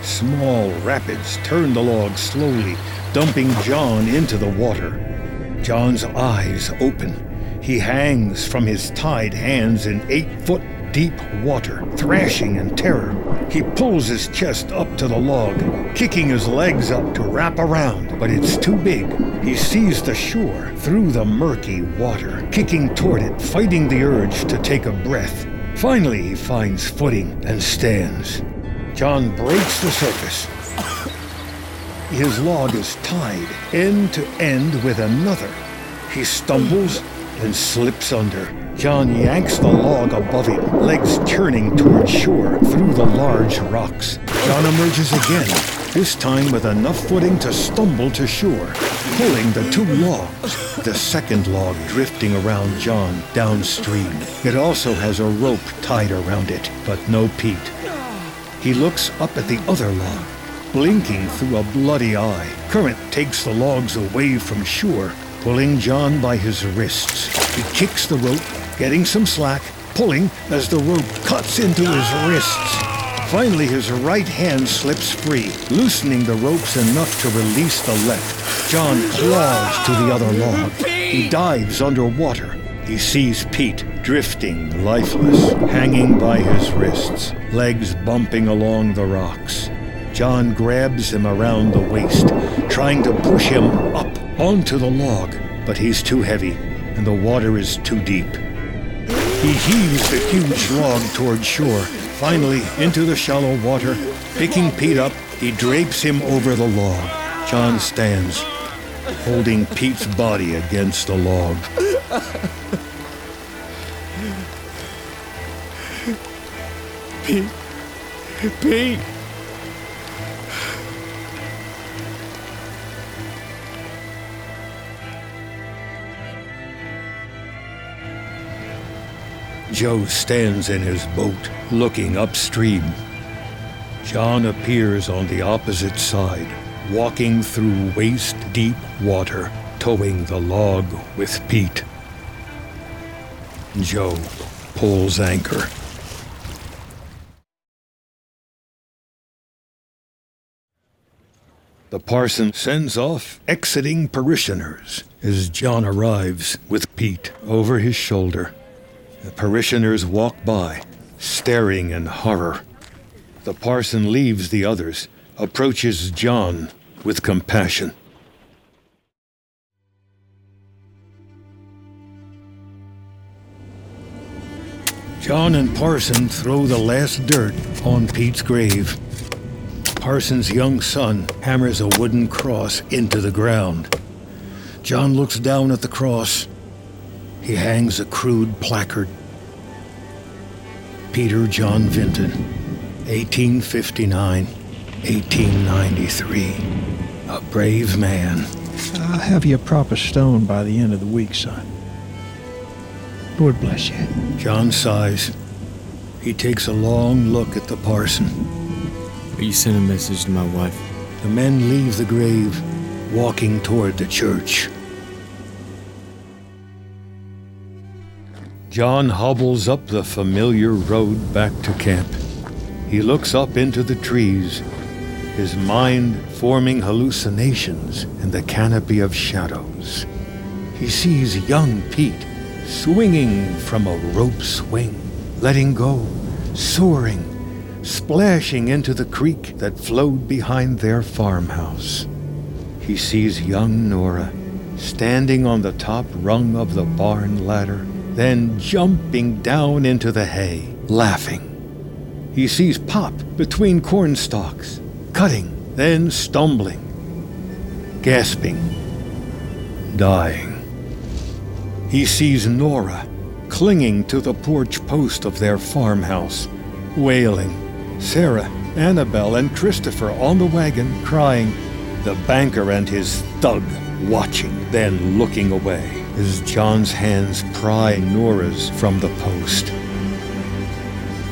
Small rapids turn the log slowly, dumping John into the water. John's eyes open. He hangs from his tied hands in eight foot deep water, thrashing in terror. He pulls his chest up to the log, kicking his legs up to wrap around, but it's too big. He sees the shore through the murky water, kicking toward it, fighting the urge to take a breath. Finally, he finds footing and stands. John breaks the surface. His log is tied end to end with another. He stumbles and slips under. John yanks the log above him, legs turning toward shore through the large rocks. John emerges again, this time with enough footing to stumble to shore, pulling the two logs, the second log drifting around John downstream. It also has a rope tied around it, but no Pete. He looks up at the other log, blinking through a bloody eye. Current takes the logs away from shore, pulling John by his wrists. He kicks the rope, getting some slack, pulling as the rope cuts into his wrists. Finally, his right hand slips free, loosening the ropes enough to release the left. John claws to the other log. He dives underwater. He sees Pete drifting, lifeless, hanging by his wrists, legs bumping along the rocks. John grabs him around the waist, trying to push him up onto the log, but he's too heavy and the water is too deep. He heaves the huge log toward shore, finally into the shallow water. Picking Pete up, he drapes him over the log. John stands, holding Pete's body against the log. Pete. Pete. Joe stands in his boat, looking upstream. John appears on the opposite side, walking through waist deep water, towing the log with Pete. Joe pulls anchor. The parson sends off exiting parishioners as John arrives with Pete over his shoulder. The parishioners walk by, staring in horror. The parson leaves the others, approaches John with compassion. John and Parson throw the last dirt on Pete's grave. Parson's young son hammers a wooden cross into the ground. John looks down at the cross. He hangs a crude placard. Peter John Vinton, 1859 1893. A brave man. I'll have you a proper stone by the end of the week, son. Lord bless you. John sighs. He takes a long look at the parson. Will you sent a message to my wife? The men leave the grave, walking toward the church. John hobbles up the familiar road back to camp. He looks up into the trees, his mind forming hallucinations in the canopy of shadows. He sees young Pete swinging from a rope swing, letting go, soaring, splashing into the creek that flowed behind their farmhouse. He sees young Nora standing on the top rung of the barn ladder, then jumping down into the hay, laughing. He sees Pop between corn stalks, cutting, then stumbling, gasping, dying. He sees Nora clinging to the porch post of their farmhouse, wailing. Sarah, Annabelle, and Christopher on the wagon, crying. The banker and his thug watching, then looking away as John's hands pry Nora's from the post.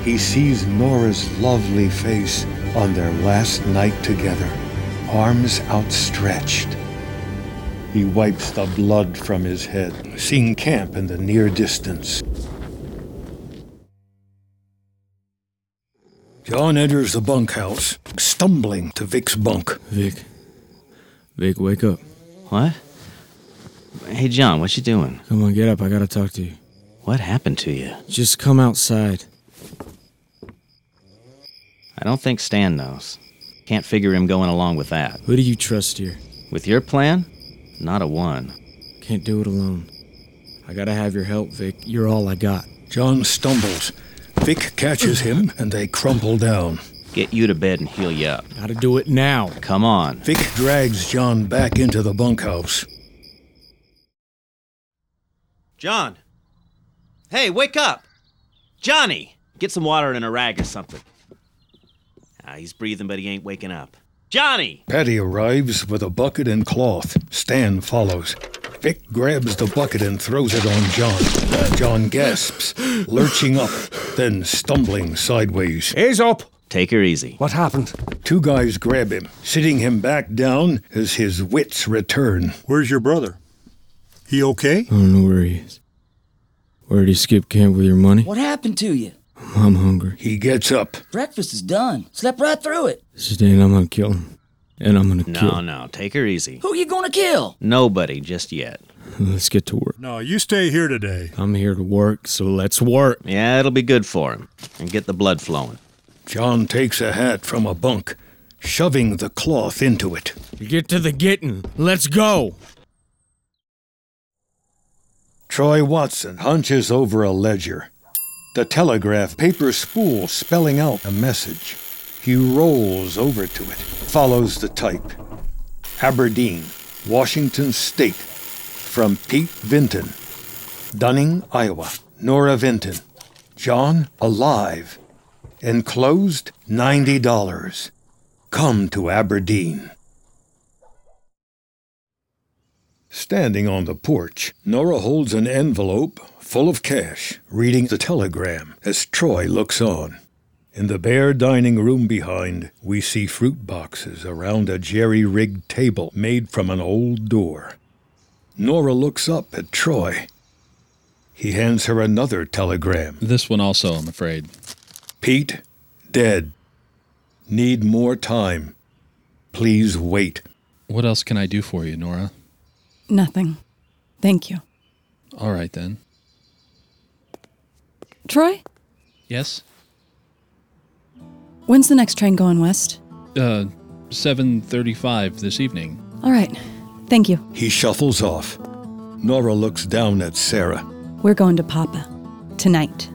He sees Nora's lovely face on their last night together, arms outstretched. He wipes the blood from his head, seeing camp in the near distance. John enters the bunkhouse, stumbling to Vic's bunk. Vic. Vic, wake up. What? Hey, John, what you doing? Come on, get up. I gotta talk to you. What happened to you? Just come outside. I don't think Stan knows. Can't figure him going along with that. Who do you trust here? With your plan? Not a one. Can't do it alone. I gotta have your help, Vic. You're all I got. John stumbles. Vic catches him and they crumple down. Get you to bed and heal you up. Gotta do it now. Come on. Vic drags John back into the bunkhouse. John. Hey, wake up. Johnny, get some water in a rag or something. Ah, he's breathing, but he ain't waking up. Johnny! Paddy arrives with a bucket and cloth. Stan follows. Vic grabs the bucket and throws it on John. John gasps, lurching up, then stumbling sideways. Ease up! Take her easy. What happened? Two guys grab him, sitting him back down as his wits return. Where's your brother? He okay? I don't know where he is. Where'd he skip camp with your money? What happened to you? I'm hungry. He gets up. Breakfast is done. Slept right through it. Stan, I'm gonna kill him. And I'm gonna No, kill. no, take her easy. Who you gonna kill? Nobody just yet. Let's get to work. No, you stay here today. I'm here to work, so let's work. Yeah, it'll be good for him. And get the blood flowing. John takes a hat from a bunk, shoving the cloth into it. Get to the getting. Let's go. Troy Watson hunches over a ledger. The telegraph paper spool spelling out a message. He rolls over to it, follows the type. Aberdeen, Washington State. From Pete Vinton. Dunning, Iowa. Nora Vinton. John alive. Enclosed $90. Come to Aberdeen. Standing on the porch, Nora holds an envelope full of cash, reading the telegram as Troy looks on. In the bare dining room behind, we see fruit boxes around a jerry rigged table made from an old door. Nora looks up at Troy. He hands her another telegram. This one also, I'm afraid. Pete, dead. Need more time. Please wait. What else can I do for you, Nora? Nothing. Thank you. All right then. Troy, Yes? When's the next train going west? Uh 7:35 this evening. All right. Thank you. He shuffles off. Nora looks down at Sarah. We're going to Papa. Tonight.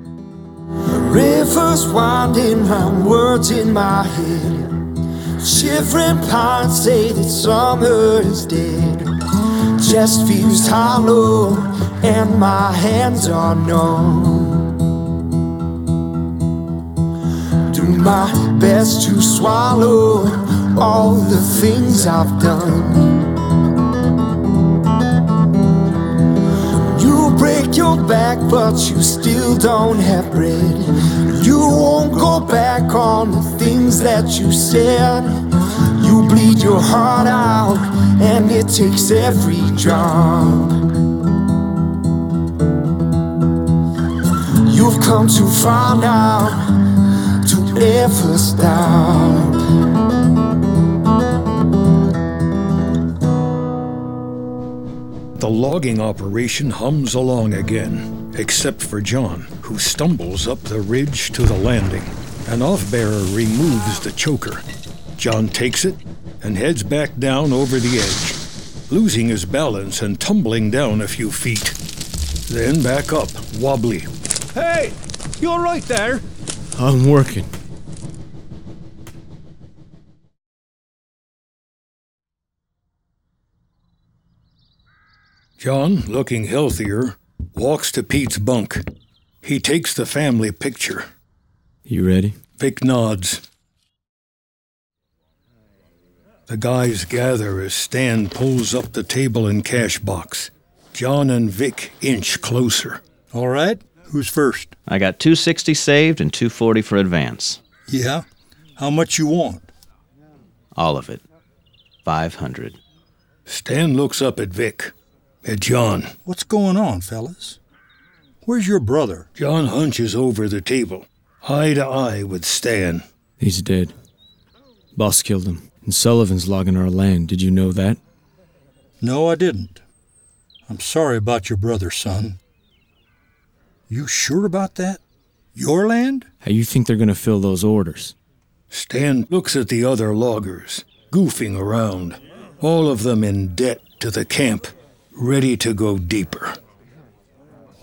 Rivers winding round words in my head. Shivering pines say that summer is dead. Chest feels hollow and my hands are numb. My best to swallow all the things I've done. You break your back, but you still don't have bread. You won't go back on the things that you said. You bleed your heart out, and it takes every drop. You've come too far now ever stop. The logging operation hums along again, except for John, who stumbles up the ridge to the landing. An off bearer removes the choker. John takes it and heads back down over the edge, losing his balance and tumbling down a few feet. Then back up, wobbly. Hey! You alright there? I'm working. John, looking healthier, walks to Pete's bunk. He takes the family picture. You ready? Vic nods. The guys gather as Stan pulls up the table and cash box. John and Vic inch closer. All right. Who's first? I got 260 saved and 240 for advance. Yeah. How much you want? All of it. 500. Stan looks up at Vic, at John. What's going on, fellas? Where's your brother? John hunches over the table, eye to eye with Stan. He's dead. Boss killed him. And Sullivan's logging our land. Did you know that? No, I didn't. I'm sorry about your brother, son. You sure about that? Your land? How you think they're gonna fill those orders? Stan looks at the other loggers, goofing around, all of them in debt to the camp, ready to go deeper.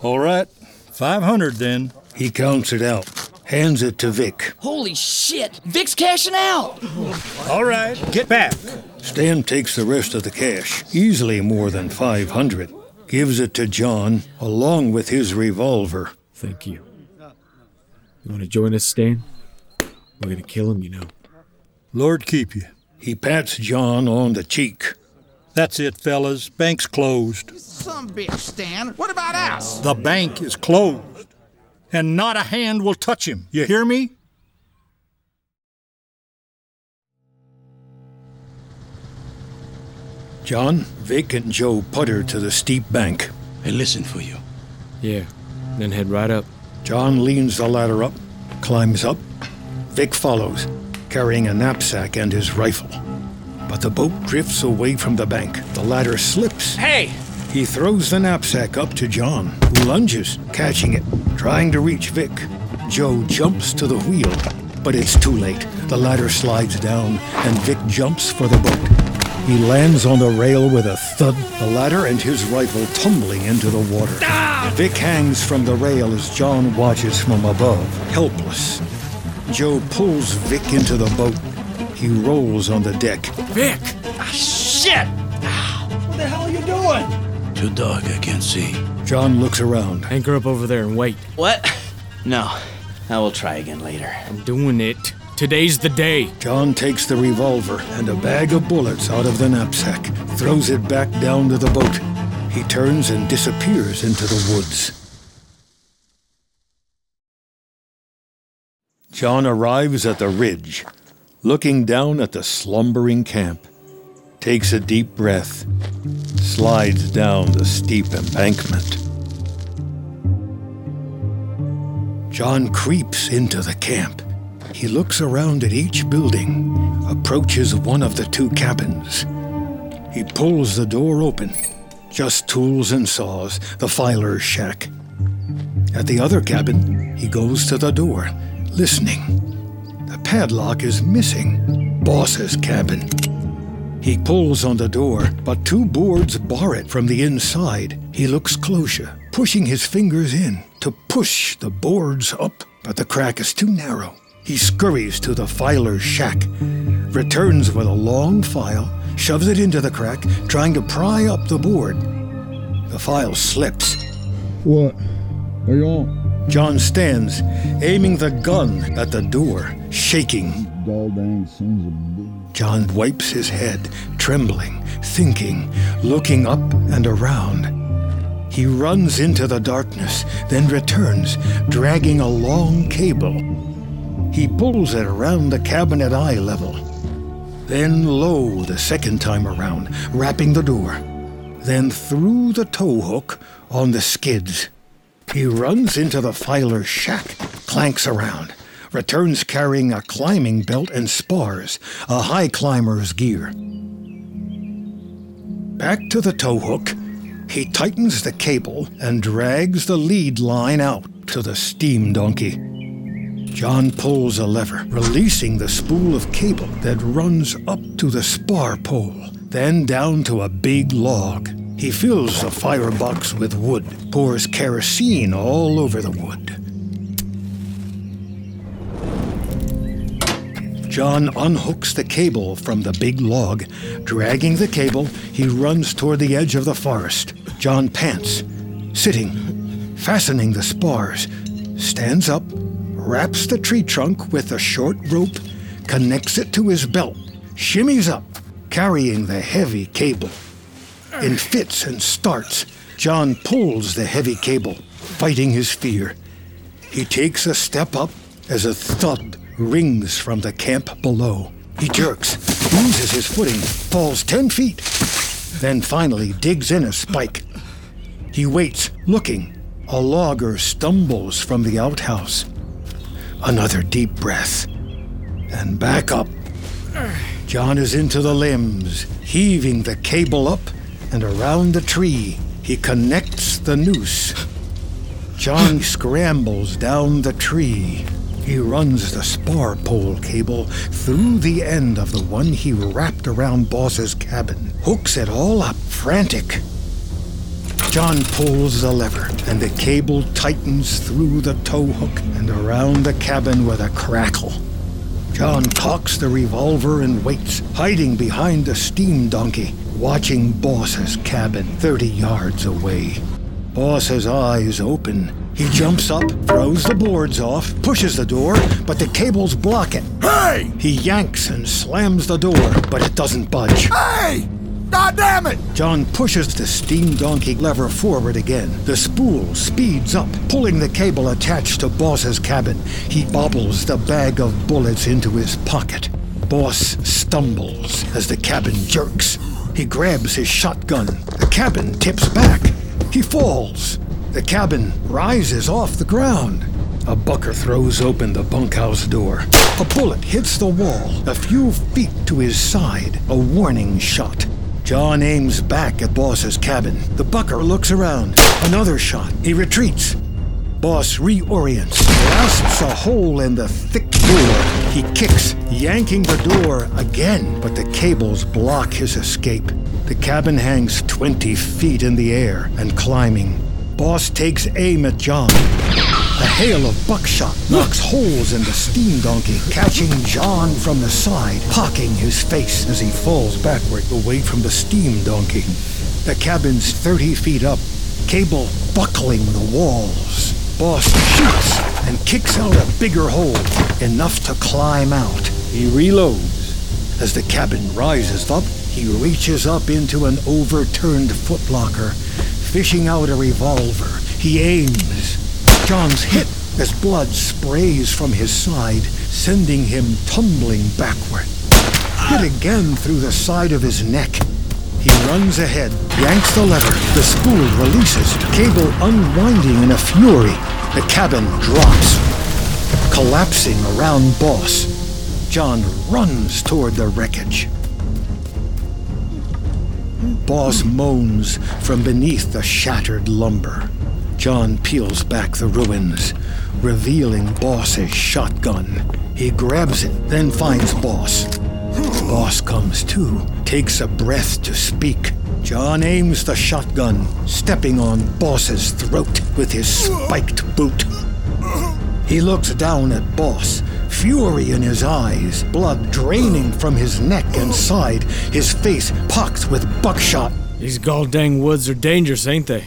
All right, 500 then. He counts it out, hands it to Vic. Holy shit! Vic's cashing out! All right, get back. Stan takes the rest of the cash, easily more than 500, gives it to John, along with his revolver. Thank you. You want to join us, Stan? We're gonna kill him, you know. Lord keep you. He pats John on the cheek. That's it, fellas. Bank's closed. Some bitch, Stan. What about us? The bank is closed. And not a hand will touch him. You hear me? John, Vic, and Joe putter to the steep bank. I listen for you. Yeah, then head right up. John leans the ladder up, climbs up. Vic follows, carrying a knapsack and his rifle. But the boat drifts away from the bank. The ladder slips. Hey! He throws the knapsack up to John, who lunges, catching it, trying to reach Vic. Joe jumps to the wheel, but it's too late. The ladder slides down, and Vic jumps for the boat. He lands on the rail with a thud, the ladder and his rifle tumbling into the water. Vic hangs from the rail as John watches from above, helpless. Joe pulls Vic into the boat. He rolls on the deck. Vic! Ah, shit! What the hell are you doing? Too dark, I can't see. John looks around. Anchor up over there and wait. What? No. I will try again later. I'm doing it. Today's the day. John takes the revolver and a bag of bullets out of the knapsack, throws it back down to the boat. He turns and disappears into the woods. John arrives at the ridge, looking down at the slumbering camp, takes a deep breath, slides down the steep embankment. John creeps into the camp. He looks around at each building, approaches one of the two cabins. He pulls the door open. Just tools and saws, the filer's shack. At the other cabin, he goes to the door, listening. Padlock is missing. Boss's cabin. He pulls on the door, but two boards bar it from the inside. He looks closer, pushing his fingers in to push the boards up, but the crack is too narrow. He scurries to the filer's shack, returns with a long file, shoves it into the crack, trying to pry up the board. The file slips. What? Are you on? John stands, aiming the gun at the door, shaking. John wipes his head, trembling, thinking, looking up and around. He runs into the darkness, then returns, dragging a long cable. He pulls it around the cabin at eye level. Then low the second time around, wrapping the door. Then through the tow hook on the skids. He runs into the filer's shack, clanks around, returns carrying a climbing belt and spars, a high climber's gear. Back to the tow hook, he tightens the cable and drags the lead line out to the steam donkey. John pulls a lever, releasing the spool of cable that runs up to the spar pole, then down to a big log. He fills the firebox with wood, pours kerosene all over the wood. John unhooks the cable from the big log. Dragging the cable, he runs toward the edge of the forest. John pants, sitting, fastening the spars, stands up, wraps the tree trunk with a short rope, connects it to his belt, shimmies up, carrying the heavy cable. In fits and starts, John pulls the heavy cable, fighting his fear. He takes a step up as a thud rings from the camp below. He jerks, loses his footing, falls ten feet, then finally digs in a spike. He waits, looking. A logger stumbles from the outhouse. Another deep breath, and back up. John is into the limbs, heaving the cable up and around the tree. He connects the noose. John scrambles down the tree. He runs the spar pole cable through the end of the one he wrapped around Boss's cabin, hooks it all up, frantic. John pulls the lever, and the cable tightens through the tow hook and around the cabin with a crackle. John cocks the revolver and waits, hiding behind the steam donkey, watching Boss's cabin 30 yards away. Boss's eyes open. He jumps up, throws the boards off, pushes the door, but the cables block it. Hey! He yanks and slams the door, but it doesn't budge. Hey! God damn it! John pushes the steam donkey lever forward again. The spool speeds up, pulling the cable attached to Boss's cabin. He bobbles the bag of bullets into his pocket. Boss stumbles as the cabin jerks. He grabs his shotgun. The cabin tips back. He falls. The cabin rises off the ground. A bucker throws open the bunkhouse door. A bullet hits the wall a few feet to his side. A warning shot. John aims back at Boss's cabin. The bucker looks around. Another shot. He retreats. Boss reorients, grasps a hole in the thick door. He kicks, yanking the door again, but the cables block his escape. The cabin hangs 20 feet in the air and climbing. Boss takes aim at John. A hail of buckshot knocks holes in the steam donkey, catching John from the side, hawking his face as he falls backward away from the steam donkey. The cabin's 30 feet up, cable buckling the walls. Boss shoots and kicks out a bigger hole, enough to climb out. He reloads. As the cabin rises up, he reaches up into an overturned footlocker, fishing out a revolver. He aims. John's hit as blood sprays from his side, sending him tumbling backward. Hit again through the side of his neck. He runs ahead, yanks the lever. The spool releases, cable unwinding in a fury. The cabin drops, collapsing around Boss. John runs toward the wreckage. Boss moans from beneath the shattered lumber. John peels back the ruins, revealing Boss's shotgun. He grabs it, then finds Boss. Boss comes to, takes a breath to speak. John aims the shotgun, stepping on Boss's throat with his spiked boot. He looks down at Boss, fury in his eyes, blood draining from his neck and side, his face pocked with buckshot. These goddamn woods are dangerous, ain't they?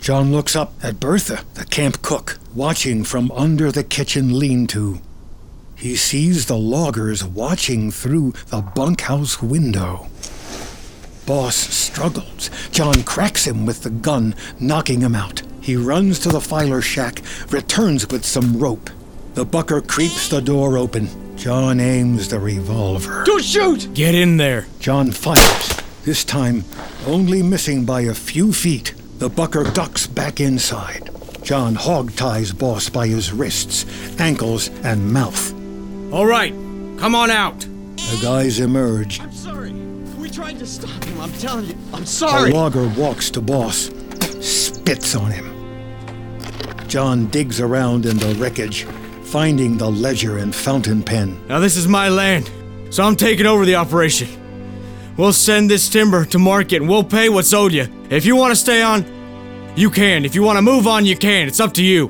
John looks up at Bertha, the camp cook, watching from under the kitchen lean to. He sees the loggers watching through the bunkhouse window. Boss struggles. John cracks him with the gun, knocking him out. He runs to the filer shack, returns with some rope. The bucker creeps the door open. John aims the revolver. Don't shoot! Get in there. John fires, this time only missing by a few feet. The bucker ducks back inside. John hog ties Boss by his wrists, ankles, and mouth. All right, come on out. The guys emerge. I'm sorry. We tried to stop him. I'm telling you. I'm The sorry. logger walks to Boss, spits on him. John digs around in the wreckage, finding the ledger and fountain pen. Now this is my land, so I'm taking over the operation. We'll send this timber to market and we'll pay what's owed you. If you want to stay on, you can. If you want to move on, you can. It's up to you.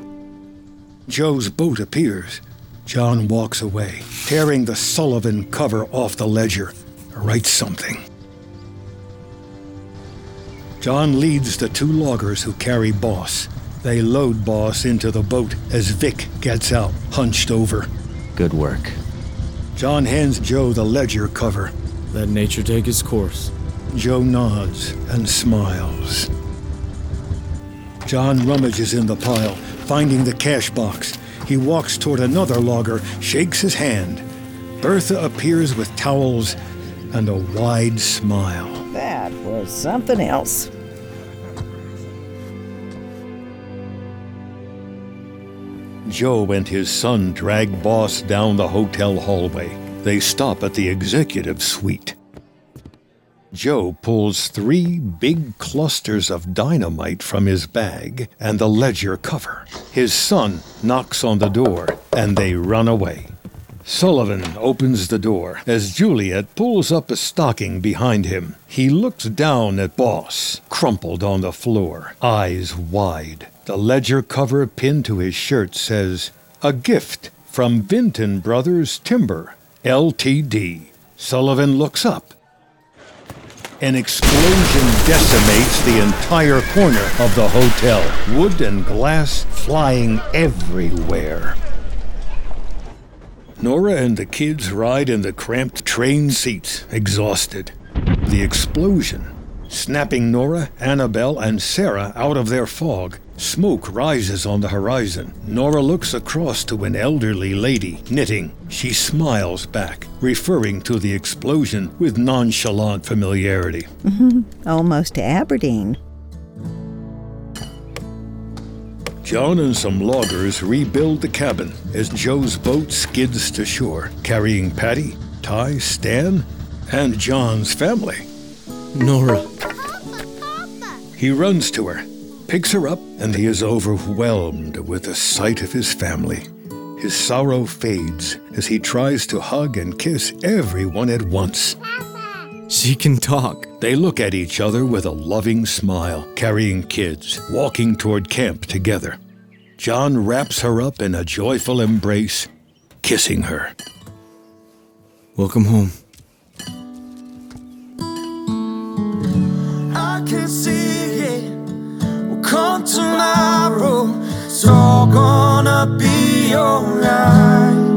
Joe's boat appears. John walks away, tearing the Sullivan cover off the ledger, writes something. John leads the two loggers who carry Boss. They load Boss into the boat as Vic gets out, hunched over. Good work. John hands Joe the ledger cover. Let nature take its course. Joe nods and smiles. John rummages in the pile, finding the cash box. He walks toward another logger, shakes his hand. Bertha appears with towels and a wide smile. That was something else. Joe and his son drag Boss down the hotel hallway. They stop at the executive suite. Joe pulls three big clusters of dynamite from his bag and the ledger cover. His son knocks on the door, and they run away. Sullivan opens the door as Juliet pulls up a stocking behind him. He looks down at Boss, crumpled on the floor, eyes wide. The ledger cover pinned to his shirt says, A gift from Vinton Brothers Timber, LTD. Sullivan looks up. An explosion decimates the entire corner of the hotel, wood and glass flying everywhere. Nora and the kids ride in the cramped train seats, exhausted. The explosion, snapping Nora, Annabelle, and Sarah out of their fog. Smoke rises on the horizon. Nora looks across to an elderly lady knitting. She smiles back, referring to the explosion with nonchalant familiarity. Almost to Aberdeen. John and some loggers rebuild the cabin as Joe's boat skids to shore, carrying Paddy, Ty, Stan, and John's family. Nora. He runs to her, picks her up, and he is overwhelmed with the sight of his family. His sorrow fades as he tries to hug and kiss everyone at once. She can talk. They look at each other with a loving smile, carrying kids, walking toward camp together. John wraps her up in a joyful embrace, kissing her. Welcome home. I can see it will come tomorrow, it's all gonna be alright.